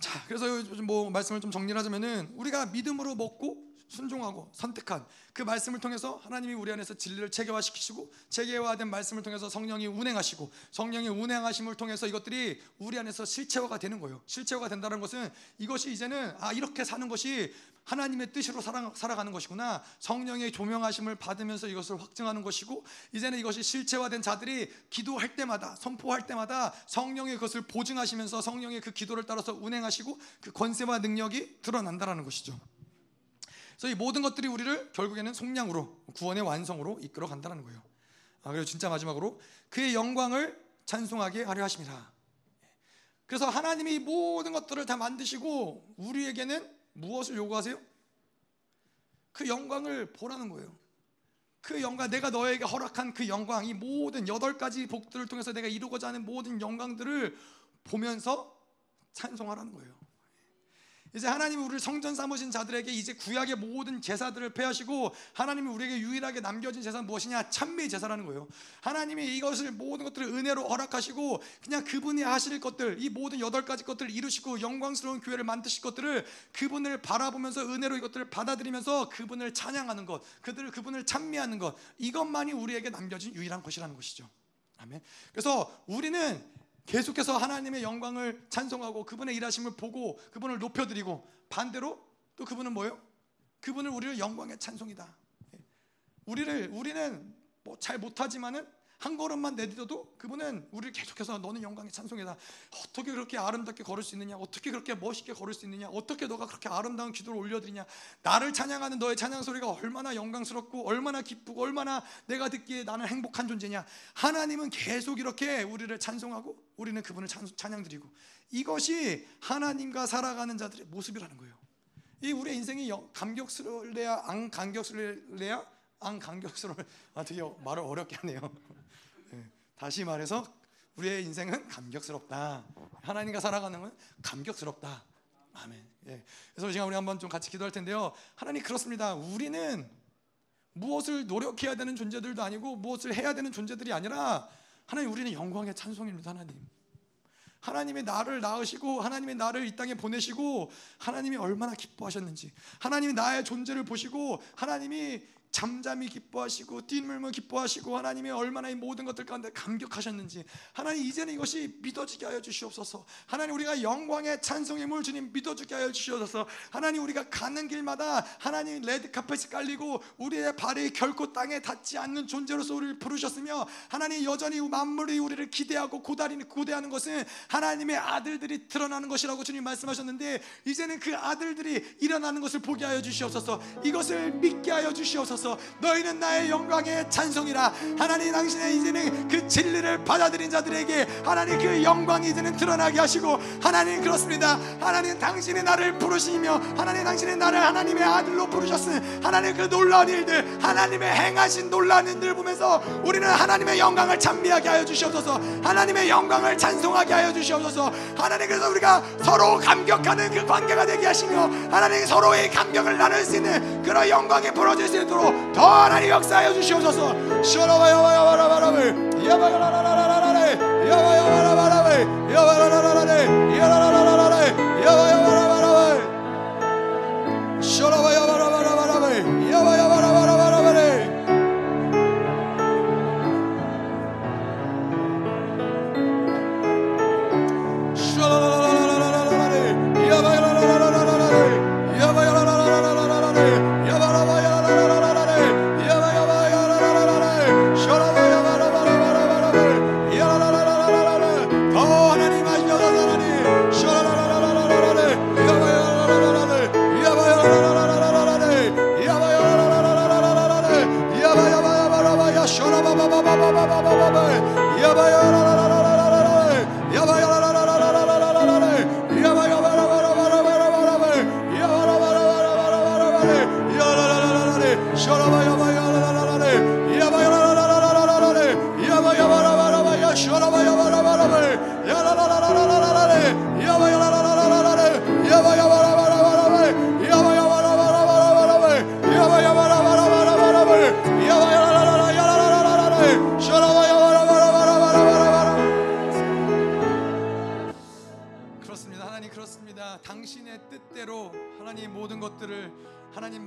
자, 그래서 뭐 말씀을 좀 정리하자면은 우리가 믿음으로 먹고 순종하고 선택한 그 말씀을 통해서 하나님이 우리 안에서 진리를 체계화시키시고 체계화된 말씀을 통해서 성령이 운행하시고 성령이 운행하심을 통해서 이것들이 우리 안에서 실체화가 되는 거예요. 실체화가 된다는 것은 이것이 이제는 아 이렇게 사는 것이 하나님의 뜻으로 살아, 살아가는 것이구나. 성령의 조명하심을 받으면서 이것을 확증하는 것이고 이제는 이것이 실체화된 자들이 기도할 때마다 선포할 때마다 성령의 것을 보증하시면서 성령의 그 기도를 따라서 운행하시고 그 권세와 능력이 드러난다라는 것이죠. 그래서 이 모든 것들이 우리를 결국에는 속량으로 구원의 완성으로 이끌어 간다는 거예요. 아, 그리고 진짜 마지막으로 그의 영광을 찬송하게 하려 하십니다. 그래서 하나님이 모든 것들을 다 만드시고 우리에게는 무엇을 요구하세요? 그 영광을 보라는 거예요. 그 영광, 내가 너에게 허락한 그 영광, 이 모든 여덟 가지 복들을 통해서 내가 이루고자 하는 모든 영광들을 보면서 찬송하라는 거예요. 이제 하나님이 우리를 성전 삼으신 자들에게 이제 구약의 모든 제사들을 폐하시고 하나님이 우리에게 유일하게 남겨진 제사는 무엇이냐? 찬미의 제사라는 거예요. 하나님이 이것을 모든 것들을 은혜로 허락하시고 그냥 그분이 하실 것들, 이 모든 여덟 가지 것들을 이루시고 영광스러운 교회를 만드실 것들을 그분을 바라보면서 은혜로 이것들을 받아들이면서 그분을 찬양하는 것, 그들을 그분을 찬미하는 것, 이것만이 우리에게 남겨진 유일한 것이라는 것이죠. 아멘. 그래서 우리는 계속해서 하나님의 영광을 찬송하고 그분의 일하심을 보고 그분을 높여드리고 반대로 또 그분은 뭐예요? 그분을 우리를 영광의 찬송이다. 예. 우리를 우리는 뭐 잘 못하지만은 한 걸음만 내딛어도 그분은 우리를 계속해서 너는 영광의 찬송이다. 어떻게 그렇게 아름답게 걸을 수 있느냐? 어떻게 그렇게 멋있게 걸을 수 있느냐? 어떻게 너가 그렇게 아름다운 기도를 올려드리냐? 나를 찬양하는 너의 찬양 소리가 얼마나 영광스럽고 얼마나 기쁘고 얼마나 내가 듣기에 나는 행복한 존재냐? 하나님은 계속 이렇게 우리를 찬송하고 우리는 그분을 찬양드리고 이것이 하나님과 살아가는 자들의 모습이라는 거예요. 이 우리의 인생이 감격스러울래야 안 감격스러울래야 안 감격스러울 아 되게 말을 어렵게 하네요. 다시 말해서 우리의 인생은 감격스럽다. 하나님과 살아가는 건 감격스럽다. 아멘. 예. 그래서 지금 우리 한번 좀 같이 기도할 텐데요. 하나님 그렇습니다. 우리는 무엇을 노력해야 되는 존재들도 아니고 무엇을 해야 되는 존재들이 아니라 하나님 우리는 영광의 찬송입니다. 하나님. 하나님의 나를 낳으시고 하나님의 나를 이 땅에 보내시고 하나님이 얼마나 기뻐하셨는지 하나님이 나의 존재를 보시고 하나님이 잠잠히 기뻐하시고 뒷물물 기뻐하시고 하나님이 얼마나 이 모든 것들 가운데 감격하셨는지 하나님 이제는 이것이 믿어지게 하여 주시옵소서. 하나님 우리가 영광의 찬송의 물 주님 믿어지게 하여 주시옵소서. 하나님 우리가 가는 길마다 하나님 레드카펫이 깔리고 우리의 발이 결코 땅에 닿지 않는 존재로서 우리를 부르셨으며 하나님 여전히 만물이 우리를 기대하고 고다리 고대하는 것은 하나님의 아들들이 드러나는 것이라고 주님 말씀하셨는데 이제는 그 아들들이 일어나는 것을 보게 하여 주시옵소서. 이것을 믿게 하여 주시옵소서 주옵소서. 너희는 나의 영광의 찬송이라 하나님 당신의 이제는 그 진리를 받아들인 자들에게 하나님 그 영광이 이제는 드러나게 하시고 하나님 그렇습니다. 하나님 당신이 나를 부르시며 하나님 당신이 나를 하나님의 아들로 부르셨으니 하나님 그 놀라운 일들 하나님의 행하신 놀라운 일들 보면서 우리는 하나님의 영광을 찬미하게 하여 주시옵소서. 하나님의 영광을 찬송하게 하여 주시옵소서. 하나님 그래서 우리가 서로 감격하는 그 관계가 되게 하시며 하나님 서로의 감격을 나눌 수 있는 그런 영광이 벌어질 수 있도록 더 하나님 역사하여 주시옵소서. 쇼라바야바야바라바라베 야바야라라라라라레 야바야바라바라베 야바라라라라레 야라라라라레 야바야바라바라베 쇼라바야바라바라바라베 야바야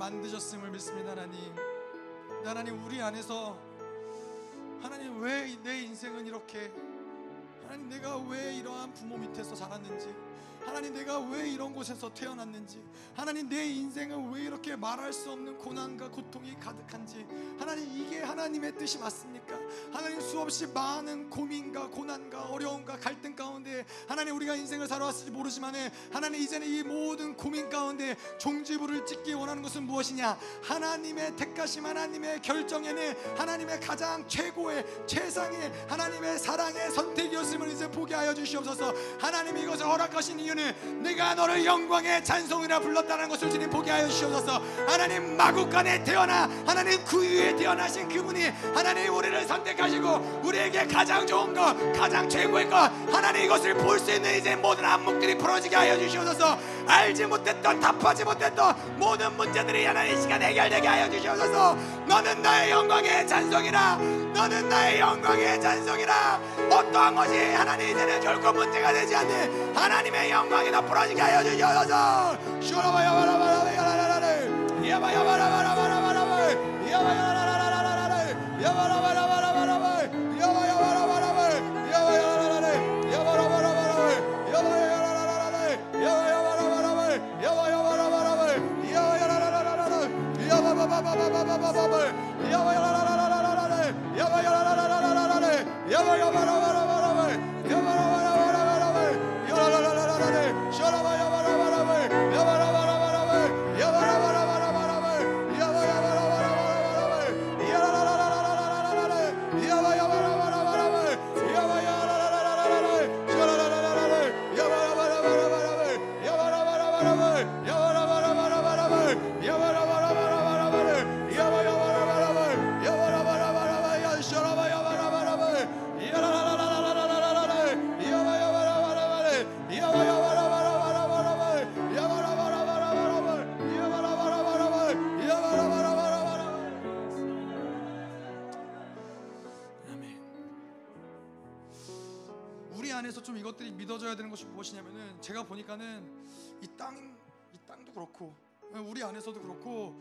만드셨음을 믿습니다. 하나님. 하나님 우리 안에서 하나님 왜 내 인생은 이렇게 하나님 내가 왜 이러한 부모 밑에서 자랐는지 하나님 내가 왜 이런 곳에서 태어났는지 하나님 내 인생은 왜 이렇게 말할 수 없는 고난과 고통이 가득한지 하나님 이게 하나님의 뜻이 맞습니까? 하나님 수없이 많은 고민과 고난과 어려움과 갈등 가운데 하나님 우리가 인생을 살아왔을지 모르지만 하나님 이제는 이 모든 고민 가운데 종지부를 찍기 원하는 것은 무엇이냐 하나님의 택하심 하나님의 결정에는 하나님의 가장 최고의 최상의 하나님의 사랑의 선택이었음을 이제 보게 하여 주시옵소서 하나님 이것을 허락하신 이유 는 내가 너를 영광의 찬송이라 불렀다는 것을 주님 보게 하여 주시옵소서. 하나님 마국간에 태어나 하나님 그 위에 태어나신 그분이 하나님 우리를 선택하시고 우리에게 가장 좋은 것 가장 최고의 것 하나님 이것을 볼 수 있는 이제 모든 안목들이 풀어지게 하여 주시옵소서. 알지 못했던 답하지 못했던 모든 문제들이 하나님 이 시간에 해결되게 하여 주시옵소서. 너는 나의 영광의 찬송이라 너는 나의 영광의 찬송이라. 어떠한 것이 하나님 이제는 결코 문제가 되지 않는 하나님의 영광 이더 풀어지게 하여 주시옵소서. 슈라바야바라바라바야라라라라 야바야바라바라바라바라 야바야라라라라라 야바라바라바라바라 야바야바라바라바 야바야라라라 야바라바라바라 야바야라라라라 야바야바라바라 야바야바라바라 야바야라라라라 야바바바바바바바바 야바야라라라라라 야바야바라바라바라 야바라바라바라바라 믿어져야 되는 것이 무엇이냐면은 제가 보니까는 이 땅, 이 땅도 그렇고 우리 안에서도 그렇고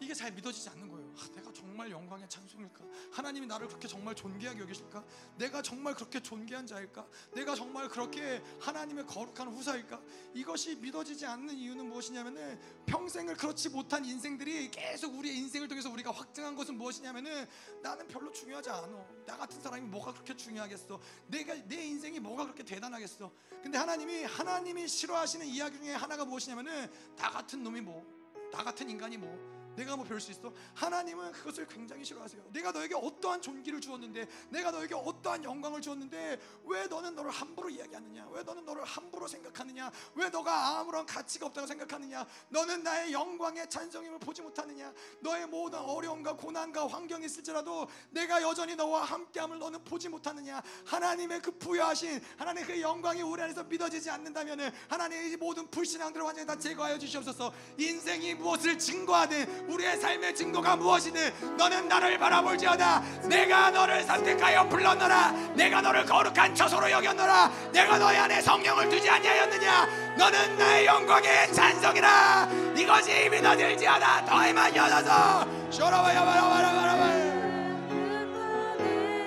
이게 잘 믿어지지 않는 거예요. 아, 내가 정말 영광의 찬송일까? 하나님이 나를 그렇게 정말 존귀하게 여기실까? 내가 정말 그렇게 존귀한 자일까? 내가 정말 그렇게 하나님의 거룩한 후사일까? 이것이 믿어지지 않는 이유는 무엇이냐면은 평생을 그렇지 못한 인생들이 계속 우리의 인생을 통해서 우리가 확증한 것은 무엇이냐면은 나는 별로 중요하지 않아. 나 같은 사람이 뭐가 그렇게 중요하겠어? 내가 내 인생이 뭐가 그렇게 대단하겠어? 근데 하나님이 하나님이 싫어하시는 이야기 중에 하나가 무엇이냐면은 나 같은 놈이 뭐, 나 같은 인간이 뭐. 내가 뭐 별 수 있어? 하나님은 그것을 굉장히 싫어하세요. 내가 너에게 어떠한 존귀를 주었는데, 내가 너에게 어떠한 영광을 주었는데, 왜 너는 너를 함부로 이야기하느냐? 왜 너는 너를 함부로 생각하느냐? 왜 너가 아무런 가치가 없다고 생각하느냐? 너는 나의 영광의 찬송임을 보지 못하느냐? 너의 모든 어려움과 고난과 환경이 있을지라도 내가 여전히 너와 함께함을 너는 보지 못하느냐? 하나님의 그 부여하신 하나님의 그 영광이 우리 안에서 믿어지지 않는다면은 하나님의 이 모든 불신앙들을 완전히 다 제거하여 주시옵소서. 인생이 무엇을 증거하든 우리의 삶의 증거가 무엇이든 너는 나를 바라볼지어다. 내가 너를 선택하여 불렀노라. 내가 너를 거룩한 처소로 여겼노라. 내가 너희 안에 성령을 두지 아니하였느냐? 너는 나의 영광의 찬송이라. 이것이 믿어질지어다. 더 임하여서 쇼라바야바라바라바라.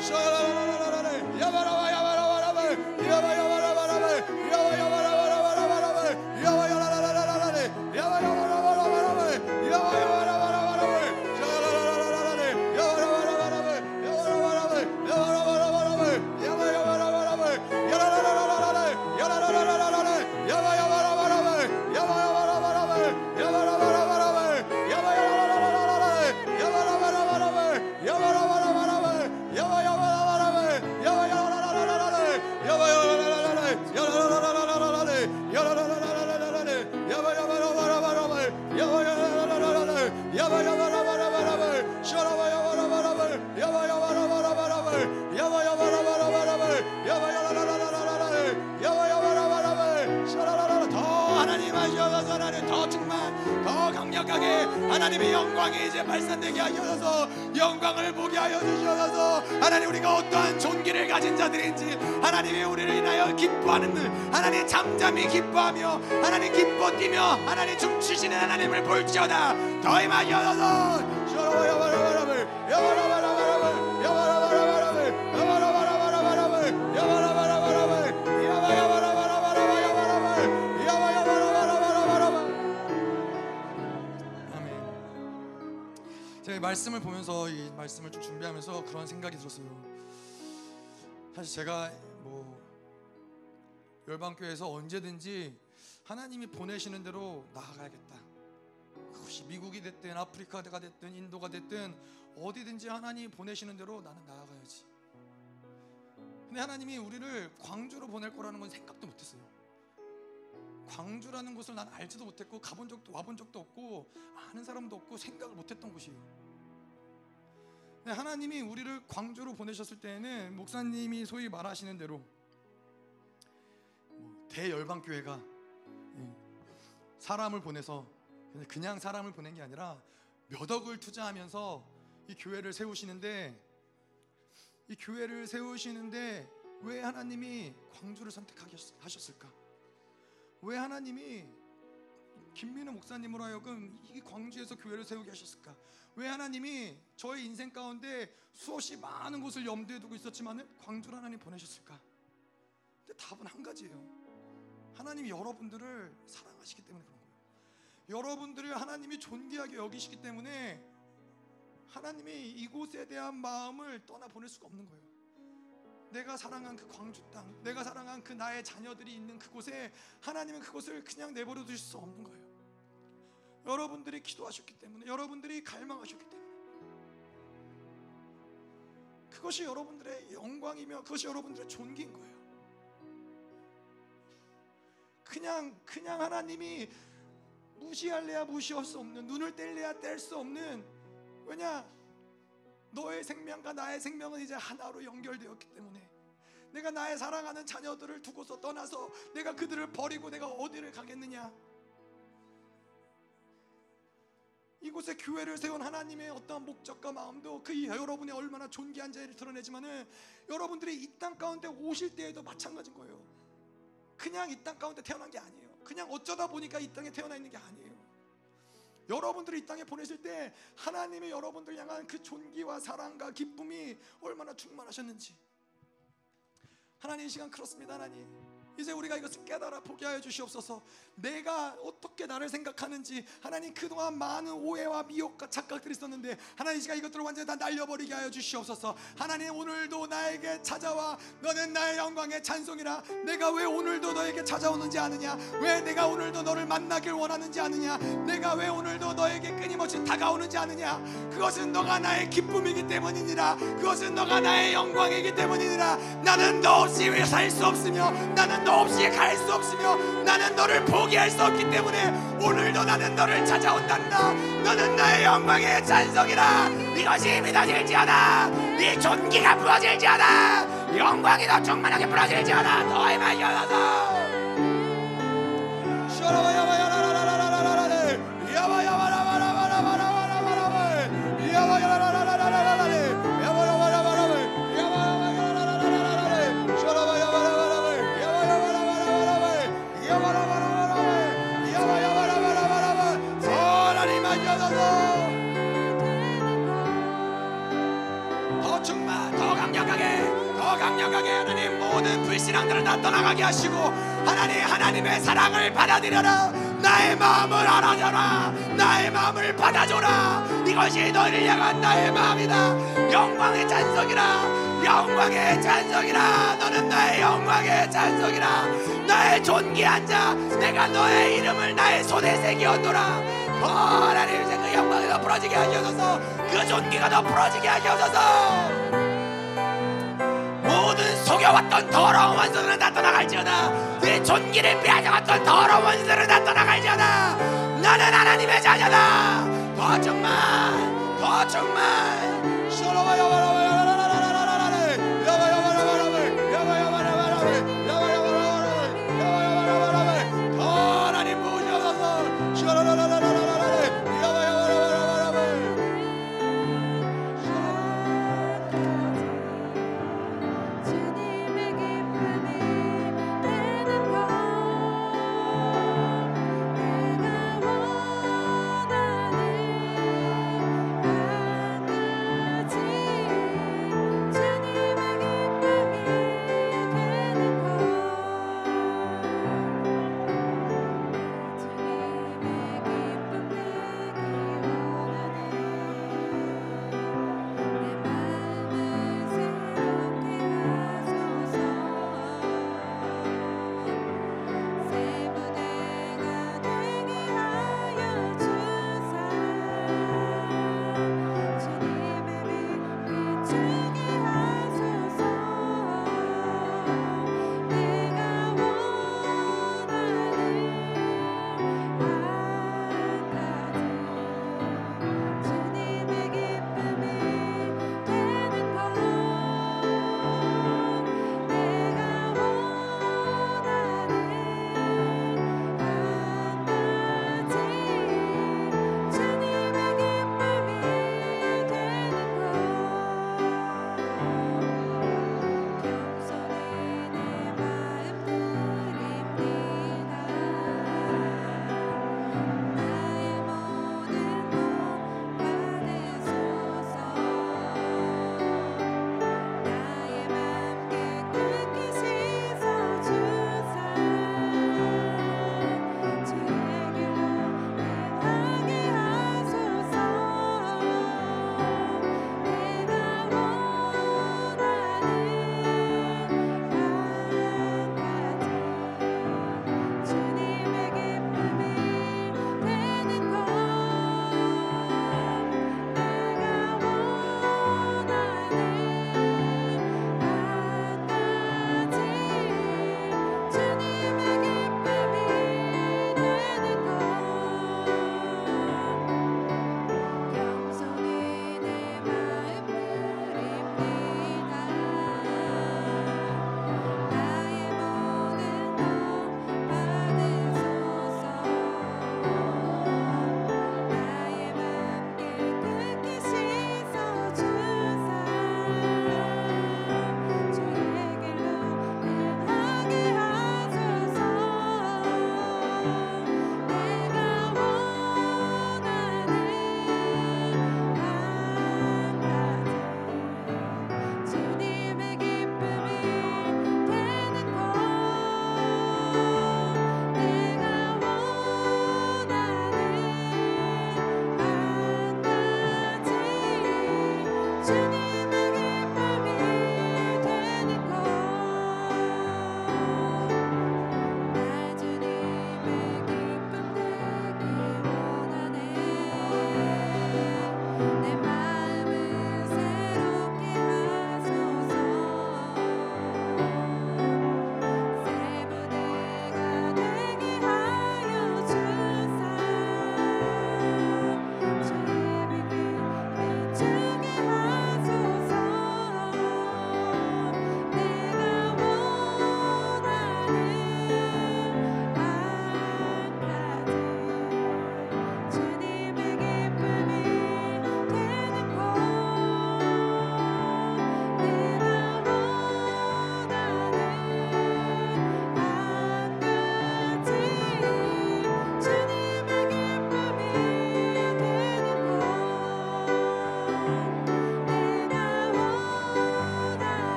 쇼라라라라라. 야바라바야바라바 발산되게 하셔서. 영광을 보게 하여 주셔서. 하나님 우리가 어떠한 존귀를 가진 자들인지 하나님이 우리를 인하여 기뻐하는 늘 하나님 잠잠히 기뻐하며 하나님 기뻐 뛰며 하나님 춤추시는 하나님을 볼지어다. 더 임하여서 셔라바라바라바라블 야바라 말씀을 보면서 이 말씀을 좀 준비하면서 그런 생각이 들었어요 사실 제가 뭐 열방교회에서 언제든지 하나님이 보내시는 대로 나아가야겠다 그것이 미국이 됐든 아프리카가 됐든 인도가 됐든 어디든지 하나님이 보내시는 대로 나는 나아가야지. 근데 하나님이 우리를 광주로 보낼 거라는 건 생각도 못했어요. 광주라는 곳을 난 알지도 못했고 가본 적도 와본 적도 없고 아는 사람도 없고 생각을 못했던 곳이에요. 근데 하나님이 우리를 광주로 보내셨을 때에는 목사님이 소위 말하시는 대로 뭐 대열방 교회가 예, 사람을 보내서 그냥 사람을 보낸 게 아니라 몇 억을 투자하면서 이 교회를 세우시는데 이 교회를 세우시는데 왜 하나님이 광주를 선택하게 하셨을까? 왜 하나님이 김민우 목사님으로 하여금 이 광주에서 교회를 세우게 하셨을까? 왜 하나님이 저의 인생 가운데 수없이 많은 곳을 염두에 두고 있었지만은 광주를 하나님 보내셨을까? 근데 답은 한 가지예요. 하나님이 여러분들을 사랑하시기 때문에 그런 거예요. 여러분들을 하나님이 존귀하게 여기시기 때문에 하나님이 이곳에 대한 마음을 떠나 보낼 수가 없는 거예요. 내가 사랑한 그 광주 땅, 내가 사랑한 그 나의 자녀들이 있는 그곳에 하나님은 그곳을 그냥 내버려 두실 수 없는 거예요. 여러분들이 기도하셨기 때문에, 여러분들이 갈망하셨기 때문에. 그것이 여러분들의 영광이며 그것이 여러분들의 존귀인 거예요. 그냥 그냥 하나님이 무시할래야 무시할 수 없는 눈을 뗄래야 뗄 수 없는 왜냐 너의 생명과 나의 생명은 이제 하나로 연결되었기 때문에 내가 나의 사랑하는 자녀들을 두고서 떠나서 내가 그들을 버리고 내가 어디를 가겠느냐 이곳에 교회를 세운 하나님의 어떠한 목적과 마음도 그 여러분이 얼마나 존귀한 자를 드러내지만은 여러분들이 이 땅 가운데 오실 때에도 마찬가지인 거예요. 그냥 이 땅 가운데 태어난 게 아니에요. 그냥 어쩌다 보니까 이 땅에 태어나 있는 게 아니에요. 여러분들이 이 땅에 보내실 때 하나님의 여러분들 향한 그 존귀와 사랑과 기쁨이 얼마나 충만하셨는지 하나님 이 시간 그렇습니다 하나님 이제 우리가 이것을 깨달아 보게 하여 주시옵소서. 내가 어떻게 나를 생각하는지 하나님 그동안 많은 오해와 미혹과 착각들이 있었는데 하나님 시간 이것들을 완전히 다 날려버리게 하여 주시옵소서. 하나님 오늘도 나에게 찾아와. 너는 나의 영광의 찬송이라. 내가 왜 오늘도 너에게 찾아오는지 아느냐? 왜 내가 오늘도 너를 만나길 원하는지 아느냐? 내가 왜 오늘도 너에게 끊임없이 다가오는지 아느냐? 그것은 너가 나의 기쁨이기 때문이니라. 그것은 너가 나의 영광이기 때문이니라. 나는 너 없이 살수 없으며 나는 너 없이 갈 수 없으며 나는 너를 포기할 수 없기 때문에 오늘도 나는 너를 찾아온단다. 너는 나의 영광의 찬송이라. 이것이 믿어질지어다 네 존귀가 부어질지어다 영광이 더 충만하게 부어질지어다 말 열어서 신앙들을 다 떠나가게 하시고 하나님 하나님의 사랑을 받아들여라. 나의 마음을 알아줘라. 나의 마음을 받아줘라. 이것이 너를 향한 나의 마음이다. 영광의 찬송이라. 영광의 찬송이라. 너는 나의 영광의 찬송이라. 나의 존귀한 자 내가 너의 이름을 나의 손에 새기었노라. 어, 하나님 그 영광이 더 부러지게 하셔서. 그 존귀가 더 부러지게 모든 속여왔던 더러운 원수들은 다 떠나갈지어다. 네 존귀를 빼앗아갔던 더러운 원수들은 다 떠나갈지어다. 나는 하나님의 자녀다. 더 충만 더 충만. 부으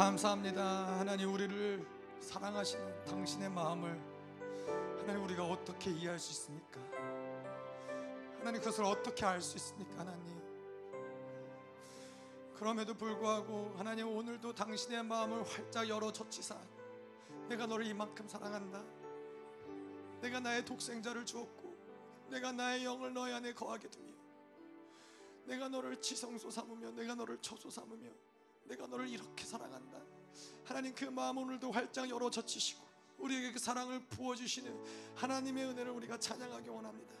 감사합니다. 하나님 우리를 사랑하시는 당신의 마음을 하나님 우리가 어떻게 이해할 수 있습니까? 하나님 그것을 어떻게 알 수 있습니까, 하나님? 그럼에도 불구하고 하나님 오늘도 당신의 마음을 활짝 열어 젖히사 내가 너를 이만큼 사랑한다. 내가 나의 독생자를 주었고 내가 나의 영을 너희 안에 거하게 두며 내가 너를 지성소 삼으며 내가 너를 처소 삼으며 내가 너를 이렇게 사랑한다. 하나님 그 마음 오늘도 활짝 열어 젖히시고 우리에게 그 사랑을 부어 주시는 하나님의 은혜를 우리가 찬양하기 원합니다.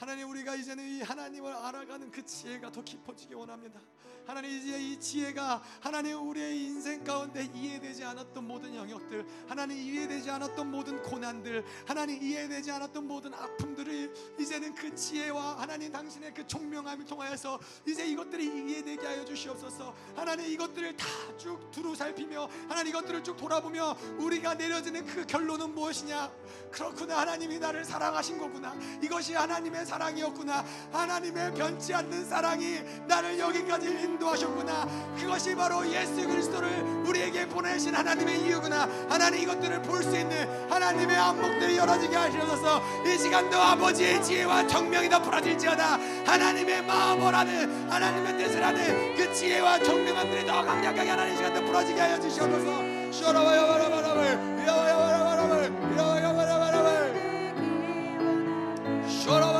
하나님 우리가 이제는 이 하나님을 알아가는 그 지혜가 더 깊어지기 원합니다. 하나님 이제 이 지혜가 하나님 우리의 인생 가운데 이해되지 않았던 모든 영역들, 하나님 이해되지 않았던 모든 고난들, 하나님 이해되지 않았던 모든 아픔들을 이제는 그 지혜와 하나님 당신의 그 총명함을 통하여서 이제 이것들이 이해되게 하여 주시옵소서. 하나님 이것들을 다 쭉 두루 살피며 하나님 이것들을 쭉 돌아보며 우리가 내려지는 그 결론은 무엇이냐? 그렇구나 하나님이 나를 사랑하신 거구나. 이것이 하나님의 사랑이었구나. 하나님의 변치 않는 사랑이 나를 여기까지 인도하셨구나. 그것이 바로 예수 그리스도를 우리에게 보내신 하나님의 이유구나. 하나님 이것들을 볼 수 있는 하나님의 안목들이 열어지게 하시옵소서. 이 시간도 아버지의 지혜와 정명이 더 풀어질지어다. 하나님의 마음을 하는 하나님의 뜻을 하는 그 지혜와 정명함들이 더 강력하게 하나님 시간도 풀어지게 하여 주시옵소서. 바라바라발 야와야 바라바라발 야와야 바라바라발 쇼라바야 라라라라라라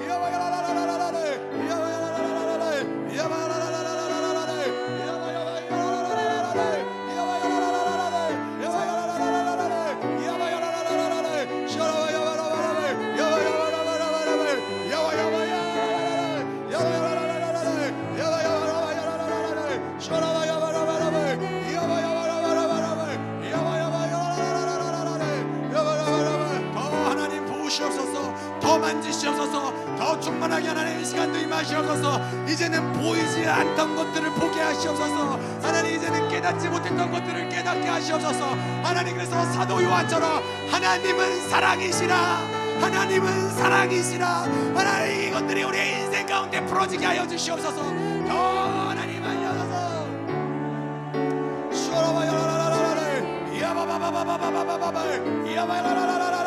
더 충만하게 하나님 이 시간도 임하시옵소서. 이제는 보이지 않던 것들을 보게 하시옵소서. 하나님 이제는 깨닫지 못했던 것들을 깨닫게 하시옵소서. 하나님 그래서 사도 요한처럼 하나님은 사랑이시라. 하나님은 사랑이시라. 하나님 이것들이 우리의 인생 가운데 풀어지게 하여 주시옵소서. 더 하나님 알려줘서. 쇼라바야라라라라라 야바바바바바바바바바 야바야라라라라라 야바야라라라라라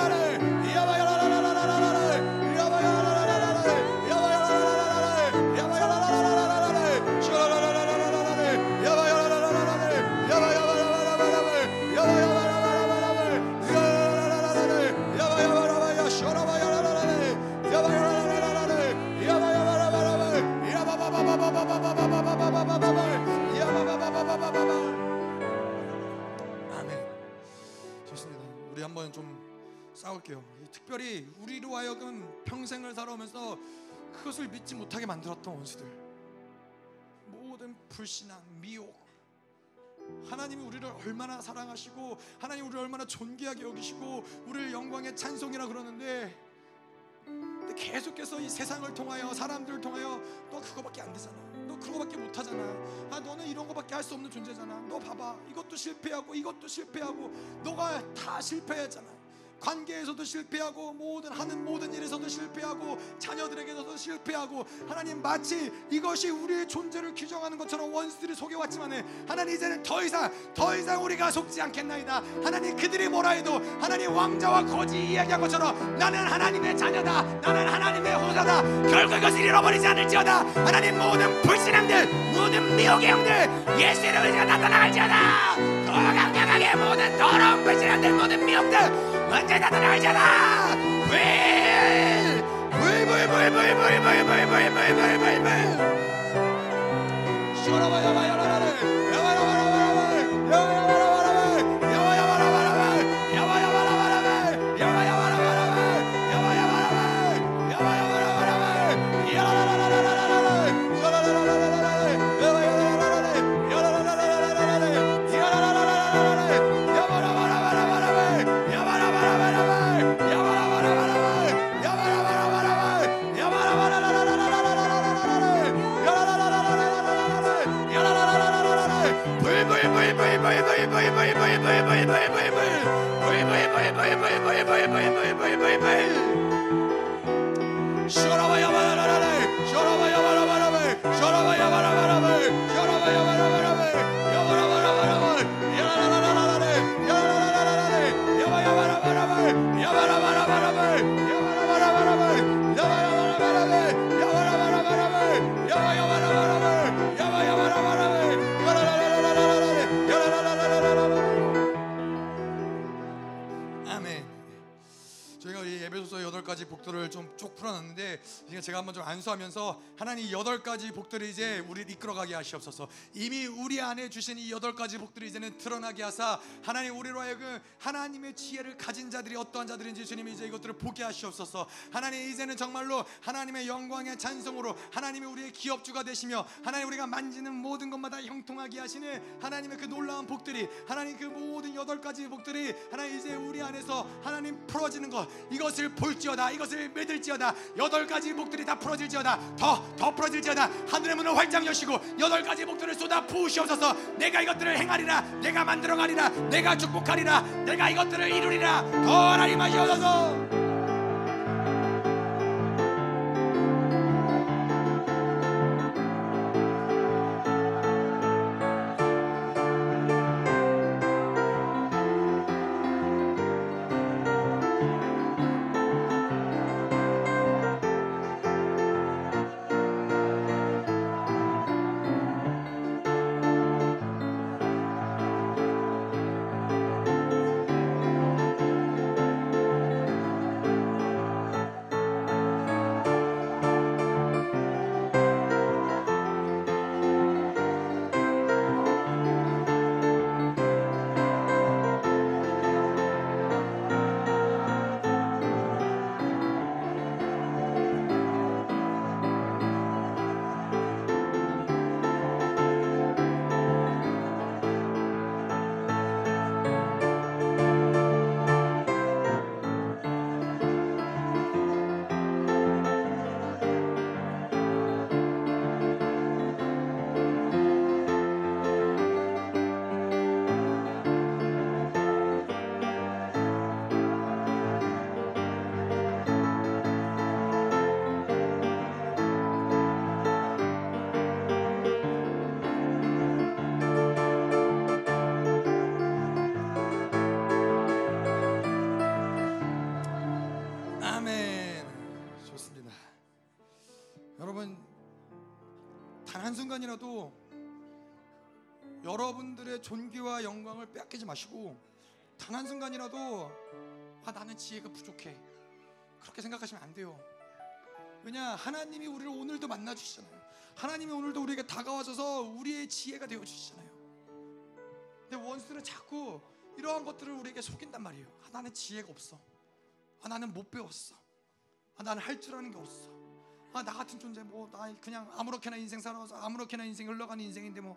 특별히 우리로 하여금 평생을 살아오면서 그것을 믿지 못하게 만들었던 원수들, 모든 불신앙, 미혹, 하나님이 우리를 얼마나 사랑하시고 하나님 우리를 얼마나 존귀하게 여기시고 우리를 영광의 찬송이라 그러는데 계속해서 이 세상을 통하여 사람들을 통하여 너 그거밖에 안 되잖아. 너 그거밖에 못 하잖아. 아 너는 이런 거밖에 할 수 없는 존재잖아. 너 봐봐. 이것도 실패하고 이것도 실패하고 너가 다 실패했잖아. 관계에서도 실패하고 모든 하는 모든 일에서도 실패하고 자녀들에게서도 실패하고 하나님 마치 이것이 우리의 존재를 규정하는 것처럼 원수들이 속여왔지만은 하나님 이제는 더 이상 더 이상 우리가 속지 않겠나이다. 하나님 그들이 뭐라 해도 하나님 왕자와 거지 이야기한 것처럼 나는 하나님의 자녀다. 나는 하나님의 호사다. 결국 이것을 잃어버리지 않을지어다. 하나님 모든 불신앙들 모든 미혹의 형들 예수 이름으로 나타나갈지어다. 더 강력하게 모든 더러운 불신앙들 모든 미혹들 언제 나타나갈지어다 불불불불불불불불불불불불불 쇼라바야바라라라 쇼라바야바라바라바 쇼라바야바라바라바 이제 제가 한번 좀 안수하면서 하나님 이 여덟 가지 복들을 이제 우리를 이끌어가게 하시옵소서. 이미 우리 안에 주신 이 여덟 가지 복들을 이제는 드러나게 하사 하나님 우리로 하여금 하나님의 지혜를 가진 자들이 어떠한 자들인지 주님이 이제 이것들을 보게 하시옵소서. 하나님 이제는 정말로 하나님의 영광의 찬송으로 하나님이 우리의 기업주가 되시며 하나님 우리가 만지는 모든 것마다 형통하게 하시는 하나님의 그 놀라운 복들이 하나님 그 모든 여덟 가지 복들이 하나님 이제 우리 안에서 하나님 풀어지는 것 이것을 볼지어다 이것을 믿을지어다 여덟 가지 복들이 다 풀어질지어다. 더 더 풀어질지어다. 하늘의 문을 활짝 여시고 여덟 가지 복들을 쏟아 부으시옵소서. 내가 이것들을 행하리라. 내가 만들어가리라. 내가 축복하리라. 내가 이것들을 이루리라. 더 하나님 하시옵소서 순간이라도 여러분들의 존귀와 영광을 빼앗기지 마시고 단 한 순간이라도 아 나는 지혜가 부족해. 그렇게 생각하시면 안 돼요. 왜냐 하나님이 우리를 오늘도 만나 주시잖아요. 하나님이 오늘도 우리에게 다가와셔서 우리의 지혜가 되어 주시잖아요. 근데 원수는 자꾸 이러한 것들을 우리에게 속인단 말이에요. 아, 나는 지혜가 없어. 아, 나는 못 배웠어. 아, 나는 할 줄 아는 게 없어. 아, 나 같은 존재 뭐 나 그냥 아무렇게나 인생 살아서 아무렇게나 인생 흘러가는 인생인데 뭐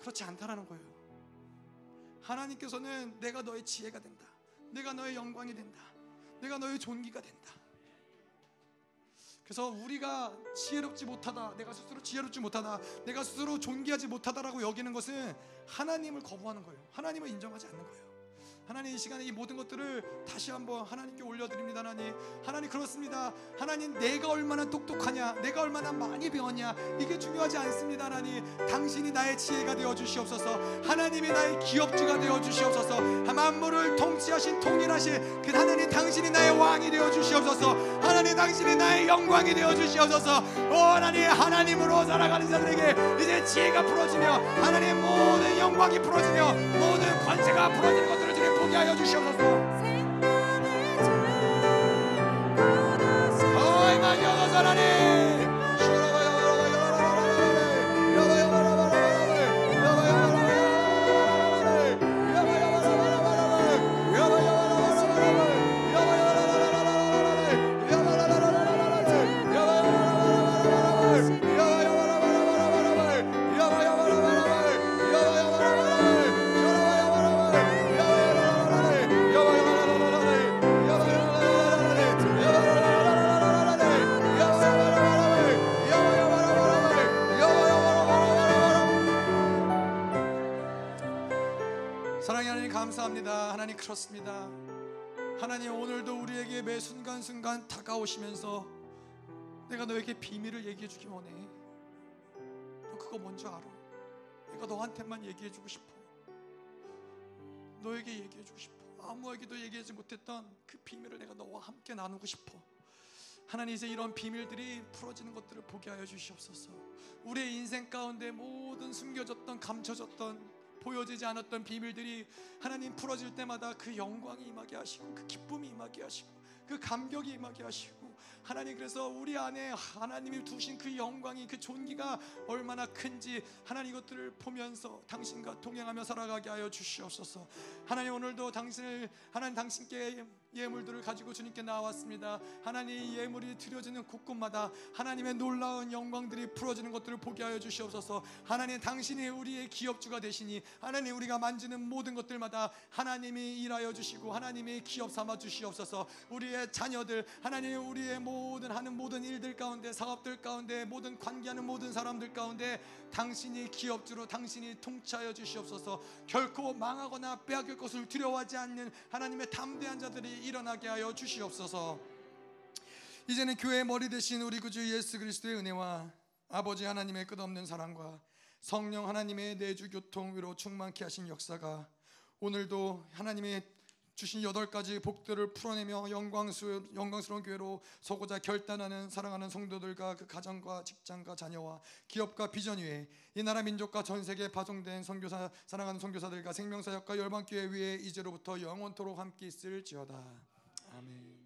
그렇지 않다라는 거예요. 하나님께서는 내가 너의 지혜가 된다. 내가 너의 영광이 된다. 내가 너의 존귀가 된다. 그래서 우리가 지혜롭지 못하다, 내가 스스로 지혜롭지 못하다, 내가 스스로 존귀하지 못하다라고 여기는 것은 하나님을 거부하는 거예요. 하나님을 인정하지 않는 거예요. 하나님 이 시간에 이 모든 것들을 다시 한번 하나님께 올려드립니다 하나님. 하나님 그렇습니다. 하나님 내가 얼마나 똑똑하냐 내가 얼마나 많이 배웠냐 이게 중요하지 않습니다 하나님. 당신이 나의 지혜가 되어 주시옵소서. 하나님이 나의 기업주가 되어 주시옵소서. 만물을 통치하신 통일하신 그 하나님 당신이 나의 왕이 되어 주시옵소서. 하나님 당신이 나의 영광이 되어 주시옵소서. 오 하나님 하나님으로 살아가는 자들에게 이제 지혜가 풀어지며 하나님 모든 영광이 풀어지며 모든 권세가 풀어지는 것 들을 주님 보게 하 그렇습니다. 하나님 오늘도 우리에게 매 순간순간 다가오시면서 내가 너에게 비밀을 얘기해 주기 원해. 너 그거 뭔지 알아? 내가 너한테만 얘기해 주고 싶어. 너에게 얘기해 주고 싶어. 아무에게도 얘기하지 못했던 그 비밀을 내가 너와 함께 나누고 싶어. 하나님 이제 이런 비밀들이 풀어지는 것들을 보게 하여 주시옵소서. 우리의 인생 가운데 모든 숨겨졌던 감춰졌던 보여지지 않았던 비밀들이 하나님 풀어질 때마다 그 영광이 임하게 하시고 그 기쁨이 임하게 하시고 그 감격이 임하게 하시고 하나님 그래서 우리 안에 하나님이 두신 그 영광이 그 존귀가 얼마나 큰지 하나님 이것들을 보면서 당신과 동행하며 살아가게 하여 주시옵소서. 하나님 오늘도 당신을 하나님 당신께 예물들을 가지고 주님께 나왔습니다. 하나님 이 예물이 드려지는 곳곳마다 하나님의 놀라운 영광들이 풀어지는 것들을 보게 하여 주시옵소서. 하나님 당신이 우리의 기업주가 되시니 하나님 우리가 만지는 모든 것들마다 하나님이 일하여 주시고 하나님이 기업 삼아 주시옵소서. 우리의 자녀들 하나님 우리의 모든 하는 모든 일들 가운데 사업들 가운데 모든 관계하는 모든 사람들 가운데 당신이 기업주로 당신이 통치하여 주시옵소서. 결코 망하거나 빼앗길 것을 두려워하지 않는 하나님의 담대한 자들이 일어나게 하여 주시옵소서. 이제는 교회의 머리 대신 우리 구주 예수 그리스도의 은혜와 아버지 하나님의 끝없는 사랑과 성령 하나님의 내주 교통 위로 충만케 하신 역사가 오늘도 하나님의 주신 여덟 가지 복들을 풀어내며 영광스, 영광스러운 교회로 서고자 결단하는 사랑하는 성도들과 그 가정과 직장과 자녀와 기업과 비전 위에 이 나라 민족과 전 세계에 파송된 선교사 사랑하는 선교사들과 생명사역과 열방교회 위에 이제로부터 영원토록 함께 있을지어다 아멘.